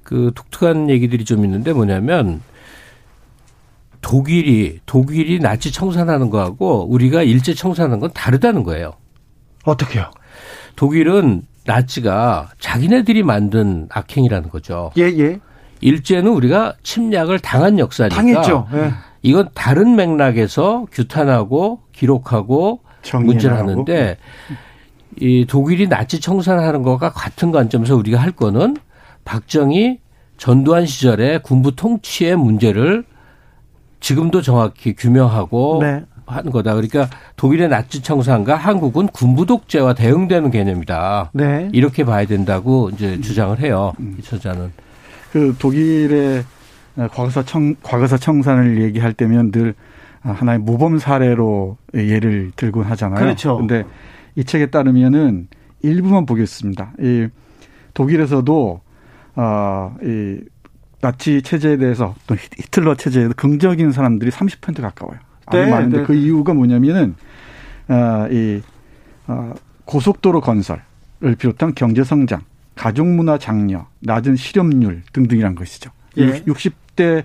그 독특한 얘기들이 좀 있는데 뭐냐면 독일이 독일이 나치 청산하는 거하고 우리가 일제 청산하는 건 다르다는 거예요. 어떻게요? 독일은 나치가 자기네들이 만든 악행이라는 거죠. 예, 예. 일제는 우리가 침략을 당한 역사니까. 당했죠. 예. 이건 다른 맥락에서 규탄하고 기록하고 문제를 하는데 이 독일이 나치 청산하는 것과 같은 관점에서 우리가 할 거는 박정희 전두환 시절에 군부 통치의 문제를 지금도 정확히 규명하고 네. 하는 거다. 그러니까 독일의 나치 청산과 한국은 군부 독재와 대응되는 개념이다. 네. 이렇게 봐야 된다고 이제 주장을 해요. 이 저자는. 그 독일의 과거사 청 과거사 청산을 얘기할 때면 늘 하나의 모범 사례로 예를 들곤 하잖아요. 그렇죠. 근데 이 책에 따르면은 일부만 보겠습니다. 이 독일에서도 어이 나치 체제에 대해서 또 히틀러 체제에 서 긍정적인 사람들이 30% 가까워요. 네, 많은데 네. 그 이유가 뭐냐면은 어 이 어, 고속도로 건설을 비롯한 경제 성장, 가족 문화 장려, 낮은 실업률 등등이란 것이죠. 예. 60대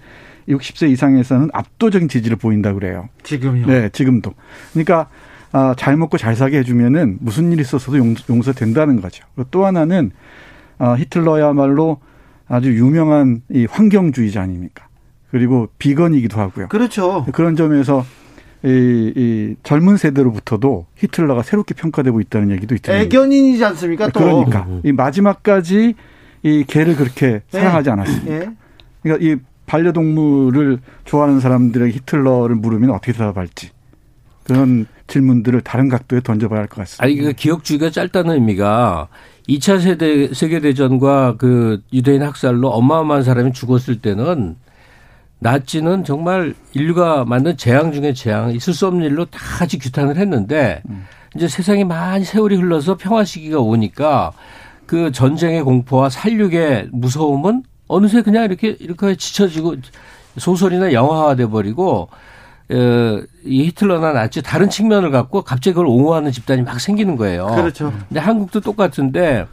60세 이상에서는 압도적인 지지를 보인다 그래요. 지금요? 네, 지금도. 그러니까 아, 잘 먹고 잘 사게 해주면은 무슨 일이 있었어도 용서된다는 거죠. 또 하나는 아, 히틀러야말로 아주 유명한 이 환경주의자 아닙니까? 그리고 비건이기도 하고요. 그렇죠. 그런 점에서 이, 이 젊은 세대로부터도 히틀러가 새롭게 평가되고 있다는 얘기도 있잖아요. 애견인이지 않습니까? 또. 그러니까 이 마지막까지 이 개를 그렇게 네. 사랑하지 않았습니다. 네. 그러니까 이 반려동물을 좋아하는 사람들에게 히틀러를 물으면 어떻게 대답할지 그런 질문들을 다른 각도에 던져봐야 할 것 같습니다. 아니, 그 기억주의가 짧다는 의미가 2차 세대, 세계대전과 그 유대인 학살로 어마어마한 사람이 죽었을 때는 나치는 정말 인류가 만든 재앙 중에 재앙, 있을 수 없는 일로 다 같이 규탄을 했는데 음. 이제 세상이 많이 세월이 흘러서 평화 시기가 오니까 그 전쟁의 공포와 살육의 무서움은 어느새 그냥 이렇게 이렇게 지쳐지고 소설이나 영화화 돼 버리고 어, 이 히틀러나 나치 다른 측면을 갖고 갑자기 그걸 옹호하는 집단이 막 생기는 거예요. 그렇죠. 근데 한국도 똑같은데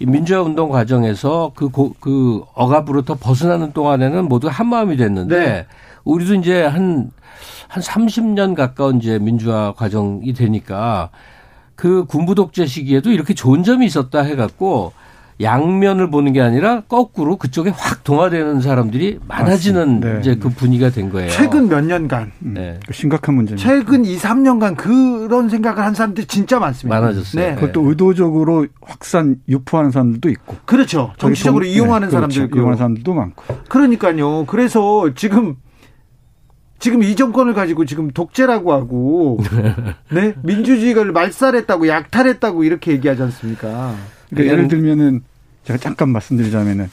이 민주화 운동 과정에서 그, 고, 그 억압으로부터 벗어나는 동안에는 모두 한 마음이 됐는데 네. 우리도 이제 한, 한 30년 가까운 이제 민주화 과정이 되니까 그 군부 독재 시기에도 이렇게 좋은 점이 있었다 해갖고 양면을 보는 게 아니라 거꾸로 그쪽에 확 동화되는 사람들이 많아지는 네. 이제 그 분위기가 된 거예요. 최근 몇 년간 음, 네. 심각한 문제입니다. 최근 2, 3년간 그런 생각을 한 사람들이 진짜 많습니다. 많아졌어요. 네. 그것도 의도적으로 확산 유포하는 사람들도 있고. 그렇죠. 정치적으로 이용하는 네, 그렇죠. 사람들 이용하는 사람들도 많고. 그러니까요. 그래서 지금 지금 이 정권을 가지고 지금 독재라고 하고 네 민주주의를 말살했다고 약탈했다고 이렇게 얘기하지 않습니까? 그러니까 예를 들면은 제가 잠깐 말씀드리자면은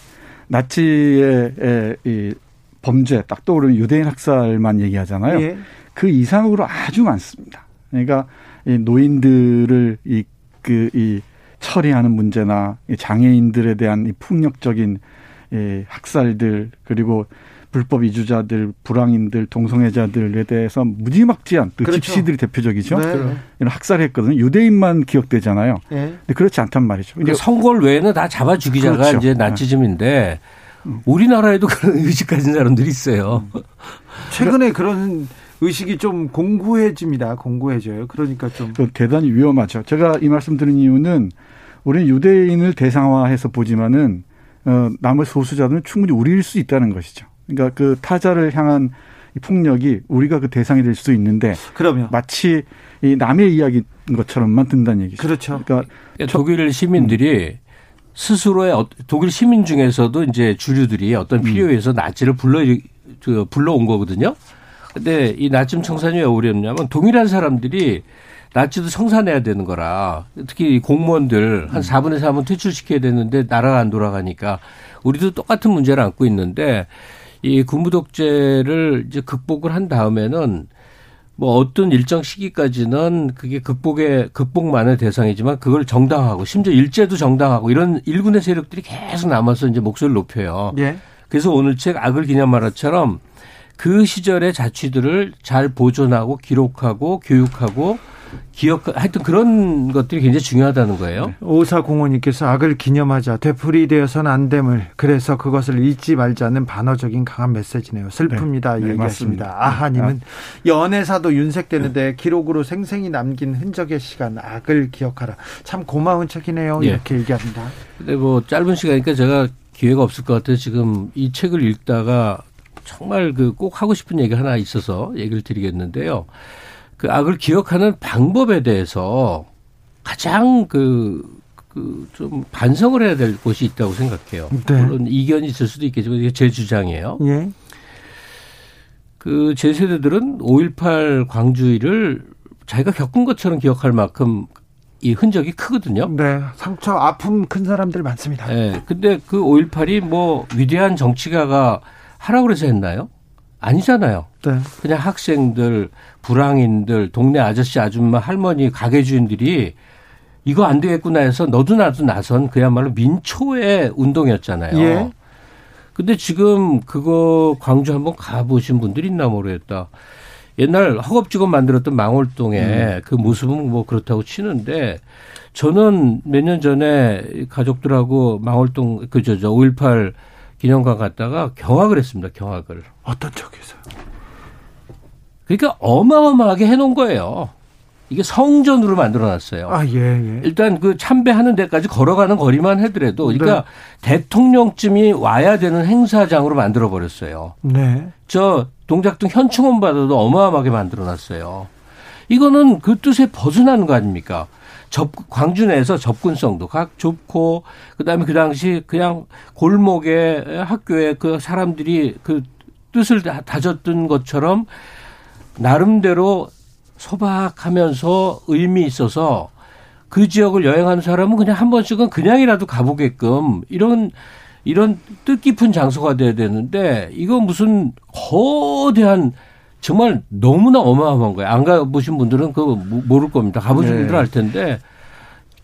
나치의 이 범죄 딱 떠오르는 유대인 학살만 얘기하잖아요. 예. 그 이상으로 아주 많습니다. 그러니까 이 노인들을 이 그이 그 처리하는 문제나 장애인들에 대한 이 폭력적인 이 학살들 그리고 불법 이주자들, 불황인들, 동성애자들에 대해서 무지막지한 그 그렇죠. 집시들이 대표적이죠. 네. 이런 학살했거든요. 유대인만 기억되잖아요. 네. 근데 그렇지 않단 말이죠. 근데 선골 외에는 다 잡아 죽이자가 그렇죠. 이제 나치즘인데 네. 우리나라에도 그런 의식 가진 사람들이 있어요. [laughs] 최근에 그런 의식이 좀 공고해집니다. 공고해져요. 그러니까 좀 대단히 위험하죠. 제가 이 말씀 드린 이유는 우리는 유대인을 대상화해서 보지만은 어, 남의 소수자들은 충분히 우리일 수 있다는 것이죠. 그러니까 그 타자를 향한 이 폭력이 우리가 그 대상이 될수 있는데 그러면 마치 이 남의 이야기인 것처럼만 든다는 얘기죠. 그렇죠. 그러니까, 그러니까 독일 시민들이 음. 스스로의 어, 독일 시민 중에서도 이제 주류들이 어떤 필요에 의해서 나치를 불러 불러온 거거든요. 근데 이 나침 청산이 왜 어렵냐면 동일한 사람들이 나치도 청산해야 되는 거라 특히 공무원들 한 4분의 3은 퇴출시켜야 되는데 나라가 안 돌아가니까 우리도 똑같은 문제를 안고 있는데 이 군부 독재를 이제 극복을 한 다음에는 뭐 어떤 일정 시기까지는 그게 극복의 극복만의 대상이지만 그걸 정당하고 심지어 일제도 정당하고 이런 일군의 세력들이 계속 남아서 이제 목소리를 높여요. 예. 그래서 오늘 책 악을 기념하라처럼 그 시절의 자취들을 잘 보존하고 기록하고 교육하고 기억 하여튼 그런 것들이 굉장히 중요하다는 거예요. 네. 오사공원님께서 악을 기념하자 되풀이 되어서는 안 됨을 그래서 그것을 잊지 말자는 반어적인 강한 메시지네요. 슬픕니다. 네. 네, 얘기했습니다. 아하님은 아. 연애사도 윤색되는데 기록으로 생생히 남긴 흔적의 시간 악을 기억하라. 참 고마운 책이네요. 네. 이렇게 얘기합니다. 근데 뭐 짧은 시간이니까 제가 기회가 없을 것 같아요. 지금 이 책을 읽다가 정말 그 꼭 하고 싶은 얘기 하나 있어서 얘기를 드리겠는데요. 그 악을 기억하는 방법에 대해서 가장 그, 그, 좀 반성을 해야 될 곳이 있다고 생각해요. 네. 물론 이견이 있을 수도 있겠지만 이게 제 주장이에요. 예. 그, 제 세대들은 5.18 광주일을 자기가 겪은 것처럼 기억할 만큼 이 흔적이 크거든요. 네. 상처, 아픔 큰 사람들 많습니다. 네. 근데 그 5.18이 뭐 위대한 정치가가 하라고 해서 했나요? 아니잖아요. 네. 그냥 학생들, 불황인들, 동네 아저씨, 아줌마, 할머니, 가게 주인들이 이거 안 되겠구나 해서 너도 나도 나선 그야말로 민초의 운동이었잖아요. 예. 근데 지금 그거 광주 한번 가보신 분들이 있나 모르겠다. 옛날 허겁지겁 만들었던 망월동의 음. 그 모습은 뭐 그렇다고 치는데 저는 몇 년 전에 가족들하고 망월동 그저저 5.18 기념관 갔다가 경악을 했습니다. 경악을. 어떤 쪽에서요? 그러니까 어마어마하게 해놓은 거예요. 이게 성전으로 만들어놨어요. 아, 예, 예. 일단 그 참배하는 데까지 걸어가는 거리만 해더라도, 그러니까 네. 대통령쯤이 와야 되는 행사장으로 만들어버렸어요. 네. 저 동작동 현충원 받아도 어마어마하게 만들어놨어요. 이거는 그 뜻에 벗어나는 거 아닙니까? 접, 광주 내에서 접근성도 각 좁고, 그 다음에 그 당시 그냥 골목에 학교에 그 사람들이 그 뜻을 다졌던 것처럼 나름대로 소박하면서 의미 있어서 그 지역을 여행하는 사람은 그냥 한 번씩은 그냥이라도 가보게끔 이런 이런 뜻깊은 장소가 돼야 되는데 이거 무슨 거대한 정말 너무나 어마어마한 거예요. 안 가보신 분들은 그거 모를 겁니다. 가보신 네. 분들은 알 텐데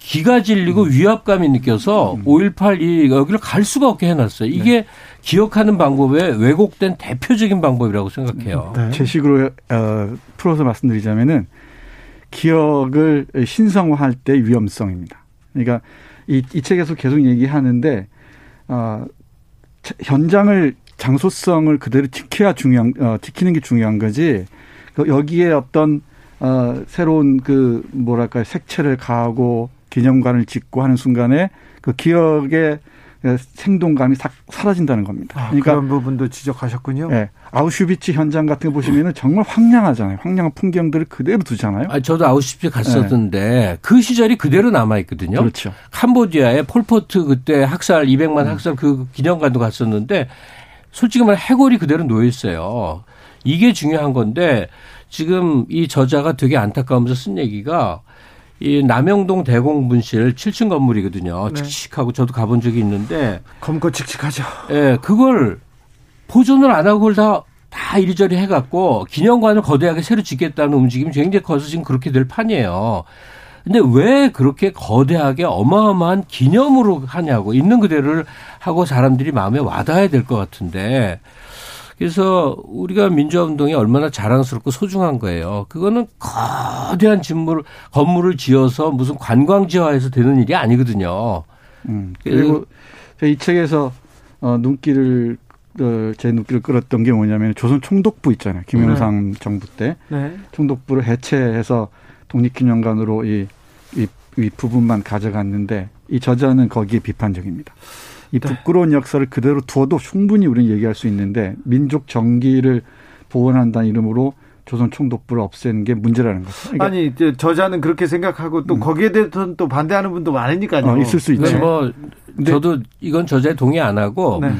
기가 질리고 음. 위압감이 느껴서 음. 5.18이 여기를 갈 수가 없게 해놨어요. 이게 네. 기억하는 방법에 왜곡된 대표적인 방법이라고 생각해요. 네. 제 식으로 어, 풀어서 말씀드리자면은 기억을 신성화할 때 위험성입니다. 그러니까 이, 이 책에서 계속 얘기하는데 어, 현장을 장소성을 그대로 지켜야 중요한 어, 지키는 게 중요한 거지. 그 여기에 어떤 어, 새로운 그 뭐랄까 색채를 가하고 기념관을 짓고 하는 순간에 그 기억의 생동감이 싹 사라진다는 겁니다. 아, 그러니까 그런 부분도 지적하셨군요. 네, 아우슈비츠 현장 같은 거 보시면은 정말 황량하잖아요. 황량한 풍경들을 그대로 두잖아요. 아, 저도 아우슈비츠 갔었는데 네. 그 시절이 그대로 남아 있거든요. 그렇죠. 캄보디아에 폴포트 그때 학살 200만 음. 학살 그 기념관도 갔었는데 솔직히 말해 해골이 그대로 놓여 있어요. 이게 중요한 건데 지금 이 저자가 되게 안타까우면서 쓴 얘기가 이 남영동 대공분실 7층 건물이거든요. 네. 칙칙하고 저도 가본 적이 있는데 검거 칙칙하죠. 예, 네, 그걸 보존을 안 하고 그걸 다, 다 이리저리 해갖고 기념관을 거대하게 새로 짓겠다는 움직임이 굉장히 커서 지금 그렇게 될 판이에요. 근데 왜 그렇게 거대하게 어마어마한 기념으로 하냐고 있는 그대로를 하고 사람들이 마음에 와닿아야 될 것 같은데 그래서 우리가 민주화 운동이 얼마나 자랑스럽고 소중한 거예요. 그거는 거대한 진물 건물을 지어서 무슨 관광지화해서 되는 일이 아니거든요. 음, 그리고 이 책에서 어, 눈길을 어, 제 눈길을 끌었던 게 뭐냐면 조선 총독부 있잖아요. 김영삼 네. 정부 때 네. 총독부를 해체해서 독립기념관으로 이, 이, 이 부분만 가져갔는데 이 저자는 거기에 비판적입니다. 이 네. 부끄러운 역사를 그대로 두어도 충분히 우리는 얘기할 수 있는데 민족 정기를 보원한다는 이름으로 조선 총독부를 없애는 게 문제라는 거죠. 그러니까 아니 저자는 그렇게 생각하고 또 음. 거기에 대해서는 또 반대하는 분도 많으니까요. 어, 있을 수 있죠. 네. 뭐 저도 이건 저자에 동의 안 하고 네.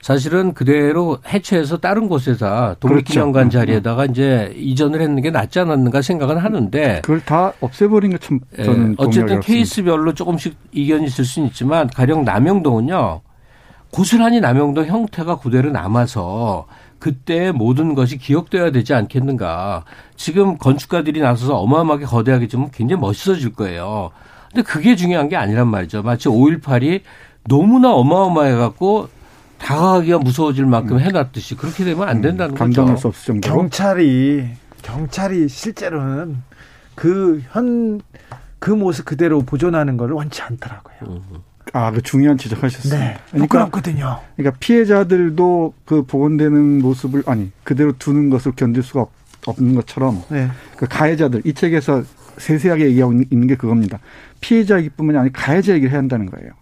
사실은 그대로 해체해서 다른 곳에서 독립기념관 그렇죠. 자리에다가 이제 이전을 했는 게 낫지 않았는가 생각은 하는데 그걸 다 없애버린 것참 예, 저는 예, 어쨌든 케이스별로 조금씩 이견이 있을 수는 있지만 가령 남영동은요 고스란히 남영동 형태가 그대로 남아서 그때 모든 것이 기억돼야 되지 않겠는가. 지금 건축가들이 나서서 어마어마하게 거대하게 좀 굉장히 멋있어질 거예요. 근데 그게 중요한 게 아니란 말이죠. 마치 5.18이 너무나 어마어마해갖고 다가가기가 무서워질 만큼 음. 해놨듯이 그렇게 되면 안 된다는 음, 감당할 거죠. 수 없을 정도로. 경찰이 경찰이 실제로는 그 현그 그 모습 그대로 보존하는 걸 원치 않더라고요. 음. 아, 그 중요한 지적하셨어요. 네, 그러니까, 부끄럽거든요. 그러니까 피해자들도 그 복원되는 모습을 아니 그대로 두는 것을 견딜 수가 없, 없는 것처럼 네. 그 가해자들 이 책에서 세세하게 얘기하고 있는 게 그겁니다. 피해자 얘기뿐만이 아니라 가해자 얘기를 해야 한다는 거예요.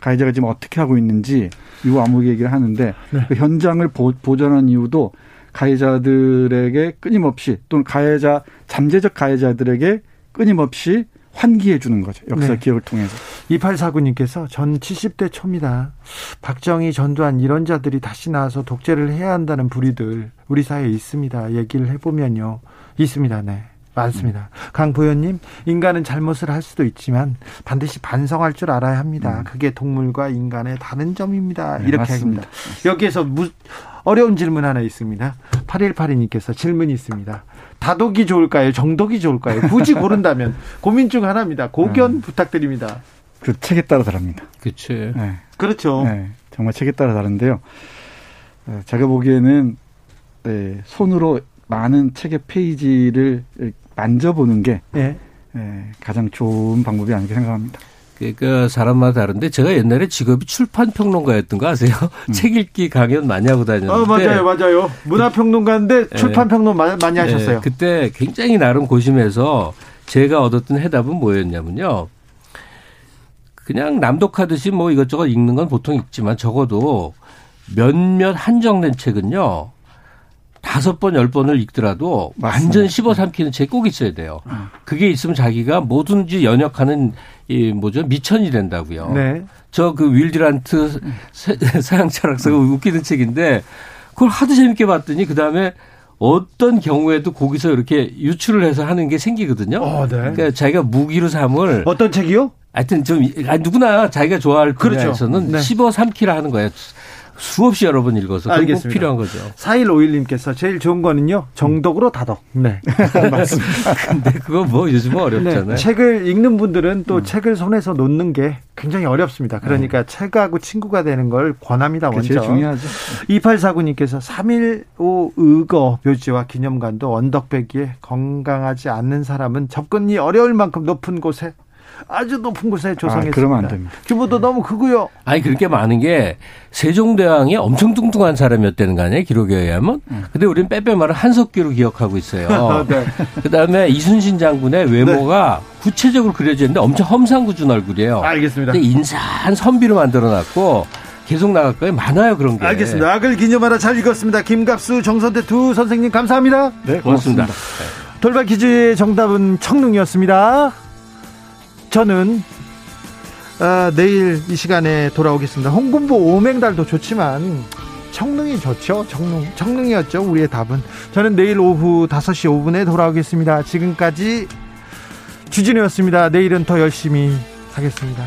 가해자가 지금 어떻게 하고 있는지 이후 암흑 얘기를 하는데 네. 그 현장을 보, 보전한 이유도 가해자들에게 끊임없이 또는 가해자 잠재적 가해자들에게 끊임없이 환기해 주는 거죠. 역사 네. 기억을 통해서. 2849님께서 전 70대 초입니다. 박정희, 전두환 이런 자들이 다시 나와서 독재를 해야 한다는 불의들 우리 사회에 있습니다. 얘기를 해보면요. 있습니다. 네. 많습니다. 음. 강보현님, 인간은 잘못을 할 수도 있지만 반드시 반성할 줄 알아야 합니다. 음. 그게 동물과 인간의 다른 점입니다. 네, 이렇게 합니다. 여기에서 무, 어려운 질문 하나 있습니다. 8182님께서 질문이 있습니다. 다독이 좋을까요? 정독이 좋을까요? 굳이 고른다면 [laughs] 고민 중 하나입니다. 고견 음. 부탁드립니다. 그 책에 따라 다릅니다. 그렇죠. 네. 그렇죠. 네. 정말 책에 따라 다른데요. 어, 제가 보기에는 네, 손으로 많은 책의 페이지를 만져보는 게 네. 네, 가장 좋은 방법이 아닐까 생각합니다. 그러니까 사람마다 다른데 제가 옛날에 직업이 출판 평론가였던 거 아세요? 음. [laughs] 책 읽기 강연 많이 하고 다녔는데. 어, 맞아요, 맞아요. 문화 평론가인데 네. 출판 평론 많이 네. 하셨어요. 그때 굉장히 나름 고심해서 제가 얻었던 해답은 뭐였냐면요. 그냥 남독하듯이 뭐 이것저것 읽는 건 보통 읽지만 적어도 몇몇 한정된 책은요. 다섯 번, 열 번을 읽더라도 맞습니다. 완전 씹어 삼키는 책 꼭 있어야 돼요. 음. 그게 있으면 자기가 뭐든지 연역하는 이 뭐죠? 미천이 된다고요. 네. 저그 윌디란트 서양 [laughs] 철학서가 음. 웃기는 책인데 그걸 하도 재밌게 봤더니 그다음에 어떤 경우에도 거기서 이렇게 유출을 해서 하는 게 생기거든요. 어, 네. 그러니까 자기가 무기로 삼을 어떤 책이요? 하여튼 좀 아, 누구나 자기가 좋아할 그렇죠. 분야에서는. 네. 씹어 삼키라 하는 거예요. 수없이 여러 번 읽어서 그게 꼭 필요한 거죠. 4151님께서 제일 좋은 거는요. 정독으로 다독. 네. [laughs] 맞습니다. 근데 그거 뭐 요즘은 어렵잖아요. 네. 책을 읽는 분들은 또 음. 책을 손에서 놓는 게 굉장히 어렵습니다. 그러니까 음. 책하고 친구가 되는 걸 권합니다. 먼저. 제일 중요하죠. 2849님께서 3.15 의거 묘지와 기념관도 언덕배기에 건강하지 않는 사람은 접근이 어려울 만큼 높은 곳에 아주 높은 곳에 조성했습니다. 아, 그러면 안 됩니다. 규모도 네. 너무 크고요. 아니 그렇게 많은 게 세종대왕이 엄청 뚱뚱한 사람이었다는 거 아니에요? 기록에 의하면. 음. 근데 우리는 빼빼마를 한석기로 기억하고 있어요. [laughs] 네. 그다음에 이순신 장군의 외모가 네. 구체적으로 그려져 있는데 엄청 험상궂은 얼굴이에요. 알겠습니다. 근데 인사한 선비로 만들어놨고 계속 나갈 거예요. 많아요 그런 게. 알겠습니다. 악을 기념하라 잘 읽었습니다. 김갑수, 정선태 두 선생님 감사합니다. 네, 고맙습니다. 고맙습니다. 돌발 퀴즈의 정답은 청릉이었습니다. 저는 아, 내일 이 시간에 돌아오겠습니다. 홍군보 오맹달도 좋지만 청릉이 좋죠. 청릉. 청릉이었죠. 우리의 답은. 저는 내일 오후 5시 5분에 돌아오겠습니다. 지금까지 주진우였습니다. 내일은 더 열심히 하겠습니다.